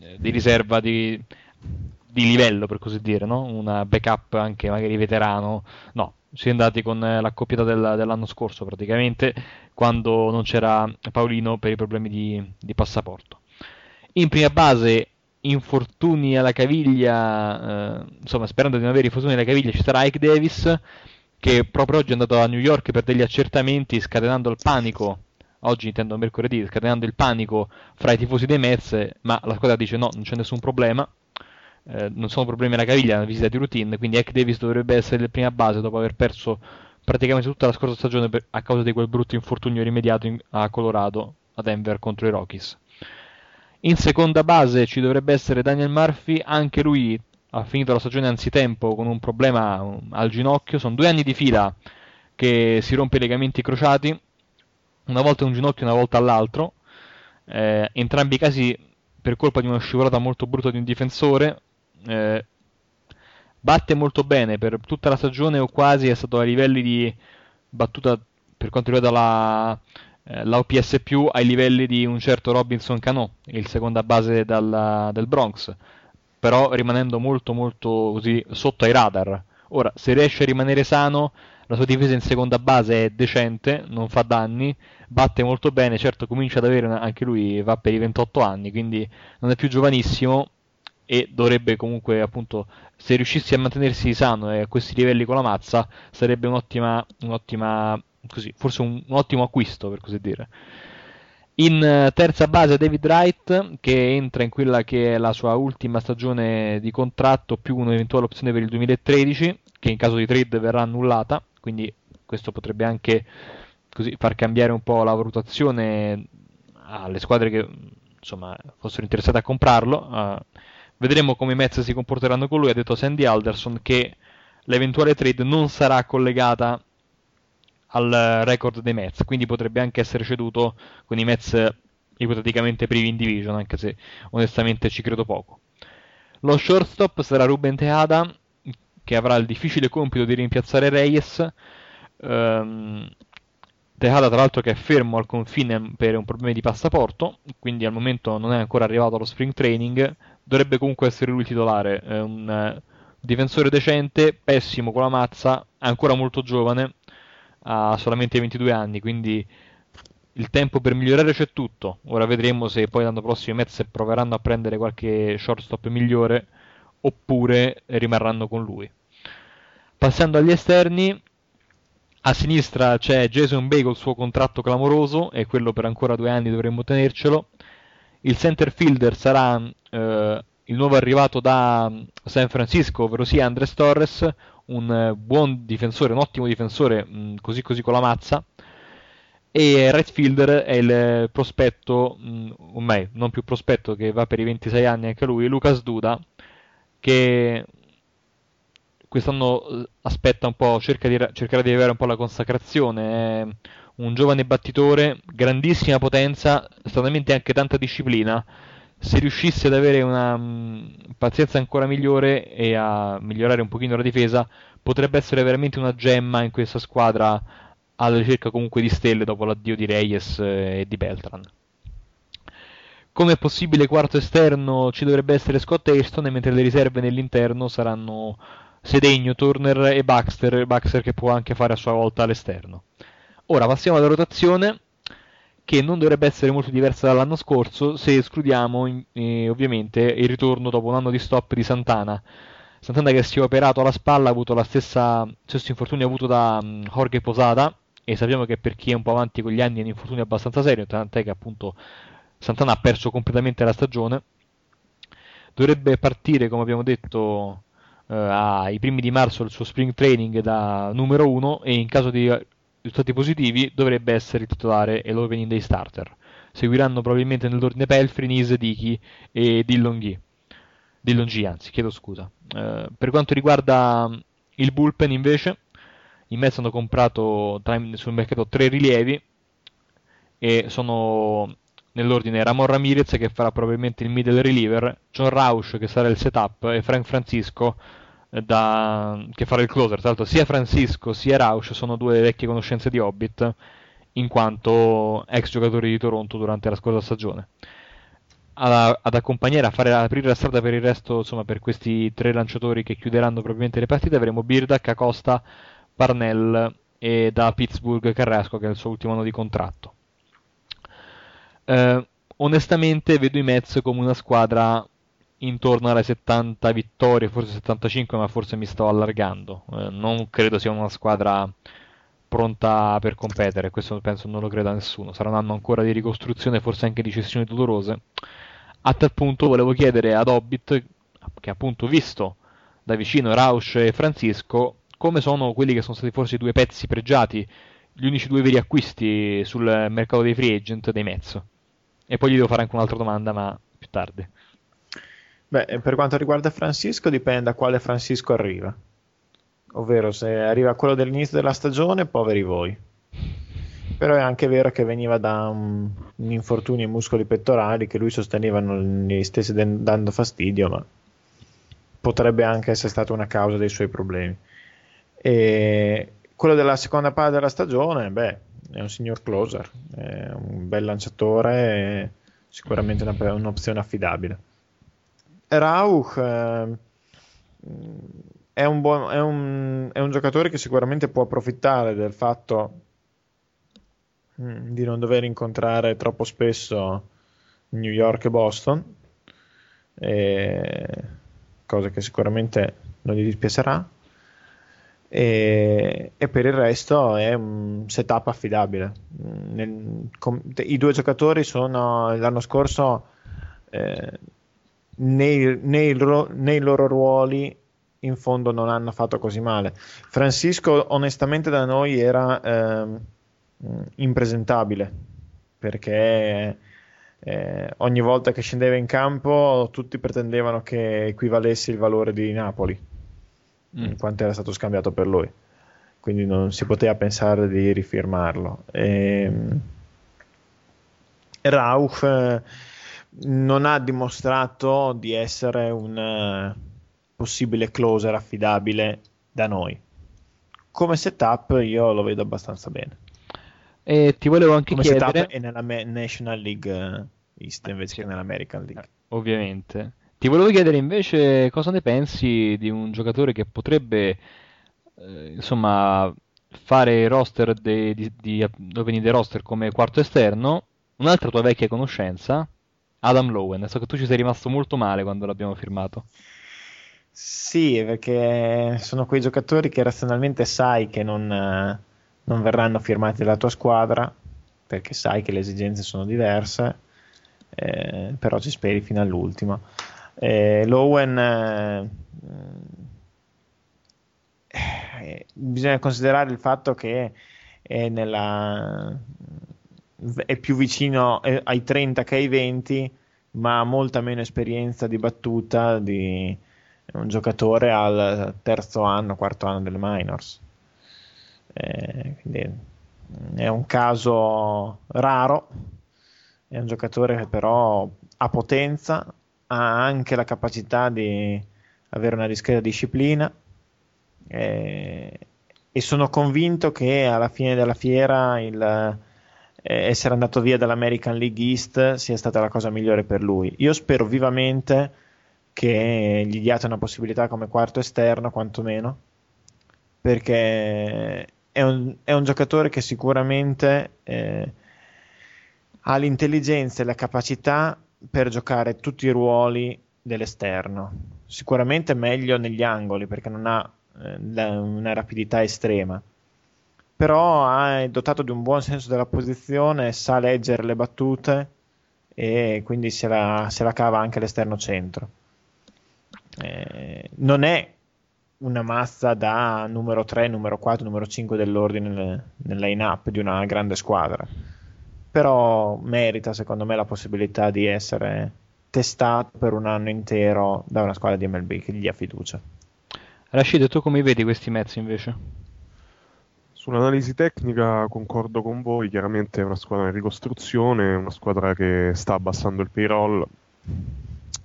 eh, di riserva di, di livello, per così dire, no? Una backup anche magari veterano. No, si è andati con eh, l'accoppiata del, dell'anno scorso praticamente, quando non c'era Paolino per i problemi di, di passaporto. In prima base, infortuni alla caviglia, eh, insomma, sperando di non avere infortuni alla caviglia, ci sarà Ike Davis, che proprio oggi è andato a New York per degli accertamenti, scatenando il panico. Oggi intendo mercoledì, scatenando il panico fra i tifosi dei Mets, ma la squadra dice no, non c'è nessun problema. Eh, non sono problemi alla caviglia, è una visita di routine, quindi Ike Davis dovrebbe essere in prima base dopo aver perso praticamente tutta la scorsa stagione per- a causa di quel brutto infortunio rimediato in- a Colorado, a Denver contro i Rockies. In seconda base ci dovrebbe essere Daniel Murphy, anche lui ha finito la stagione anzitempo con un problema um, al ginocchio, sono due anni di fila che si rompe i legamenti crociati, una volta un ginocchio e una volta all'altro, eh, entrambi i casi per colpa di una scivolata molto brutta di un difensore, eh, batte molto bene per tutta la stagione o quasi è stato a livelli di battuta per quanto riguarda la, eh, la OPS più ai livelli di un certo Robinson Cano, il seconda base dal, del Bronx, però rimanendo molto molto così sotto ai radar. Ora, se riesce a rimanere sano, la sua difesa in seconda base è decente, non fa danni, batte molto bene, certo comincia ad avere una- anche lui, va per i 28 anni, quindi non è più giovanissimo e dovrebbe comunque appunto se riuscissi a mantenersi sano e a questi livelli con la mazza sarebbe un'ottima, un'ottima così, forse un, un ottimo acquisto per così dire. In eh, terza base David Wright che entra in quella che è la sua ultima stagione di contratto più un'eventuale opzione per il 2013 che in caso di trade verrà annullata, quindi questo potrebbe anche così far cambiare un po' la valutazione alle squadre che insomma fossero interessate a comprarlo. Eh, vedremo come i Mets si comporteranno con lui. Ha detto Sandy Alderson che l'eventuale trade non sarà collegata al record dei Mets, quindi potrebbe anche essere ceduto con i Mets ipoteticamente privi in division, anche se onestamente ci credo poco. Lo shortstop sarà Ruben Tejada, che avrà il difficile compito di rimpiazzare Reyes. Ehm, Tejada, tra l'altro, che è fermo al confine per un problema di passaporto, quindi al momento non è ancora arrivato allo spring training. Dovrebbe comunque essere lui il titolare. È un eh, difensore decente, pessimo con la mazza, ancora molto giovane, ha solamente 22 anni, quindi il tempo per migliorare c'è tutto. Ora vedremo se poi l'anno prossimo i Mets proveranno a prendere qualche shortstop migliore oppure rimarranno con lui. Passando agli esterni, a sinistra c'è Jason Bay col suo contratto clamoroso e quello per ancora due anni dovremmo tenercelo. Il center fielder sarà eh, il nuovo arrivato da San Francisco, ovvero sia Andres Torres, un eh, buon difensore, un ottimo difensore, mh, così così con la mazza. E right fielder è il prospetto, mh, o meglio, non più prospetto, che va per i 26 anni anche lui, Lucas Duda, che quest'anno eh, aspetta un po', cerca di, cercherà di avere un po' la consacrazione. È un giovane battitore, grandissima potenza, stranamente anche tanta disciplina. Se riuscisse ad avere una mh, pazienza ancora migliore e a migliorare un pochino la difesa, potrebbe essere veramente una gemma in questa squadra alla ricerca comunque di stelle dopo l'addio di Reyes eh, e di Beltran. Come possibile quarto esterno ci dovrebbe essere Scott Hairston, mentre le riserve nell'interno saranno Sedegno, Turner e Baxter, Baxter che può anche fare a sua volta all'esterno. Ora passiamo alla rotazione, che non dovrebbe essere molto diversa dall'anno scorso, se escludiamo eh, ovviamente il ritorno dopo un anno di stop di Santana. Santana che si è operato alla spalla ha avuto stessa stesso infortunio avuto da mm, Jorge Posada e sappiamo che per chi è un po' avanti con gli anni è un infortunio abbastanza serio, tant'è che appunto Santana ha perso completamente la stagione. Dovrebbe partire, come abbiamo detto, eh, ai primi di marzo il suo spring training da numero 1 e in caso di risultati positivi dovrebbe essere il titolare e l'opening day starter. Seguiranno probabilmente nell'ordine Pelfrey, Nise, Dichi e Dillon Gee. Dillon G, anzi, chiedo scusa. Eh, per quanto riguarda mm, il bullpen, invece, i Mets hanno comprato sul mercato tre rilievi e sono nell'ordine Ramon Ramirez che farà probabilmente il middle reliever, John Rausch che sarà il setup e Frank Francisco da- che farà il closer. Tra l'altro sia Francisco sia Rausch sono due vecchie conoscenze di Hobbit in quanto ex giocatori di Toronto durante la scorsa stagione ad accompagnare a fare aprire la strada per il resto, insomma, per questi tre lanciatori che chiuderanno probabilmente le partite, avremo Birdak, Acosta, Parnell e da Pittsburgh Carrasco, che è il suo ultimo anno di contratto. Eh, onestamente vedo i Mets come una squadra intorno alle 70 vittorie, forse 75, ma forse mi sto allargando. Eh, non credo sia una squadra pronta per competere, questo penso non lo creda nessuno. Sarà un anno ancora di ricostruzione, forse anche di cessioni dolorose. A tal punto volevo chiedere ad Hobbit, che appunto visto da vicino Rausch e Francisco, come sono quelli che sono stati forse i due pezzi pregiati, gli unici due veri acquisti sul mercato dei free agent dei Mets. E poi gli devo fare anche un'altra domanda, ma più tardi. Beh, per quanto riguarda Francisco, dipende da quale Francisco arriva. Ovvero, se arriva quello dell'inizio della stagione, poveri voi. Però è anche vero che veniva da un, un infortunio ai muscoli pettorali che lui sosteneva non gli stesse den- dando fastidio, ma potrebbe anche essere stata una causa dei suoi problemi. E quello della seconda parte della stagione, beh, è un signor closer, è un bel lanciatore, sicuramente una- un'opzione affidabile. Rauch eh, è, un buon- è un- è un giocatore che sicuramente può approfittare del fatto mm, di non dover incontrare troppo spesso New York e Boston, e- cosa che sicuramente non gli dispiacerà. E, e per il resto è un setup affidabile. Mm, nel- com- I due giocatori sono l'anno scorso eh, nei, nei ro- nei loro ruoli in fondo non hanno fatto così male. Francisco, onestamente, da noi era ehm, impresentabile perché eh, ogni volta che scendeva in campo tutti pretendevano che equivalesse il valore di Napoli, Mm. quanto era stato scambiato per lui. Quindi non si poteva pensare di rifirmarlo. Ehm, Rauch eh, non ha dimostrato di essere un eh, possibile closer affidabile da noi. Come setup io lo vedo abbastanza bene. E ti volevo anche Come chiedere, setup è nella me- National League eh, East invece Sì. che nell'American League. ovviamente, ti volevo chiedere invece cosa ne pensi di un giocatore che potrebbe, eh, insomma, fare roster de- di, di, opening roster come quarto esterno, un'altra tua vecchia conoscenza, Adam Lowen. So che tu ci sei rimasto molto male quando l'abbiamo firmato. Sì, perché sono quei giocatori che razionalmente sai che non, eh, non verranno firmati dalla tua squadra, perché sai che le esigenze sono diverse, eh, però ci speri fino all'ultimo. Eh, Lowen, eh, eh, bisogna considerare il fatto che è, nella, è più vicino eh, ai 30 che ai 20, ma ha molta meno esperienza di battuta di un giocatore al terzo anno, quarto anno delle minors. Eh, quindi è un caso raro, è un giocatore che però ha potenza, ha anche la capacità di avere una discreta disciplina eh, e sono convinto che alla fine della fiera il, essere andato via dall'American League East sia stata la cosa migliore per lui. Io spero vivamente che gli diate una possibilità come quarto esterno, quantomeno, perché è un, è un giocatore che sicuramente eh, ha l'intelligenza e la capacità per giocare tutti i ruoli dell'esterno. Sicuramente meglio negli angoli perché non ha eh, una rapidità estrema. Però è dotato di un buon senso della posizione, sa leggere le battute e quindi se la, se la cava anche l'esterno centro. Eh, non è una mazza da numero 3, numero 4, numero 5 dell'ordine nel, line-up di una grande squadra. Però merita, secondo me, la possibilità di essere testato per un anno intero da una squadra di MLB che gli dia fiducia. Rashid, tu come vedi questi Mets invece? Sull'analisi tecnica concordo con voi, chiaramente è una squadra in ricostruzione, una squadra che sta abbassando il payroll,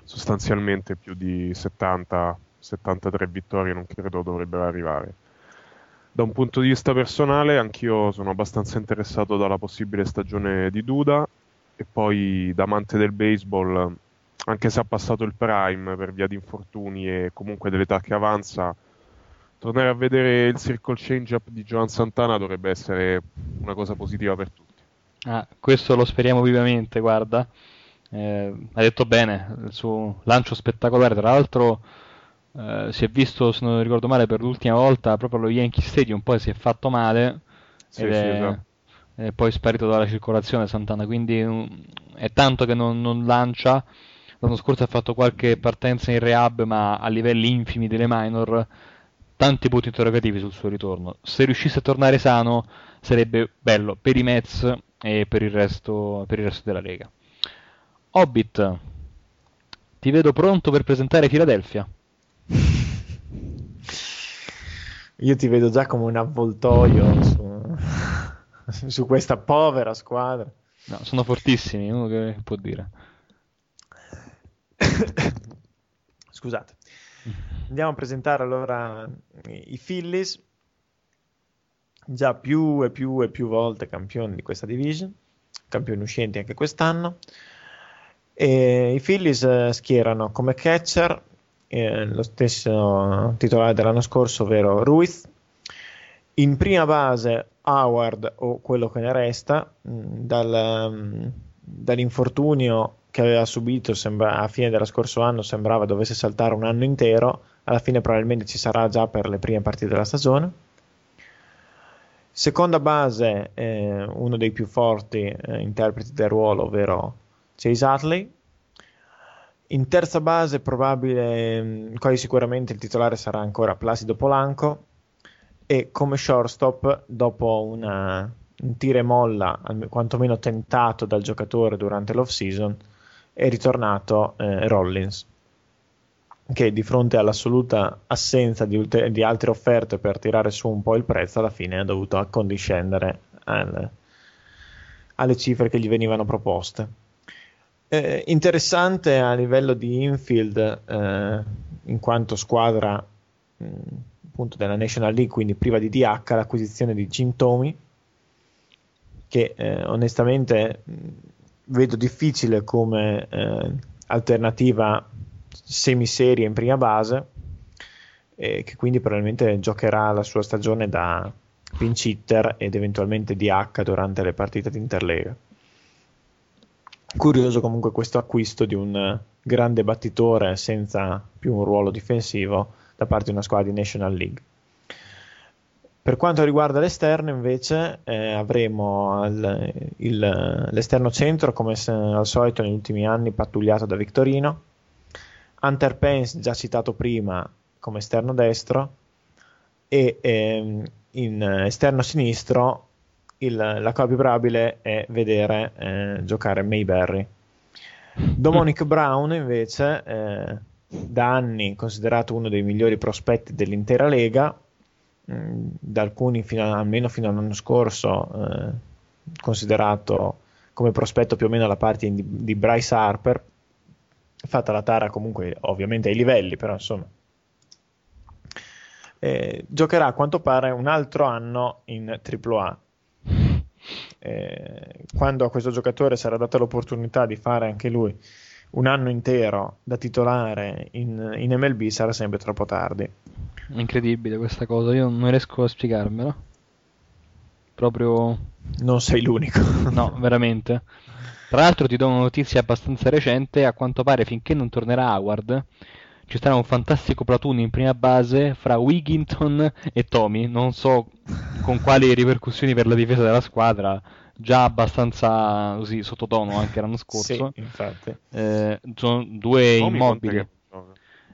sostanzialmente più di 70, 73 vittorie non credo dovrebbero arrivare. Da un punto di vista personale, anch'io sono abbastanza interessato dalla possibile stagione di Duda e poi da amante del baseball, anche se ha passato il prime per via di infortuni e comunque dell'età che avanza, tornare a vedere il circle change-up di Joan Santana dovrebbe essere una cosa positiva per tutti. Ah, questo lo speriamo vivamente, guarda. Eh, ha detto bene, il suo lancio spettacolare, tra l'altro eh, si è visto, se non ricordo male, per l'ultima volta proprio allo Yankee Stadium, poi si è fatto male Sì, sì, è, esatto. è poi sparito dalla circolazione Santana, quindi mm, è tanto che non, non lancia. L'anno scorso ha fatto qualche partenza in rehab, ma a livelli infimi delle minor, tanti punti interrogativi sul suo ritorno. Se riuscisse a tornare sano, sarebbe bello per i Mets e per il resto, per il resto della Lega. Hobbit, ti vedo pronto per presentare Philadelphia. [laughs] Io ti vedo già come un avvoltoio su, [laughs] su questa povera squadra. No, sono fortissimi, uno che può dire. [coughs] Scusate. Andiamo a presentare allora i Phillies, già più e più e più volte campioni di questa division, campioni uscenti anche quest'anno. E I Phillies eh, schierano come catcher eh, lo stesso titolare dell'anno scorso, ovvero Ruiz. In prima base Howard o quello che ne resta, mh, dal, mh, dall'infortunio che aveva subito sembra- a fine dello scorso anno sembrava dovesse saltare un anno intero, alla fine probabilmente ci sarà già per le prime partite della stagione. Seconda base, eh, uno dei più forti eh, interpreti del ruolo, ovvero Chase Utley. In terza base, probabile, mh, quasi sicuramente il titolare sarà ancora Placido Polanco. E come shortstop, dopo una, un tira e molla, quantomeno tentato dal giocatore durante l'off-season, è ritornato eh, Rollins, che di fronte all'assoluta assenza di, ulte- di altre offerte per tirare su un po' il prezzo, alla fine ha dovuto accondiscendere al- alle cifre che gli venivano proposte. Eh, interessante a livello di infield, eh, in quanto squadra mh, appunto della National League, quindi priva di DH, l'acquisizione di Jim Tomey, che eh, onestamente vedo difficile come eh, alternativa semiserie in prima base, e che quindi probabilmente giocherà la sua stagione da pinch hitter ed eventualmente DH durante le partite di Interlega. Curioso comunque questo acquisto di un grande battitore senza più un ruolo difensivo da parte di una squadra di National League. Per quanto riguarda l'esterno, invece, eh, avremo al- il- l'esterno centro, come se- al solito negli ultimi anni, pattugliato da Victorino. Hunter Pence, già citato prima, come esterno destro. E ehm, in esterno sinistro, il- la cosa più probabile è vedere eh, giocare Mayberry. Dominic Brown, invece, eh, da anni considerato uno dei migliori prospetti dell'intera lega, da alcuni fino a- almeno fino all'anno scorso eh, considerato come prospetto più o meno alla parte di, di Bryce Harper, fatta la tara comunque ovviamente ai livelli, però insomma. Eh, giocherà a quanto pare un altro anno in AAA. eh, quando a questo giocatore sarà data l'opportunità di fare anche lui un anno intero da titolare in, in MLB sarà sempre troppo tardi. Incredibile questa cosa, io non riesco a spiegarmela. Proprio Non sei l'unico. [laughs] No, veramente. Tra l'altro ti do una notizia abbastanza recente, a quanto pare finché non tornerà Howard ci sarà un fantastico platoon in prima base fra Wigginton e Tommy, non so con quali ripercussioni per la difesa della squadra, già abbastanza così sottotono anche l'anno scorso. Sì, infatti. Eh, sono due Tommy immobili.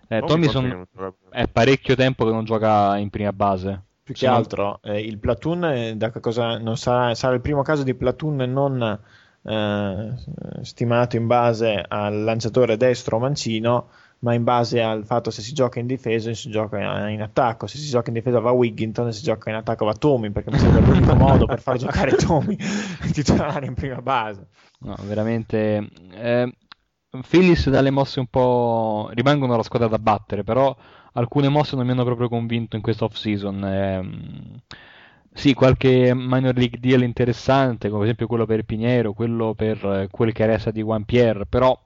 Eh, Tommy son- è parecchio tempo che non gioca in prima base. Più che Sono- altro, eh, il platoon eh, da che cosa non sarà, sarà il primo caso di platoon non eh, stimato in base al lanciatore destro o mancino, ma in base al fatto se si gioca in difesa si gioca in attacco. Se si gioca in difesa va Wigginton, se si gioca in attacco va Tommy, perché mi sembra l'unico [laughs] modo per far giocare Tommy titolare in prima base. No, veramente. Eh, Phillies dalle mosse un po'. rimangono la squadra da battere, però alcune mosse non mi hanno proprio convinto in questa off-season. Ehm, sì, qualche minor league deal interessante, come ad esempio quello per Piniero, quello per eh, quel che resta di Juan Pierre, però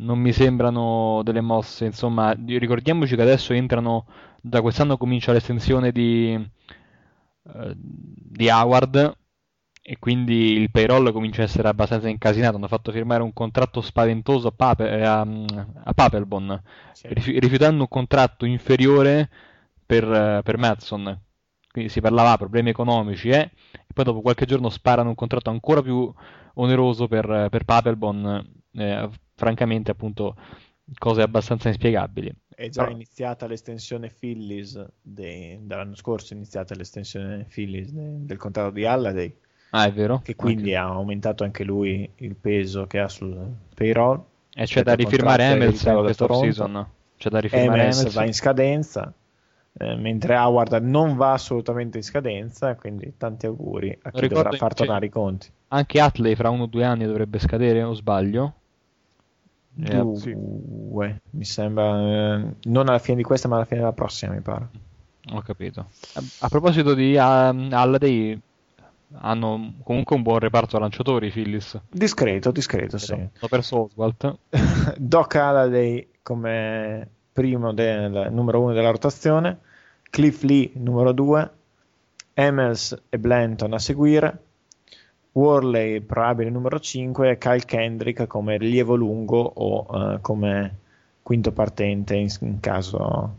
non mi sembrano delle mosse. Insomma, ricordiamoci che adesso entrano. Da quest'anno comincia l'estensione di, eh, di Howard e quindi il payroll comincia a essere abbastanza incasinato. Hanno fatto firmare un contratto spaventoso a, Pape- eh, a, a Papelbon, rifi- rifiutando un contratto inferiore per, eh, per Madson. Quindi si parlava problemi economici, eh? E poi dopo qualche giorno sparano un contratto ancora più oneroso per, per Papelbon. eh, francamente, appunto, cose abbastanza inspiegabili. È già Però- iniziata l'estensione Phillies de- dall'anno scorso, è iniziata l'estensione Phillies de- del contratto di Halladay, Ah, è vero? che quindi ha aumentato anche lui il peso che ha sul payroll. E c'è da rifirmare Hamels in Toronto. off-season. C'è da rifirmare Hamels. va in scadenza, eh, mentre Howard non va assolutamente in scadenza, quindi tanti auguri a chi Ricordo dovrà far tornare i conti. Anche Atley fra uno o due anni dovrebbe scadere, o sbaglio? Due, mi sembra, eh, non alla fine di questa, ma alla fine della prossima, mi pare. Ho capito. A, a proposito di um, Halladay, hanno comunque un buon reparto lanciatori i Phillies. Discreto, discreto, sì. Hanno perso Oswalt. [laughs] Doc Halliday come primo del numero uno della rotazione, Cliff Lee numero due, Emels e Blanton a seguire, Worley probabile numero 5 e Kyle Kendrick come rilievo lungo o eh, come quinto partente in, in caso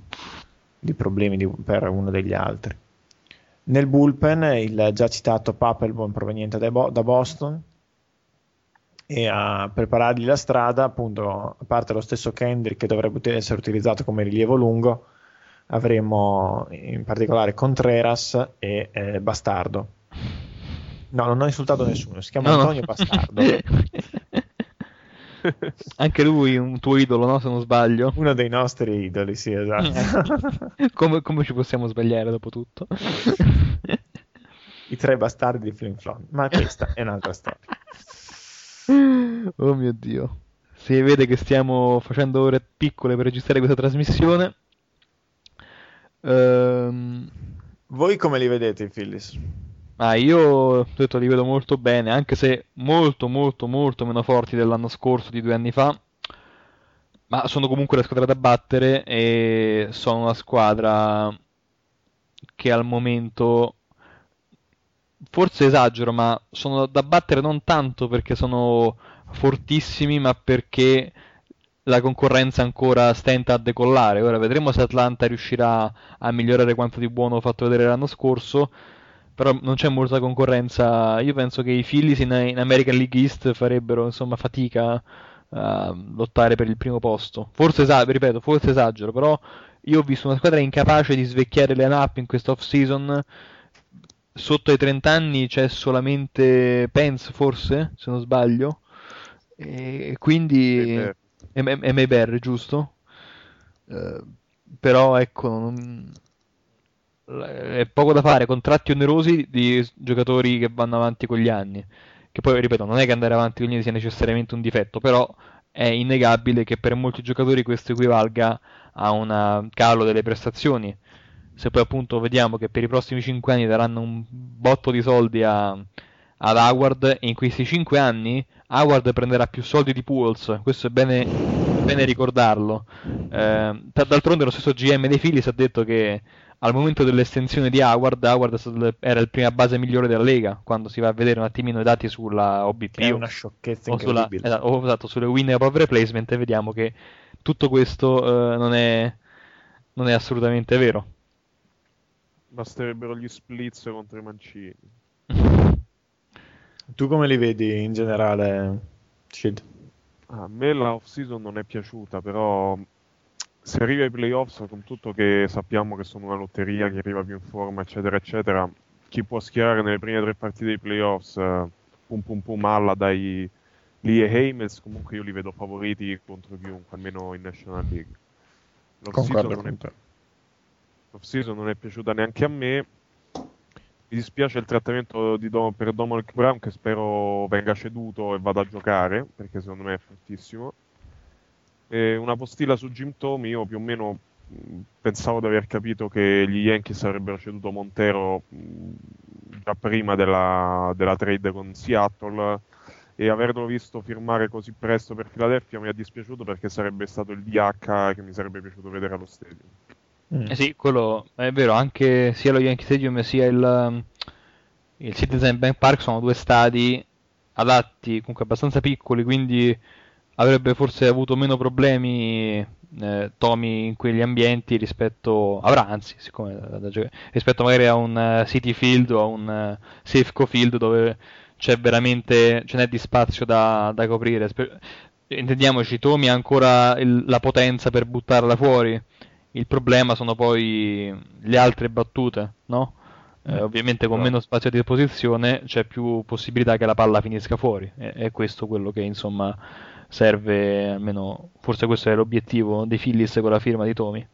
di problemi di- per uno degli altri. Nel bullpen il già citato Papelbon proveniente da, Bo- da Boston e a preparargli la strada, appunto, a parte lo stesso Kendrick che dovrebbe essere utilizzato come rilievo lungo, avremo in particolare Contreras e eh, Bastardo. No, non ho insultato nessuno, si chiama No, no. Antonio Bastardo, [laughs] Anche lui un tuo idolo, no? Se non sbaglio. uno dei nostri idoli, sì, esatto. [laughs] come, come ci possiamo sbagliare dopo tutto? I tre bastardi di Flin Flon, ma questa è un'altra storia. oh mio Dio. Si vede che stiamo facendo ore piccole per registrare questa trasmissione. Ehm, Voi come li vedete i Phillies? Ah, io detto li vedo molto bene, anche se molto molto molto meno forti dell'anno scorso, di due anni fa. Ma sono comunque la squadra da battere e sono una squadra che al momento forse esagero, ma sono da battere non tanto perché sono fortissimi, ma perché la concorrenza ancora stenta a decollare. Ora vedremo se Atlanta riuscirà a migliorare quanto di buono ho fatto vedere l'anno scorso. Però non c'è molta concorrenza. Io penso che i Phillies in, in American League East farebbero insomma fatica a lottare per il primo posto. Forse esagero, ripeto, forse esagero, però io ho visto una squadra incapace di svecchiare le up in questa off-season. Sotto ai 30 anni c'è solamente Pence, forse, se non sbaglio. E quindi Eh, e, e, e Mayberry, giusto? Eh, però ecco, non- è poco da fare, contratti onerosi di giocatori che vanno avanti con gli anni. Che poi, ripeto, non è che andare avanti con gli anni sia necessariamente un difetto, però è innegabile che per molti giocatori questo equivalga a un calo delle prestazioni. Se poi appunto vediamo che per i prossimi 5 anni daranno un botto di soldi a, ad Howard e in questi 5 anni Howard prenderà più soldi di Pools, questo è bene, bene ricordarlo. Eh, d'altronde lo stesso GM dei Phillies ha detto che al momento dell'estensione di Howard, Howard era il prima base migliore della Lega, quando si va a vedere un attimino i dati sulla OBP Che è o- una sciocchezza o, sulla, incredibile. esatto, o, esatto, sulle winner above replacement e vediamo che tutto questo eh, non, è, non è assolutamente vero. Basterebbero gli splits contro i mancini. [laughs] Tu come li vedi in generale, Shid? A me la off-season non è piaciuta, però se arriva ai playoffs, con tutto che sappiamo che sono una lotteria, chi arriva più in forma, eccetera, eccetera, chi può schierare nelle prime tre partite dei playoffs, eh, pum pum pum alla dai Lee e Hamels, comunque io li vedo favoriti contro chiunque, almeno in National League. L'off-season non è. L'off-season non è piaciuta neanche a me. Mi dispiace il trattamento di Do- per Dominic Brown, che spero venga ceduto e vada a giocare, perché secondo me è fortissimo. E una postilla su Jim Thome, io più o meno pensavo di aver capito che gli Yankees avrebbero ceduto Montero già prima della, della trade con Seattle e averlo visto firmare così presto per Philadelphia mi ha dispiaciuto perché sarebbe stato il DH che mi sarebbe piaciuto vedere allo stadio. Mm. Eh sì, quello è vero, anche sia lo Yankee Stadium sia il, um, il Citizen Bank Park sono due stadi adatti, comunque abbastanza piccoli, quindi avrebbe forse avuto meno problemi eh, Tommy in quegli ambienti rispetto, avrà anzi, siccome giocare- rispetto magari a un eh, City Field o a un eh, Safeco Field dove c'è veramente, ce n'è di spazio da, da coprire. Intendiamoci, Tommy ha ancora il- la potenza per buttarla fuori. Il problema sono poi le altre battute, no? Eh, ovviamente con No. meno spazio a disposizione c'è più possibilità che la palla finisca fuori. E- È, questo quello che insomma serve, almeno forse questo è l'obiettivo dei Phillies con la firma di Tommy.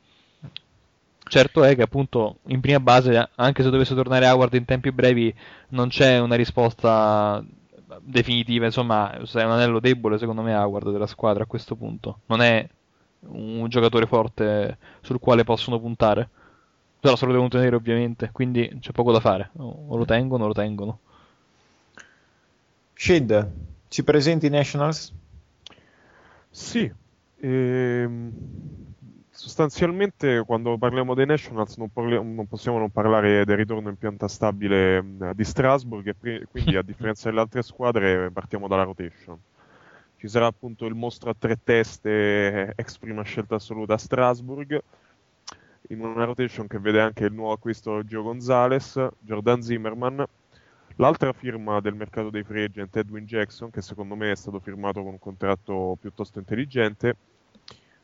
Certo è che appunto in prima base, anche se dovesse tornare Howard in tempi brevi, non c'è una risposta definitiva, insomma, è un anello debole secondo me Howard della squadra a questo punto. Non è un giocatore forte sul quale possono puntare. Però se lo devono tenere ovviamente, quindi c'è poco da fare. O lo tengono o lo tengono. Shid, ci presenti i Nationals? Sì, ehm, sostanzialmente quando parliamo dei Nationals non, parli- non possiamo non parlare del ritorno in pianta stabile di Strasburg e pri- quindi a [laughs] differenza delle altre squadre partiamo dalla rotation. Ci sarà appunto il mostro a tre teste ex prima scelta assoluta a Strasburg in una rotation che vede anche il nuovo acquisto Gio Gonzalez, Jordan Zimmerman, L'altra firma del mercato dei free agent Edwin Jackson, che secondo me è stato firmato con un contratto piuttosto intelligente.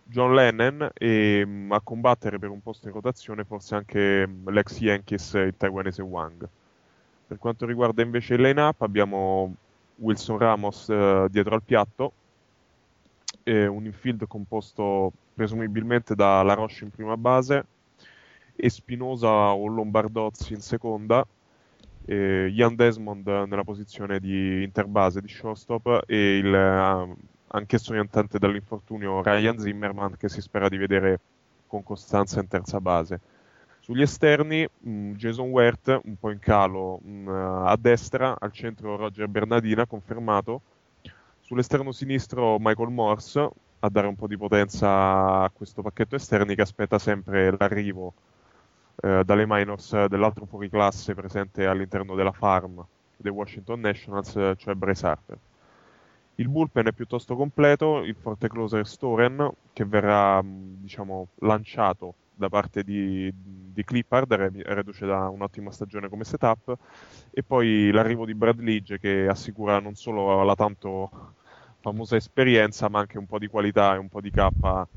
John Lennon e mh, a combattere per un posto in rotazione forse anche mh, l'ex Yankees, il taiwanese Wang. Per quanto riguarda invece il line-up abbiamo Wilson Ramos eh, dietro al piatto, e un infield composto presumibilmente da La Roche in prima base, Espinosa o Lombardozzi in seconda, eh, Ian Desmond nella posizione di interbase di shortstop e il eh, anch'esso rientrante dall'infortunio Ryan Zimmerman che si spera di vedere con costanza in terza base. Sugli esterni mh, Jason Wert un po' in calo mh, a destra, al centro Roger Bernardina confermato, sull'esterno sinistro Michael Morse a dare un po' di potenza a questo pacchetto esterni che aspetta sempre l'arrivo eh, dalle minors dell'altro fuoriclasse presente all'interno della farm dei Washington Nationals, eh, cioè Bryce Harper. Il bullpen è piuttosto completo, il forte closer Storen che verrà mh, diciamo, lanciato da parte di, di Clippard, re- reduce da un'ottima stagione come setup, e poi l'arrivo di Brad Lidge che assicura non solo la tanto famosa esperienza, ma anche un po' di qualità e un po' di K a,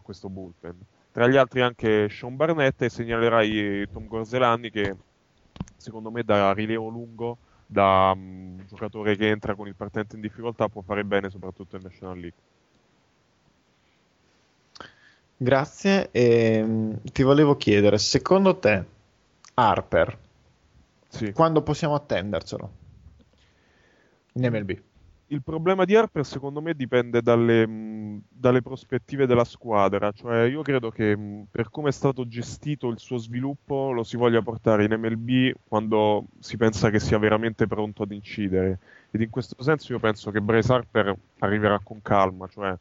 questo bullpen. Tra gli altri anche Sean Barnett e segnalerai Tom Gorzelani che secondo me da rilievo lungo, da mm, giocatore che entra con il partente in difficoltà può fare bene soprattutto in National League. Grazie. E, ti volevo chiedere, secondo te, Harper, Sì. quando possiamo attendercelo? In MLB. il problema di Harper secondo me dipende dalle, dalle prospettive della squadra, cioè io credo che per come è stato gestito il suo sviluppo lo si voglia portare in MLB quando si pensa che sia veramente pronto ad incidere ed in questo senso io penso che Bryce Harper arriverà con calma, cioè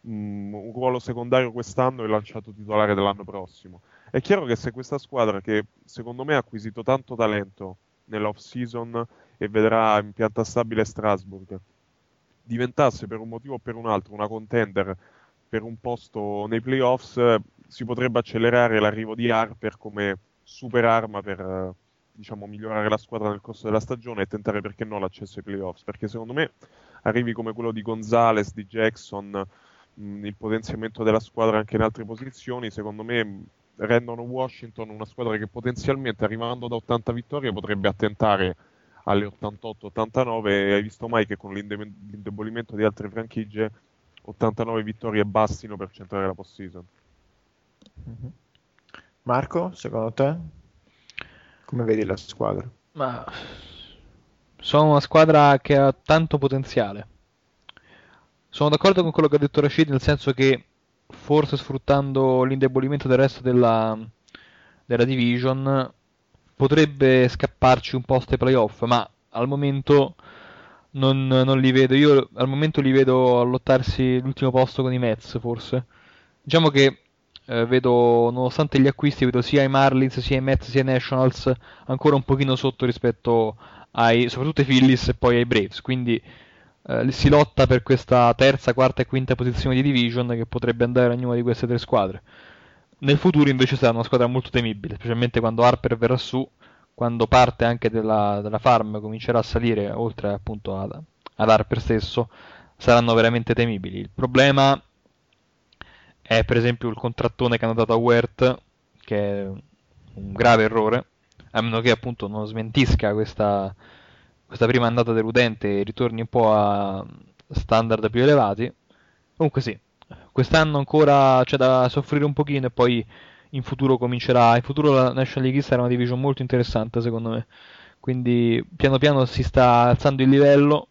mh, un ruolo secondario quest'anno e lanciato titolare dell'anno prossimo. È chiaro che se questa squadra che secondo me ha acquisito tanto talento nell'off season e vedrà in pianta stabile Strasburg diventasse per un motivo o per un altro una contender per un posto nei playoffs, si potrebbe accelerare l'arrivo di Harper come super arma per diciamo, migliorare la squadra nel corso della stagione e tentare perché no l'accesso ai playoffs. Perché secondo me arrivi come quello di Gonzales, di Jackson, mh, il potenziamento della squadra anche in altre posizioni, secondo me rendono Washington una squadra che potenzialmente arrivando da 80 vittorie potrebbe attentare alle 88-89 e hai visto mai che con l'inde- l'indebolimento di altre franchigie 89 vittorie bastino per centrare la post-season. Mhm. Marco, secondo te? Come vedi la squadra? Ma sono una squadra che ha tanto potenziale. Sono d'accordo con quello che ha detto Rashid, nel senso che forse sfruttando l'indebolimento del resto della, della division potrebbe scapparci un posto ai playoff, ma al momento non, non li vedo. Io al momento li vedo a lottarsi l'ultimo posto con i Mets, forse. Diciamo che eh, vedo, nonostante gli acquisti, vedo sia i Marlins, sia i Mets, sia i Nationals ancora un pochino sotto rispetto ai, soprattutto ai Phillies e poi ai Braves. Quindi eh, si lotta per questa terza, quarta e quinta posizione di division che potrebbe andare a ognuna di queste tre squadre. Nel futuro invece sarà una squadra molto temibile, specialmente quando Harper verrà su, quando parte anche della, della farm comincerà a salire, oltre appunto ad, ad Harper stesso, saranno veramente temibili. Il problema è per esempio il contrattone che hanno dato a Wert, che è un grave errore, a meno che appunto non smentisca questa, questa prima andata deludente ritorni un po' a standard più elevati. Comunque sì, quest'anno ancora c'è da soffrire un pochino e poi in futuro comincerà, in futuro la National League sarà una division molto interessante secondo me. Quindi piano piano si sta alzando il livello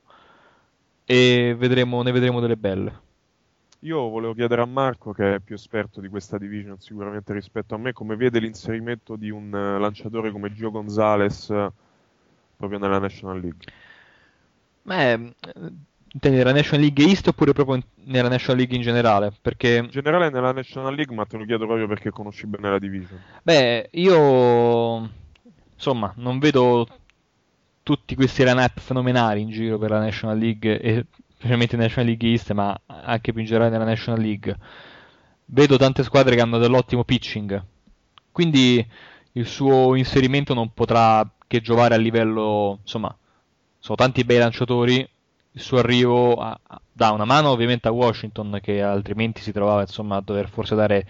e vedremo, ne vedremo delle belle. Io volevo chiedere a Marco, che è più esperto di questa division sicuramente rispetto a me, come vede l'inserimento di un eh, lanciatore come Gio Gonzalez proprio nella National League. È, intendi nella National League East oppure proprio in- nella National League in generale? Perché In generale nella National League, ma te lo chiedo proprio perché conosci bene la division. Beh, io insomma non vedo tutti questi line-up fenomenali in giro per la National League e specialmente National League East, ma anche più in generale nella National League. Vedo tante squadre che hanno dell'ottimo pitching, quindi il suo inserimento non potrà che giovare a livello, insomma, sono tanti bei lanciatori, il suo arrivo a- a- dà una mano ovviamente a Washington che altrimenti si trovava insomma a dover forse dare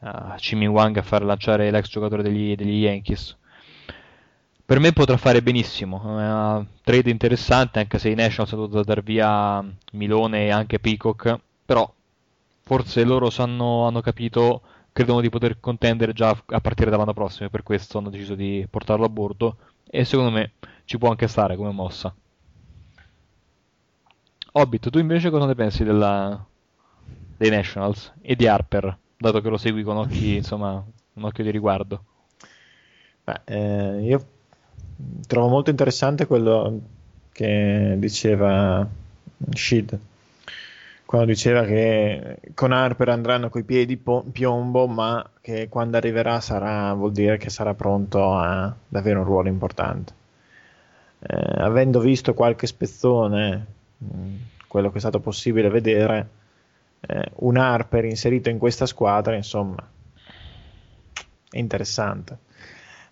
a Chiming Wang a far lanciare l'ex giocatore degli, degli Yankees. Per me potrà fare benissimo, è una trade interessante anche se i Nationals hanno dovuto dar via Milone e anche Peacock, però forse loro sanno, hanno capito, credono di poter contendere già a partire dall'anno prossimo per questo hanno deciso di portarlo a bordo e secondo me ci può anche stare come mossa. Hobbit, tu invece cosa ne pensi della- dei Nationals e di Harper, dato che lo segui con occhi, [laughs] insomma, un occhio di riguardo? Beh, eh, io trovo molto interessante quello che diceva Shid quando diceva che con Harper andranno coi piedi po- piombo, ma che quando arriverà sarà, vuol dire che sarà pronto ad avere un ruolo importante. Eh, avendo visto qualche spezzone, mh, quello che è stato possibile vedere, eh, un Harper inserito in questa squadra, insomma, è interessante.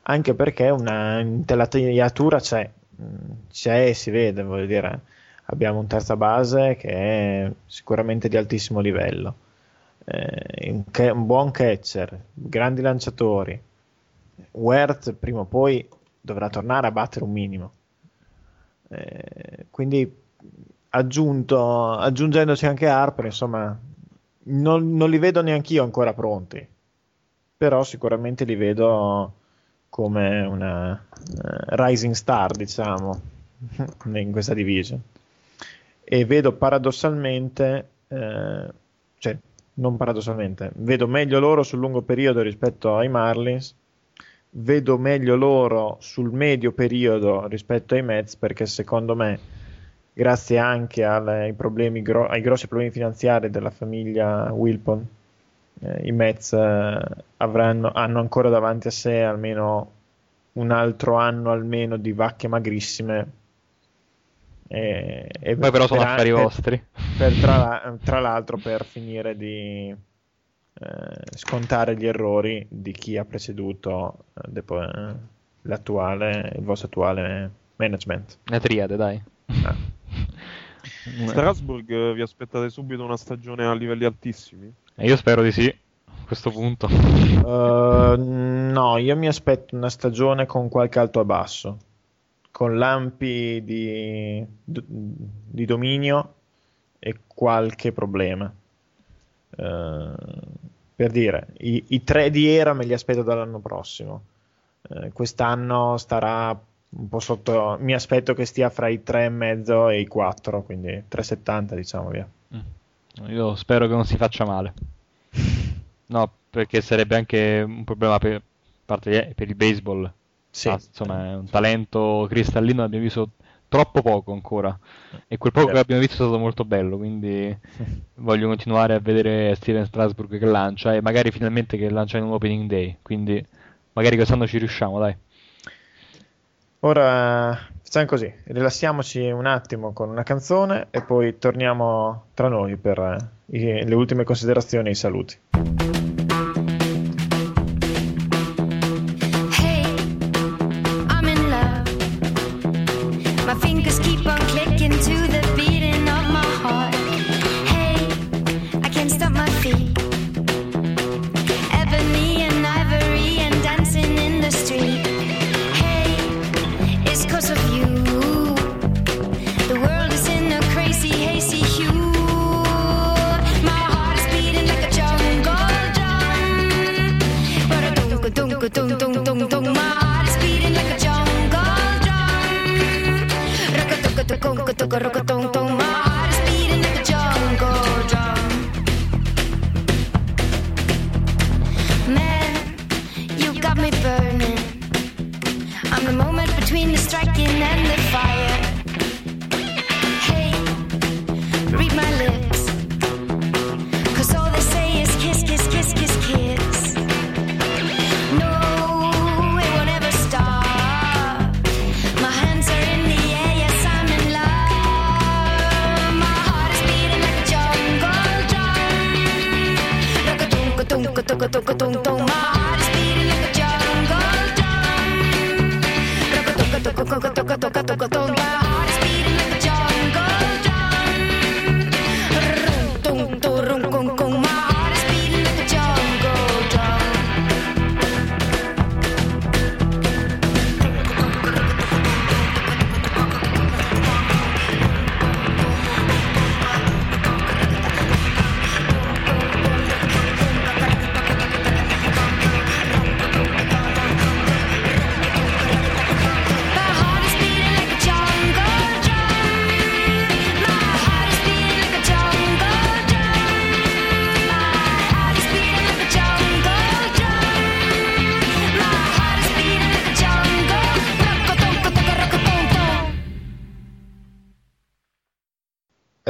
Anche perché una intelaiatura c'è, mh, c'è e si vede, voglio dire, abbiamo un terza base che è sicuramente di altissimo livello, eh, un, ca- un buon catcher, grandi lanciatori. Wert prima o poi dovrà tornare a battere un minimo. Eh, quindi aggiunto, aggiungendoci anche Harper, insomma, non, non li vedo neanche io ancora pronti, però sicuramente li vedo come una eh, rising star, diciamo, [laughs] in questa division. E vedo paradossalmente, eh, cioè non paradossalmente, vedo meglio loro sul lungo periodo rispetto ai Marlins, vedo meglio loro sul medio periodo rispetto ai Mets perché secondo me, grazie anche ai, problemi ai grossi problemi finanziari della famiglia Wilpon, eh, i Mets eh, avranno, hanno ancora davanti a sé almeno un altro anno almeno di vacche magrissime. E, e Poi però sono per- affari per- vostri. per tra, la- [laughs] tra l'altro per finire di eh, scontare gli errori di chi ha preceduto eh, depo- eh, l'attuale, il vostro attuale management. Una triade, dai. Ah. [laughs] Strasburg eh, vi aspettate subito una stagione a livelli altissimi? E io spero di sì, a questo punto. Eh, no, io mi aspetto una stagione con qualche alto e basso, con lampi di, di dominio e qualche problema. Eh, per dire, i, i tre di era me li aspetto dall'anno prossimo. Eh, quest'anno starà un po' sotto. Mi aspetto che stia fra i 3,5 e i 4, quindi 3,70 diciamo via. Mm. Io spero che non si faccia male. [laughs] No, perché sarebbe anche un problema per, gli- per il baseball. Sì. Ah, insomma, è un talento cristallino l'abbiamo visto troppo poco ancora. E quel poco che Certo. abbiamo visto è stato molto bello, quindi [laughs] voglio continuare a vedere Steven Strasburg che lancia e magari finalmente che lancia in un opening day. Quindi magari quest'anno ci riusciamo, dai. Ora facciamo così, rilassiamoci un attimo con una canzone e poi torniamo tra noi per eh, le ultime considerazioni e i saluti.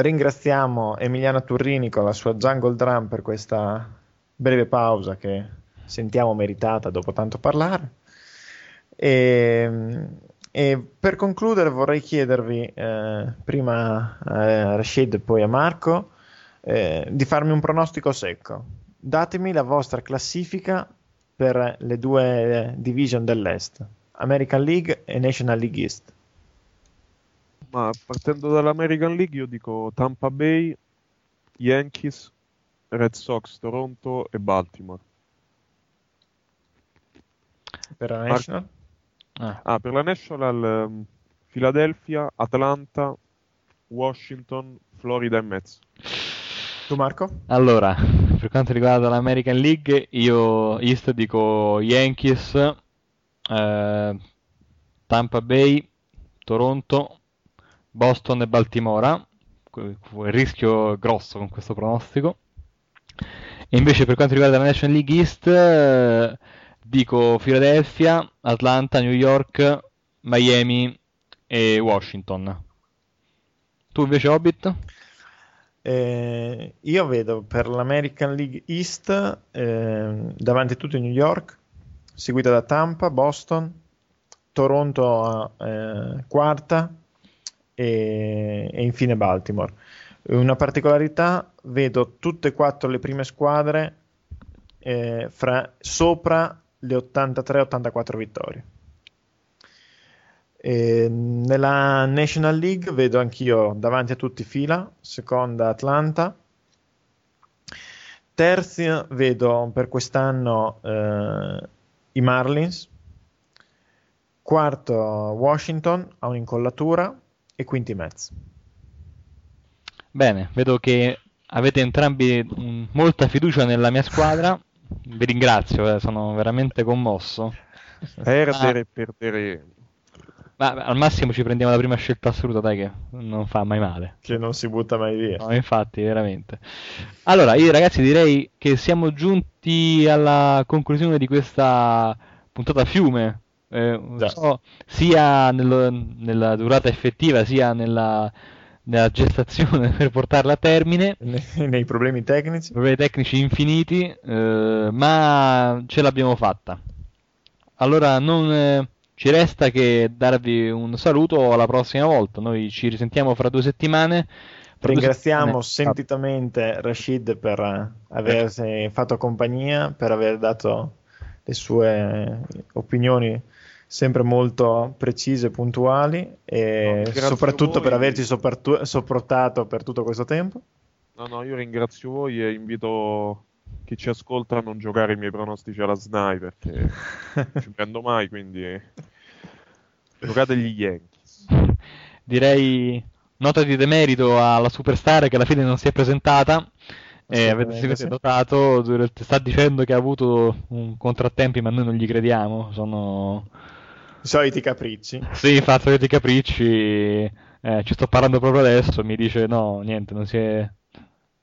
Ringraziamo Emiliano Turrini con la sua Jungle Drum per questa breve pausa che sentiamo meritata dopo tanto parlare. E, e per concludere vorrei chiedervi, eh, prima a Rashid e poi a Marco, eh, di farmi un pronostico secco. Datemi la vostra classifica per le due eh, division dell'Est, American League e National League East. Ma partendo dall'American League io dico Tampa Bay, Yankees, Red Sox, Toronto e Baltimore. Per la Mar- National? Ah, Ah, per la National ehm, Philadelphia, Atlanta, Washington, Florida e Mets. Tu Marco? Allora, per quanto riguarda l'American League, io East dico Yankees, eh, Tampa Bay, Toronto, Boston e Baltimora, il rischio grosso con questo pronostico. E invece per quanto riguarda la National League East, eh, dico Philadelphia, Atlanta, New York, Miami e Washington. Tu invece Hobbit? Eh, io vedo per l'American League East eh, davanti a tutti New York, seguita da Tampa, Boston, Toronto eh, quarta e, e infine Baltimore. Una particolarità, vedo tutte e quattro le prime squadre eh, fra, sopra le 83-84 vittorie. E nella National League vedo anch'io davanti a tutti fila, seconda Atlanta, terza vedo per quest'anno eh, i Marlins, quarto Washington a un'incollatura e quinti Mets. Bene, vedo che avete entrambi mm, molta fiducia nella mia squadra. Vi ringrazio, eh, sono veramente commosso. Perdere e perdere. Ma al massimo ci prendiamo la prima scelta assoluta, dai, che non fa mai male. Che non si butta mai via. No, infatti, veramente. Allora, io ragazzi direi che siamo giunti alla conclusione di questa puntata fiume. Eh, so, sia nello- nella durata effettiva, sia nella, nella gestazione [laughs] per portarla a termine. Nei, nei problemi tecnici. Problemi tecnici infiniti, eh, ma ce l'abbiamo fatta. Allora non eh, ci resta che darvi un saluto alla prossima volta. Noi ci risentiamo fra due settimane. Fra due Ringraziamo settimane- sentitamente Rashid per eh, aversi fatto compagnia, per aver dato le sue opinioni sempre molto precise e puntuali No, e a soprattutto per averci sopportu- sopportato per tutto questo tempo. No, no, io ringrazio voi e invito chi ci ascolta a non giocare i miei pronostici alla SNAI perché non ci prendo mai, quindi giocate gli Yankees. Direi nota di demerito alla superstar che alla fine non si è presentata. E avete, sì. notato, sta dicendo che ha avuto un contrattempi, ma noi non gli crediamo. Sono soliti capricci. Sì, fa soliti capricci. eh, ci sto parlando proprio adesso. Mi dice: No, niente, non si è.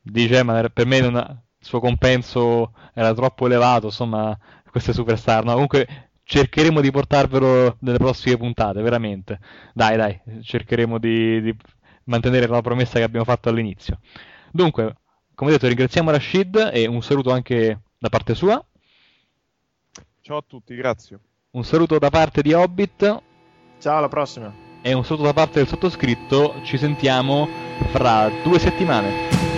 Dice, ma per me ha- il suo compenso era troppo elevato. Insomma, queste superstar. No, comunque cercheremo di portarvelo nelle prossime puntate, veramente. Dai, dai, cercheremo di, di mantenere la promessa che abbiamo fatto all'inizio. Dunque, come detto, ringraziamo Rashid e un saluto anche da parte sua. Ciao a tutti, grazie. Un saluto da parte di Hobbit. Ciao, alla prossima. e un saluto da parte del sottoscritto. Ci sentiamo fra due settimane.